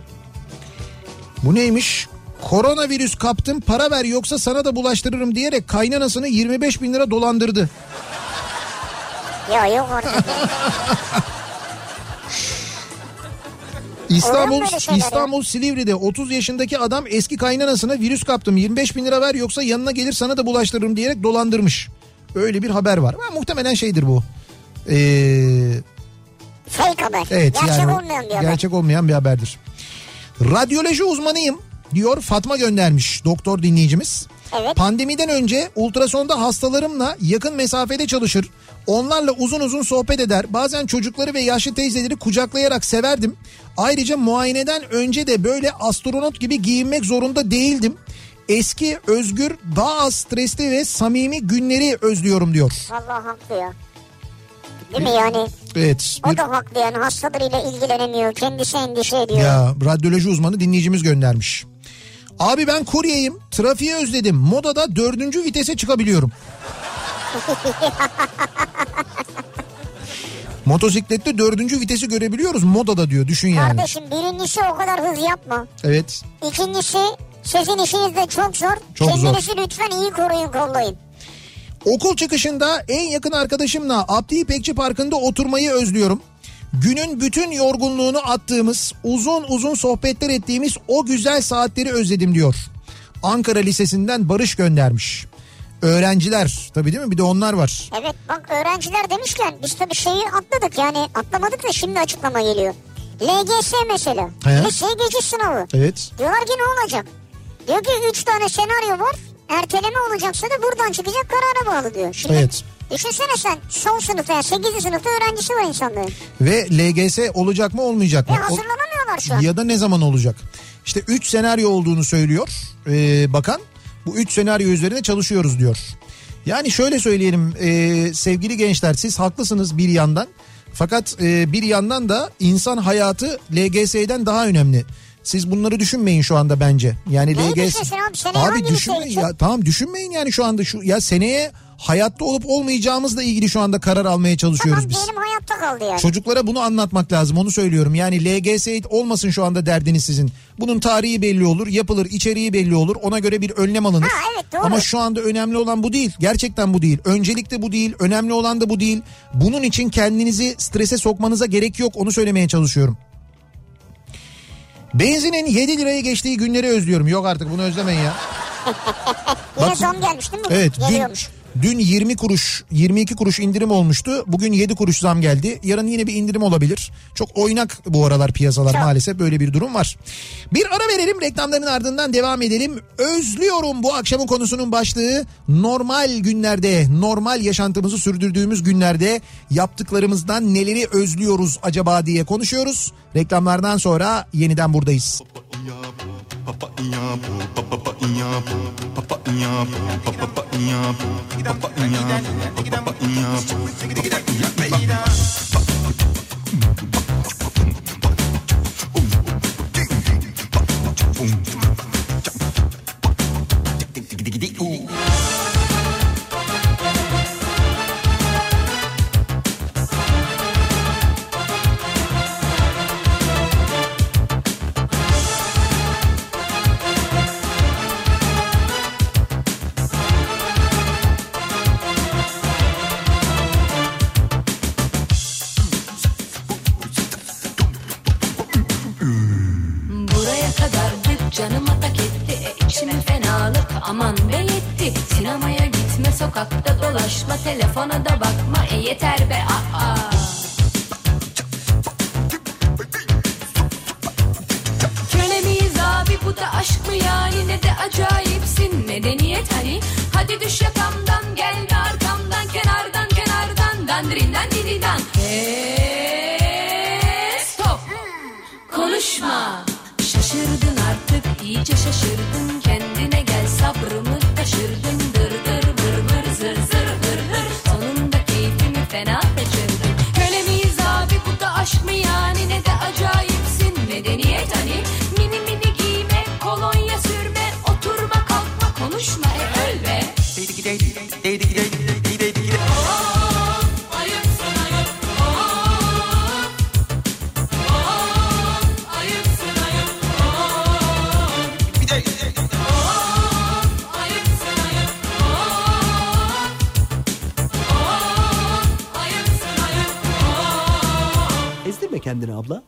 Bu neymiş? Koronavirüs kaptım para ver yoksa sana da bulaştırırım diyerek kaynanasını 25 bin lira dolandırdı. Ya yok artık. İstanbul? İstanbul Silivri'de 30 yaşındaki adam eski kaynanasına virüs kaptım 25 bin lira ver yoksa yanına gelir sana da bulaştırırım diyerek dolandırmış. Öyle bir haber var. Ama muhtemelen şeydir bu. Ee, Fake haber. evet Gerçek yani olmayan bir haber. gerçek olmayan bir haberdir. Radyoloji uzmanıyım diyor Fatma göndermiş doktor dinleyicimiz. Evet. Pandemiden önce ultrasonda hastalarımla yakın mesafede çalışır. Onlarla uzun uzun sohbet eder. Bazen çocukları ve yaşlı teyzeleri kucaklayarak severdim. Ayrıca muayeneden önce de böyle astronot gibi giyinmek zorunda değildim. Eski, özgür, daha az stresli ve samimi günleri özlüyorum diyor. Vallahi haklı ya. Değil mi yani? Evet. O bir- da haklı yani hastalarıyla ilgilenemiyor. Kendisi endişe ediyor. Ya radyoloji uzmanı dinleyicimiz göndermiş. Abi ben kuryeyim. Trafiği özledim. Modada dördüncü vitese çıkabiliyorum. Motosiklette dördüncü vitesi görebiliyoruz modada diyor. Düşün yani. Kardeşim birincisi o kadar hız yapma. Evet. İkincisi sizin işiniz de çok zor. Çok zor. Kendinizi lütfen iyi koruyun kollayın. Okul çıkışında en yakın arkadaşımla Abdi İpekçi Parkı'nda oturmayı özlüyorum. Günün bütün yorgunluğunu attığımız, uzun uzun sohbetler ettiğimiz o güzel saatleri özledim diyor. Ankara Lisesi'nden Barış göndermiş. Öğrenciler tabii değil mi? Bir de onlar var. Evet bak öğrenciler demişken biz tabii şeyi atladık yani atlamadık da şimdi açıklama geliyor. LGS mesela. He. Lise geçiş sınavı. Evet. Diyorlar ki ne olacak? Diyor ki 3 tane senaryo var. Erteleme olacaksa da buradan çıkacak karara bağlı diyor. Şimdi Evet. Düşünsene sen son sınıfta yani 8. sınıfta öğrencisi var insanların. Ve LGS olacak mı olmayacak Ve mı? O- hazırlanamıyorlar şu an. ya da ne zaman olacak? İşte 3 senaryo olduğunu söylüyor ee, bakan. Bu 3 senaryo üzerine çalışıyoruz diyor. Yani şöyle söyleyelim ee, sevgili gençler siz haklısınız bir yandan. Fakat ee, bir yandan da insan hayatı LGS'den daha önemli. Siz bunları düşünmeyin şu anda bence. Yani Neyi LGS abi? Liseye düşünmeyin ya tamam düşünmeyin yani şu anda şu ya seneye hayatta olup olmayacağımızla ilgili şu anda karar almaya çalışıyoruz Tamam biz. diyelim hayatta kaldı yani. Çocuklara bunu anlatmak lazım onu söylüyorum. Yani LGS olmasın şu anda derdiniz sizin. Bunun tarihi belli olur, yapılır, içeriği belli olur. Ona göre bir önlem alınır. Ha, evet, doğru. Ama şu anda önemli olan bu değil. Gerçekten bu değil. Öncelik de bu değil. Önemli olan da bu değil. Bunun için kendinizi strese sokmanıza gerek yok. Onu söylemeye çalışıyorum. Benzinin 7 liraya geçtiği günleri özlüyorum. Yok artık bunu özlemeyin ya. Yine Bak- zam gelmiş değil mi? Evet Geliyormuş. Dün 20 kuruş 22 kuruş indirim olmuştu. Bugün 7 kuruş zam geldi. Yarın yine bir indirim olabilir. Çok oynak bu aralar piyasalar Çok. maalesef böyle bir durum var. Bir ara verelim reklamların ardından devam edelim. Özlüyorum bu akşamın konusunun başlığı normal günlerde normal yaşantımızı sürdürdüğümüz günlerde yaptıklarımızdan neleri özlüyoruz acaba diye konuşuyoruz. Reklamlardan sonra yeniden buradayız. Ooh. Aman be yetti Sinemaya gitme sokakta dolaşma telefona da bakma. E yeter be aa Köle miyiz abi bu da aşk mı yani? Ne de acayipsin medeniyet hani? Hadi düş yakamdan gelme arkamdan kenardan kenardan. Dandirinden dilidan Hey, stop. Konuşma. Şaşırdın artık iyice şaşırdın kendini abla.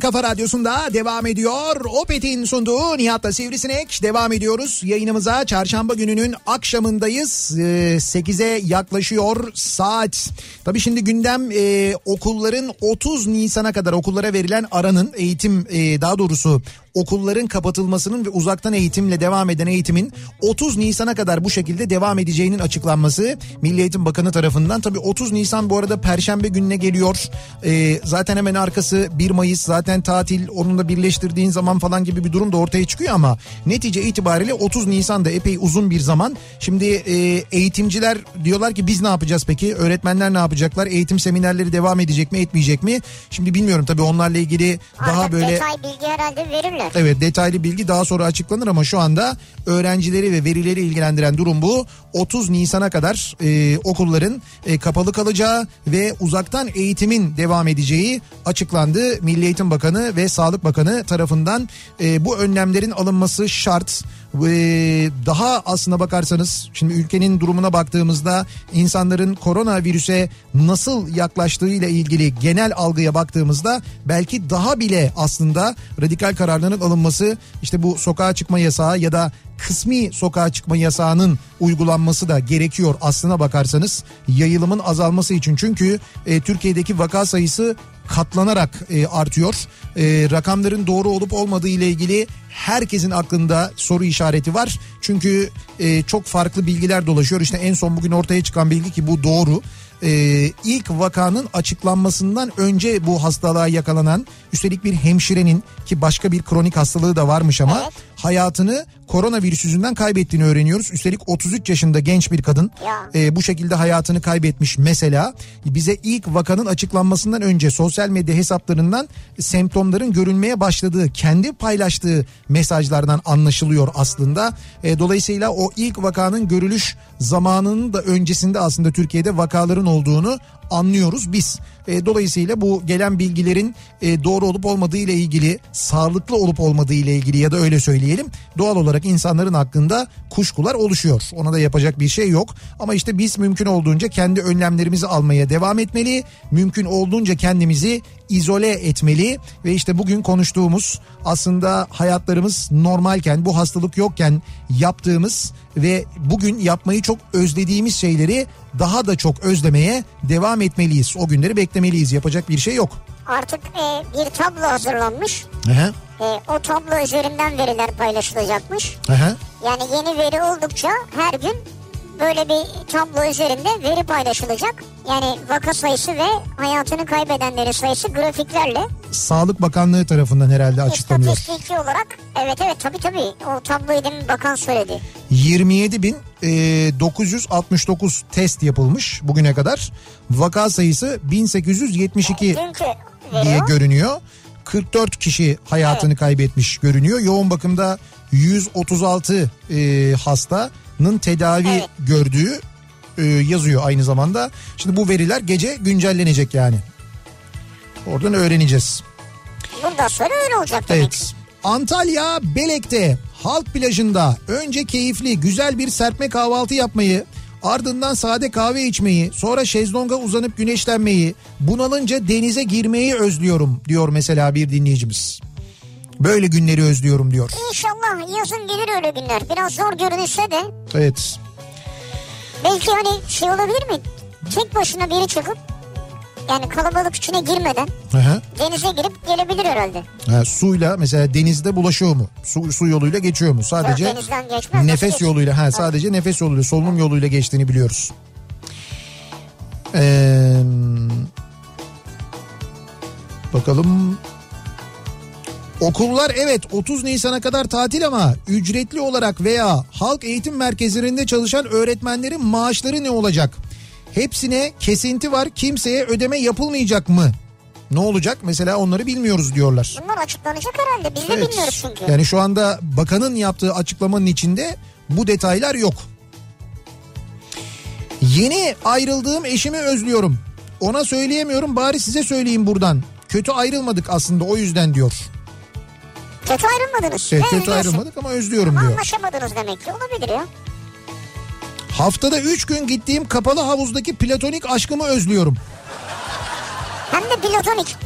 Kafa Radyosu'nda devam ediyor. Opet'in sunduğu Nihat'la Sivrisinek devam ediyoruz. Yayınımıza çarşamba gününün akşamındayız. Ee, 8'e yaklaşıyor saat. Tabii şimdi gündem e, okulların 30 Nisan'a kadar okullara verilen aranın eğitim e, daha doğrusu okulların kapatılmasının ve uzaktan eğitimle devam eden eğitimin 30 Nisan'a kadar bu şekilde devam edeceğinin açıklanması Milli Eğitim Bakanı tarafından. Tabii 30 Nisan bu arada Perşembe gününe geliyor. Ee, zaten hemen arkası 1 Mayıs zaten tatil onunla birleştirdiğin zaman falan gibi bir durum da ortaya çıkıyor ama netice itibariyle 30 Nisan'da epey uzun bir zaman. Şimdi e, eğitimciler diyorlar ki biz ne yapacağız peki? Öğretmenler ne yapacaklar? Eğitim seminerleri devam edecek mi etmeyecek mi? Şimdi bilmiyorum tabii onlarla ilgili daha Artık böyle... detay bilgi herhalde verirler. Evet detaylı bilgi daha sonra açıklanır ama şu anda öğrencileri ve verileri ilgilendiren durum bu. 30 Nisan'a kadar e, okulların e, kapalı kalacağı ve uzaktan eğitimin devam edeceği açıklandı. Milli Eğitim Bakanı ve Sağlık Bakanı tarafından e, bu önlemlerin alınması şart. Daha aslına bakarsanız şimdi ülkenin durumuna baktığımızda insanların koronavirüse nasıl yaklaştığıyla ilgili genel algıya baktığımızda belki daha bile aslında radikal kararların alınması işte bu sokağa çıkma yasağı ya da kısmi sokağa çıkma yasağının uygulanması da gerekiyor aslına bakarsanız yayılımın azalması için çünkü e, Türkiye'deki vaka sayısı katlanarak e, artıyor. E, rakamların doğru olup olmadığı ile ilgili herkesin aklında soru işareti var. Çünkü e, çok farklı bilgiler dolaşıyor. İşte en son bugün ortaya çıkan bilgi ki bu doğru. E, ilk vakanın açıklanmasından önce bu hastalığa yakalanan üstelik bir hemşirenin ki başka bir kronik hastalığı da varmış ama Evet. Hayatını koronavirüs yüzünden kaybettiğini öğreniyoruz. Üstelik 33 yaşında genç bir kadın e, bu şekilde hayatını kaybetmiş mesela. Bize ilk vakanın açıklanmasından önce sosyal medya hesaplarından semptomların görülmeye başladığı, kendi paylaştığı mesajlardan anlaşılıyor aslında. E, dolayısıyla o ilk vakanın görülüş zamanının da öncesinde aslında Türkiye'de vakaların olduğunu anlıyoruz biz. E, dolayısıyla bu gelen bilgilerin e, doğru olup olmadığı ile ilgili, sağlıklı olup olmadığı ile ilgili ya da öyle söyleyelim. Doğal olarak insanların hakkında kuşkular oluşuyor. Ona da yapacak bir şey yok. Ama işte biz mümkün olduğunca kendi önlemlerimizi almaya devam etmeli. Mümkün olduğunca kendimizi izole etmeli ve işte bugün konuştuğumuz aslında hayatlarımız normalken bu hastalık yokken yaptığımız ve bugün yapmayı çok özlediğimiz şeyleri daha da çok özlemeye devam etmeliyiz. O günleri beklemeliyiz. Yapacak bir şey yok. Artık e, bir tablo hazırlanmış. Aha, E, o tablo üzerinden veriler paylaşılacakmış. aha. Yani yeni veri oldukça her gün böyle bir tablo üzerinde veri paylaşılacak. Yani vaka sayısı ve hayatını kaybedenlerin sayısı grafiklerle Sağlık Bakanlığı tarafından herhalde açıklanıyor. istatistiki olarak evet evet tabii tabii o tabloyu demin bakan söyledi. 27.969 test yapılmış bugüne kadar. Vaka sayısı 1872 Dünkü diye görünüyor. 44 kişi hayatını kaybetmiş görünüyor. Yoğun bakımda 136 e, hastanın tedavi Evet. gördüğü e, yazıyor aynı zamanda. Şimdi bu veriler gece güncellenecek yani. Oradan öğreneceğiz. Bundan sonra öyle olacak demek. Evet. Antalya Belek'te halk plajında önce keyifli güzel bir serpme kahvaltı yapmayı ardından sade kahve içmeyi sonra şezlonga uzanıp güneşlenmeyi bunalınca denize girmeyi özlüyorum diyor mesela bir dinleyicimiz. Böyle günleri özlüyorum diyor. İnşallah yazın gelir öyle günler. Biraz zor görünürse de Evet. belki hani şey olabilir mi? Tek başına biri çıkıp yani kalabalık içine girmeden Aha. denize girip gelebilir herhalde. Ha, suyla mesela denizde bulaşıyor mu? Su, su yoluyla geçiyor mu? Sadece Yok, denizden geçmez. nefes Nasıl yoluyla ha sadece nefes yoluyla solunum yoluyla geçtiğini biliyoruz. Ee, bakalım Okullar evet 30 Nisan'a kadar tatil ama ücretli olarak veya halk eğitim merkezlerinde çalışan öğretmenlerin maaşları ne olacak? Hepsine kesinti var kimseye ödeme yapılmayacak mı? Ne olacak mesela onları bilmiyoruz diyorlar. Bunlar açıklanacak herhalde. Biz de Evet. bilmiyoruz çünkü. Yani şu anda bakanın yaptığı açıklamanın içinde bu detaylar yok. Yeni ayrıldığım eşimi özlüyorum. Ona söyleyemiyorum bari size söyleyeyim buradan. Kötü ayrılmadık aslında o yüzden diyor. Kötü ayrılmadınız. Kötü özlüyorsun? ayrılmadık ama özlüyorum Ama diyor. anlaşamadınız demek ki. Olabilir ya. Haftada 3 gün gittiğim kapalı havuzdaki platonik aşkımı özlüyorum. Hem de platonik.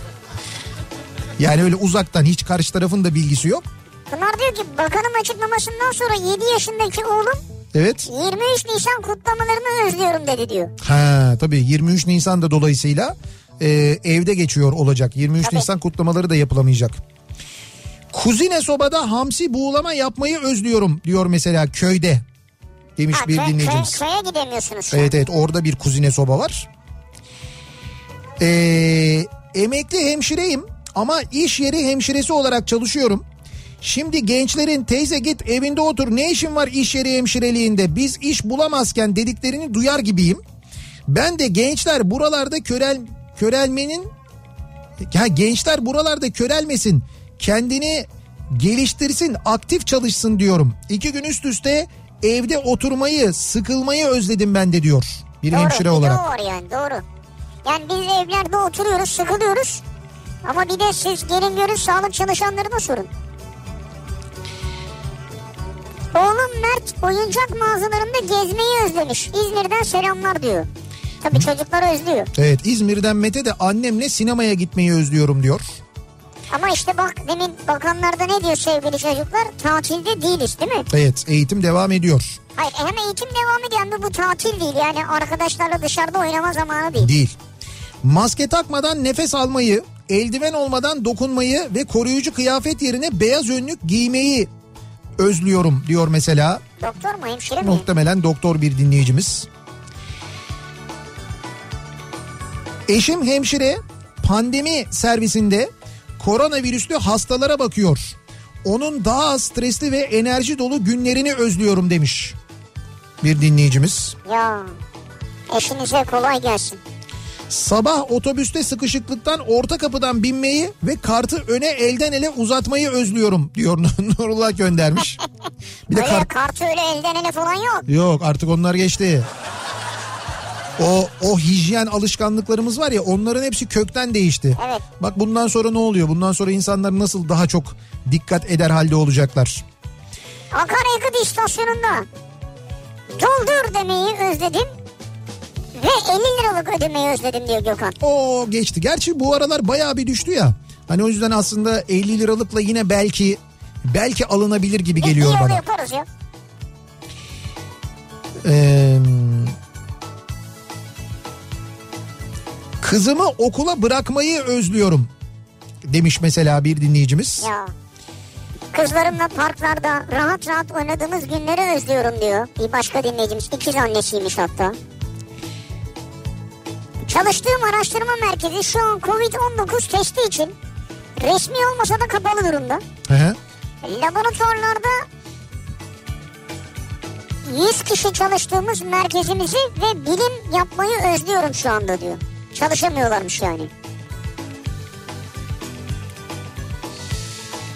Yani öyle uzaktan hiç karşı tarafın da bilgisi yok. Pınar diyor ki bakanın açıklamasından sonra 7 yaşındaki oğlum Evet. 23 Nisan kutlamalarını özlüyorum dedi diyor. Ha tabii 23 Nisan da dolayısıyla e, evde geçiyor olacak. 23 Tabii. Nisan kutlamaları da yapılamayacak. Kuzine sobada hamsi buğulama yapmayı özlüyorum diyor mesela köyde demiş Ha, bir köy, köy, dinleyicimiz. köye gidemiyorsunuz. Evet evet orada bir kuzine soba var. Ee, emekli hemşireyim ama iş yeri hemşiresi olarak çalışıyorum. Şimdi gençlerin teyze git evinde otur ne işin var iş yeri hemşireliğinde biz iş bulamazken dediklerini duyar gibiyim. Ben de gençler buralarda körel körelmenin ya gençler buralarda körelmesin kendini geliştirsin aktif çalışsın diyorum. İki gün üst üste evde oturmayı sıkılmayı özledim ben de diyor bir Doğru, hemşire olarak. var yani doğru. Yani biz evlerde oturuyoruz sıkılıyoruz. Ama bir de siz gelin görün sağlık çalışanlarına sorun. Oğlum Mert oyuncak mağazalarında gezmeyi özlemiş. İzmir'den selamlar diyor. Tabii çocuklar özlüyor. Evet İzmir'den Mete de annemle sinemaya gitmeyi özlüyorum diyor. Ama işte bak demin bakanlarda ne diyor sevgili çocuklar? Tatilde değiliz değil mi? Evet eğitim devam ediyor. Hayır hem eğitim devam ediyor hem de bu tatil değil. Yani arkadaşlarla dışarıda oynama zamanı değil. Değil. Maske takmadan nefes almayı, eldiven olmadan dokunmayı ve koruyucu kıyafet yerine beyaz önlük giymeyi özlüyorum diyor mesela. Doktor mu hemşire mi? Muhtemelen doktor bir dinleyicimiz. Eşim hemşire pandemi servisinde koronavirüslü hastalara bakıyor. Onun daha stresli ve enerji dolu günlerini özlüyorum demiş bir dinleyicimiz. Ya eşinize kolay gelsin. Sabah otobüste sıkışıklıktan orta kapıdan binmeyi ve kartı öne elden ele uzatmayı özlüyorum diyor Nurullah göndermiş. Bir de Öyle kart kartı öyle elden ele falan yok. Yok artık onlar geçti. O o hijyen alışkanlıklarımız var ya onların hepsi kökten değişti. Evet. Bak bundan sonra ne oluyor? Bundan sonra insanlar nasıl daha çok dikkat eder halde olacaklar. Akaryakıt istasyonunda doldur demeyi özledim ve 50 liralık ödemeyi özledim diyor Gökhan. O geçti. Gerçi bu aralar bayağı bir düştü ya. Hani o yüzden aslında 50 liralıkla yine belki belki alınabilir gibi geliyor bana. yaparız ya. Ee, kızımı okula bırakmayı özlüyorum demiş mesela bir dinleyicimiz. Ya. Kızlarımla parklarda rahat rahat oynadığımız günleri özlüyorum diyor. Bir başka dinleyicimiz. İkiz annesiymiş hatta. Çalıştığım araştırma merkezi şu an Covid-19 testi için resmi olmasa da kapalı durumda. Hı hı. Laboratuvarlarda 100 kişi çalıştığımız merkezimizi ve bilim yapmayı özlüyorum şu anda diyor. Çalışamıyorlarmış yani.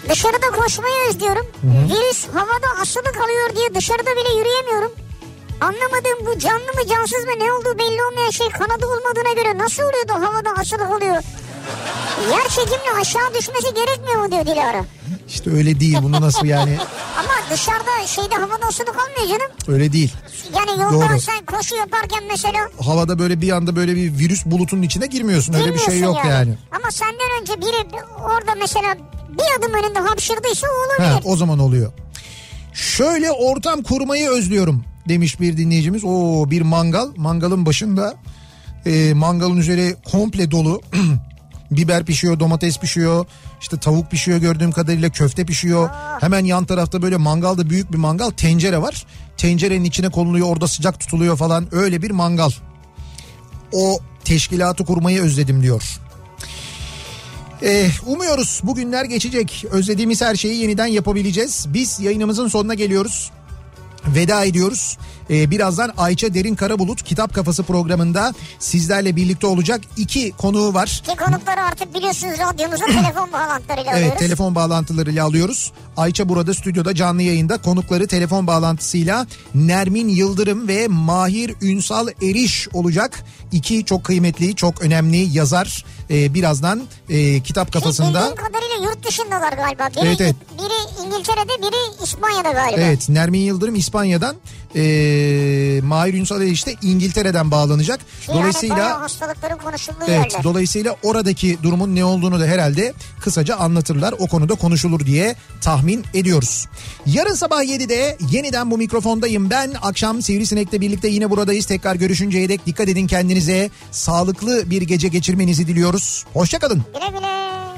Dışarıda koşmayı özlüyorum. Virüs havada asılı kalıyor diye dışarıda bile yürüyemiyorum. Anlamadığım bu canlı mı cansız mı ne olduğu belli olmayan şey kanadı olmadığına göre nasıl oluyor da havada asılı kalıyor? Yer çekimle aşağı düşmesi gerekmiyor mu diyor Dilara. İşte öyle değil bunu nasıl yani Ama dışarıda şeyde havada asılı kalmıyor canım. öyle değil. Yani yolda Doğru. sen koşu yaparken mesela Havada böyle bir anda böyle bir virüs bulutunun içine girmiyorsun öyle bir şey yok yani. Ama senden önce biri orada mesela bir adım önünde hapşırdıysa o Ha, olabilir. o zaman oluyor. Şöyle ortam kurmayı özlüyorum demiş bir dinleyicimiz. Oo bir mangal mangalın başında e, mangalın üzeri komple dolu. Biber pişiyor, domates pişiyor, işte tavuk pişiyor gördüğüm kadarıyla köfte pişiyor. Hemen yan tarafta böyle mangalda büyük bir mangal tencere var. Tencerenin içine konuluyor orada sıcak tutuluyor falan öyle bir mangal. O teşkilatı kurmayı özledim diyor. Eh, umuyoruz bugünler geçecek. Özlediğimiz her şeyi yeniden yapabileceğiz. Biz yayınımızın sonuna geliyoruz. Veda ediyoruz. Ee, birazdan Ayça Derin Karabulut Kitap Kafası programında sizlerle birlikte olacak. iki konuğu var. Ki konukları artık biliyorsunuz radyomuza telefon bağlantılarıyla Evet alıyoruz. telefon bağlantılarıyla alıyoruz. Ayça burada stüdyoda canlı yayında konukları telefon bağlantısıyla Nermin Yıldırım ve Mahir Ünsal Eriş olacak. İki çok kıymetli çok önemli yazar Ee, birazdan e, kitap Ki kafasında. bildiğim kadarıyla yurt dışındalar galiba. Biri, Evet, evet. biri İngiltere'de biri İspanya'da galiba. Evet Nermin Yıldırım İspanya'dan ee, Mahir Ünsal işte İngiltere'den bağlanacak. Yani bayağı Dolayısıyla hastalıkların konuşulduğu Evet yerler. dolayısıyla oradaki durumun ne olduğunu da herhalde kısaca anlatırlar. O konuda konuşulur diye tahmin ediyoruz. Yarın sabah 7'de yeniden bu mikrofondayım ben. Akşam Sivrisinek'le birlikte yine buradayız. Tekrar görüşünceye dek dikkat edin kendinize. Sağlıklı bir gece geçirmenizi diliyoruz. Hoşçakalın. Güle güle.